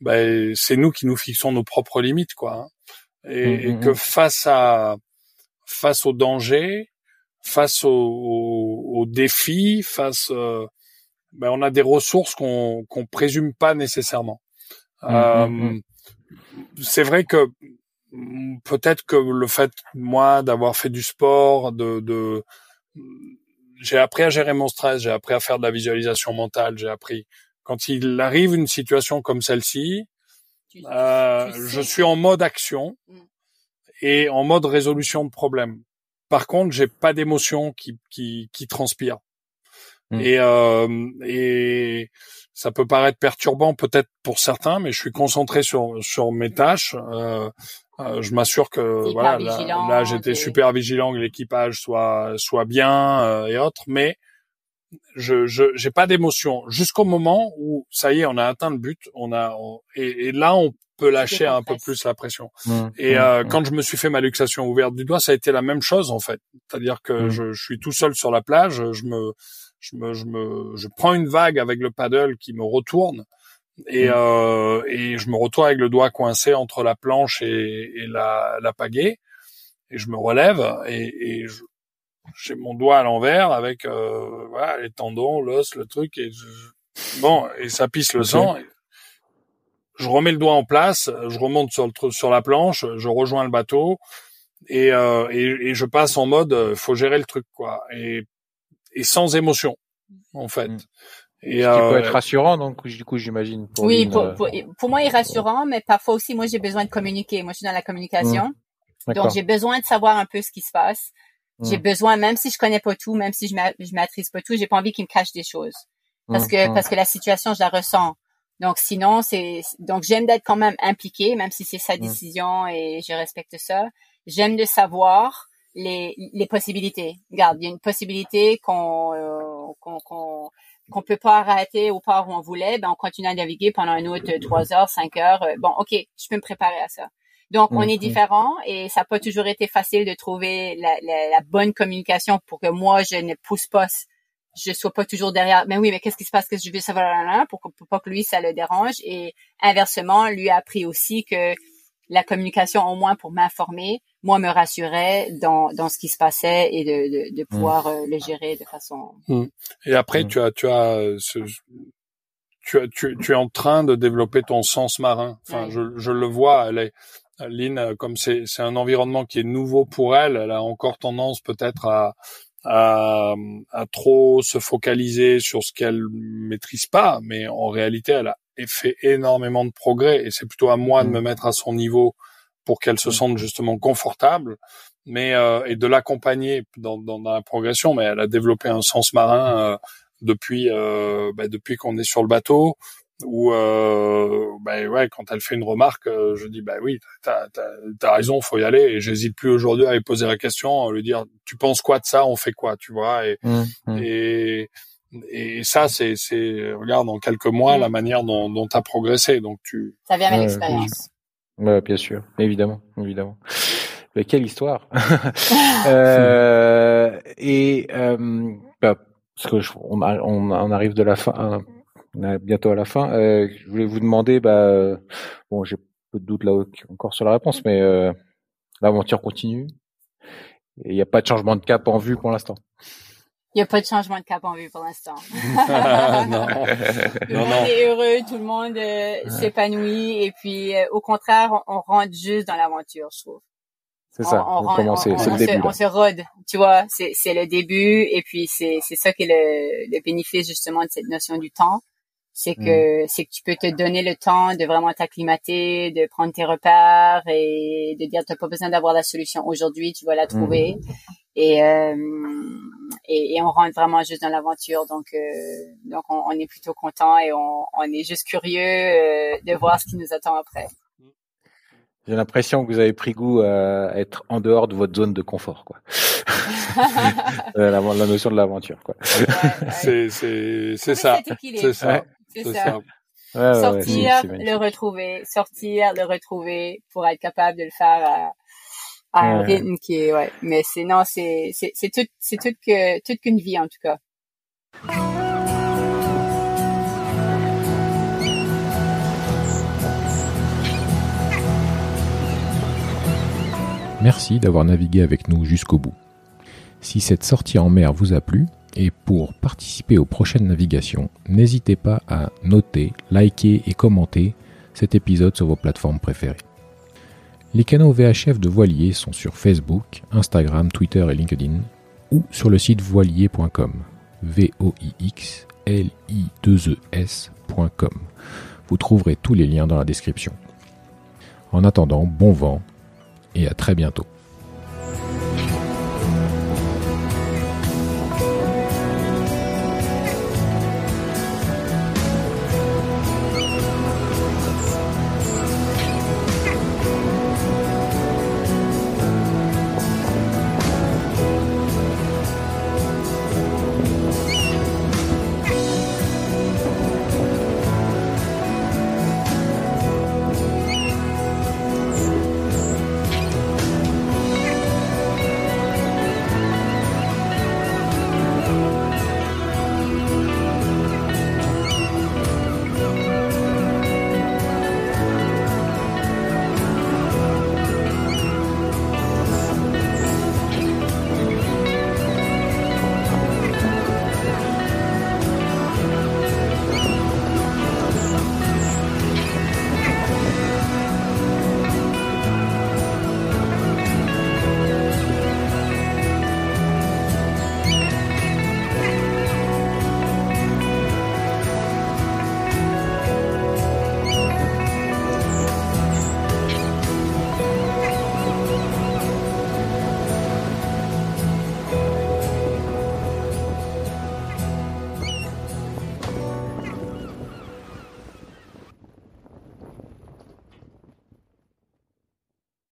ben, c'est nous qui nous fixons nos propres limites, quoi. Hein. Et, mmh, mmh, que face à face aux dangers, face aux, aux, défis, face euh, ben, on a des ressources qu'on qu'on présume pas nécessairement. euh, c'est vrai que peut-être que le fait moi d'avoir fait du sport, de, de j'ai appris à gérer mon stress, j'ai appris à faire de la visualisation mentale, j'ai appris quand il arrive une situation comme celle-ci, euh, je suis en mode action et en mode résolution de problème. Par contre, j'ai pas d'émotion qui, qui, qui transpire. Mm. Et, euh, et ça peut paraître perturbant peut-être pour certains, mais je suis concentré sur sur mes tâches. Euh, euh, je m'assure que voilà, là, j'étais super vigilant que l'équipage soit soit bien euh, et autres, mais je je j'ai pas d'émotion jusqu'au moment où ça y est, on a atteint le but, on a et, et, là on peut lâcher un peu plus la pression. Mmh, et mmh, euh, mmh. quand je me suis fait ma luxation ouverte du doigt, ça a été la même chose en fait. C'est-à-dire que je, je, suis tout seul sur la plage, je me je me je me je prends une vague avec le paddle qui me retourne et, euh, et je me retrouve avec le doigt coincé entre la planche et, et la, la pagaie et je me relève et, et j'ai mon doigt à l'envers avec euh, voilà, les tendons, l'os, le truc et je, bon et ça pisse le sang. Je remets le doigt en place, je remonte sur le sur la planche, je rejoins le bateau et, euh, et, et, je passe en mode euh, faut gérer le truc quoi et, et sans émotion en fait. Mm. Et Ce qui peut être euh, rassurant, donc du coup, j'imagine. Oui, pour, pour, pour, moi, il est rassurant, mais parfois aussi, moi, j'ai besoin de communiquer. Moi, je suis dans la communication, mmh. donc j'ai besoin de savoir un peu ce qui se passe. J'ai mmh. besoin, même si je connais pas tout, même si je je maîtrise pas tout, j'ai pas envie qu'il me cache des choses, parce mmh, que parce que la situation, je la ressens. Donc sinon, c'est donc j'aime d'être quand même impliqué, même si c'est sa décision et je respecte ça. J'aime de savoir les les possibilités. Regarde, il y a une possibilité qu'on euh, qu'on qu'on peut pas arrêter au port où on voulait, ben on continue à naviguer pendant un autre trois heures, cinq heures. Euh, bon, ok, je peux me préparer à ça. Donc, on est différent et ça n'a pas toujours été facile de trouver la, la, la, bonne communication pour que moi, je ne pousse pas, je sois pas toujours derrière. Mais oui, mais qu'est-ce qui se passe? Que je veux savoir? Pour, pour pas que lui, ça le dérange. Et inversement, lui a appris aussi que la communication, au moins pour m'informer, moi me rassurait dans, dans ce qui se passait et de, de, de mmh. pouvoir euh, le gérer de façon. Mmh. Et après, mmh. tu as tu as ce, tu, as, tu, tu es en train de développer ton sens marin. Enfin, je, je le vois. Elle est Lynn, comme c'est c'est un environnement qui est nouveau pour elle, elle a encore tendance peut-être à à, à trop se focaliser sur ce qu'elle maîtrise pas, mais en réalité, elle a fait énormément de progrès et c'est plutôt à moi de me mettre à son niveau pour qu'elle se sente justement confortable, mais euh, et de l'accompagner dans, dans, dans, la progression. Mais elle a développé un sens marin euh, depuis euh, bah, depuis qu'on est sur le bateau. Ou euh, bah, ouais, quand elle fait une remarque, euh, je dis bah oui, t'as as, raison, faut y aller. Et j'hésite plus aujourd'hui à lui poser la question, à lui dire tu penses quoi de ça, on fait quoi, tu vois? Et mmh, mmh. et et ça, c'est, c'est, regarde, en quelques mois, mmh. la manière dont, dont tu as progressé. Donc, tu. Ça vient avec l'expérience. Ouais, bien sûr, évidemment, évidemment. Mais quelle histoire euh, Et euh, bah, parce que je, on, on, arrive de la fin, on est bientôt à la fin. Euh, je voulais vous demander, bah, bon, j'ai peu de doute là encore sur la réponse, mais euh, l'aventure continue. Il n'y a pas de changement de cap en vue pour l'instant. Il n'y a pas de changement de cap en vue pour l'instant. non. Tout le monde est heureux, tout le monde euh, s'épanouit et puis euh, au contraire, on, rentre juste dans l'aventure, je trouve. C'est ça. On, on, on, c'est le début. Se, on se rôde, tu vois. C'est le début et puis c'est c'est ça qui est le, le bénéfice justement de cette notion du temps c'est que mm. c'est que tu peux te donner le temps de vraiment t'acclimater, de prendre tes repères et de dire t'as pas besoin d'avoir la solution aujourd'hui, tu vas la trouver. Mm. Et, euh, et, et on rentre vraiment juste dans l'aventure, donc euh, donc on, on, est plutôt content et on, on est juste curieux euh, de voir ce qui nous attend après. J'ai l'impression que vous avez pris goût à être en dehors de votre zone de confort, quoi. la, la, notion de l'aventure, quoi. c'est c'est c'est ça, c'est ça. C'est ça. sortir, le retrouver, sortir, le retrouver pour être capable de le faire à, un rythme qui est, ouais. Mais c'est, non, c'est, c'est, c'est tout, c'est tout que, toute qu'une vie, en tout cas. Merci d'avoir navigué avec nous jusqu'au bout. Si cette sortie en mer vous a plu, et pour participer aux prochaines navigations, n'hésitez pas à noter, liker et commenter cet épisode sur vos plateformes préférées. Les canaux VHF de Voilier sont sur Facebook, Instagram, Twitter et LinkedIn ou sur le site voilier.com. v o i x l i 2 e. Vous trouverez tous les liens dans la description. En attendant, bon vent et à très bientôt.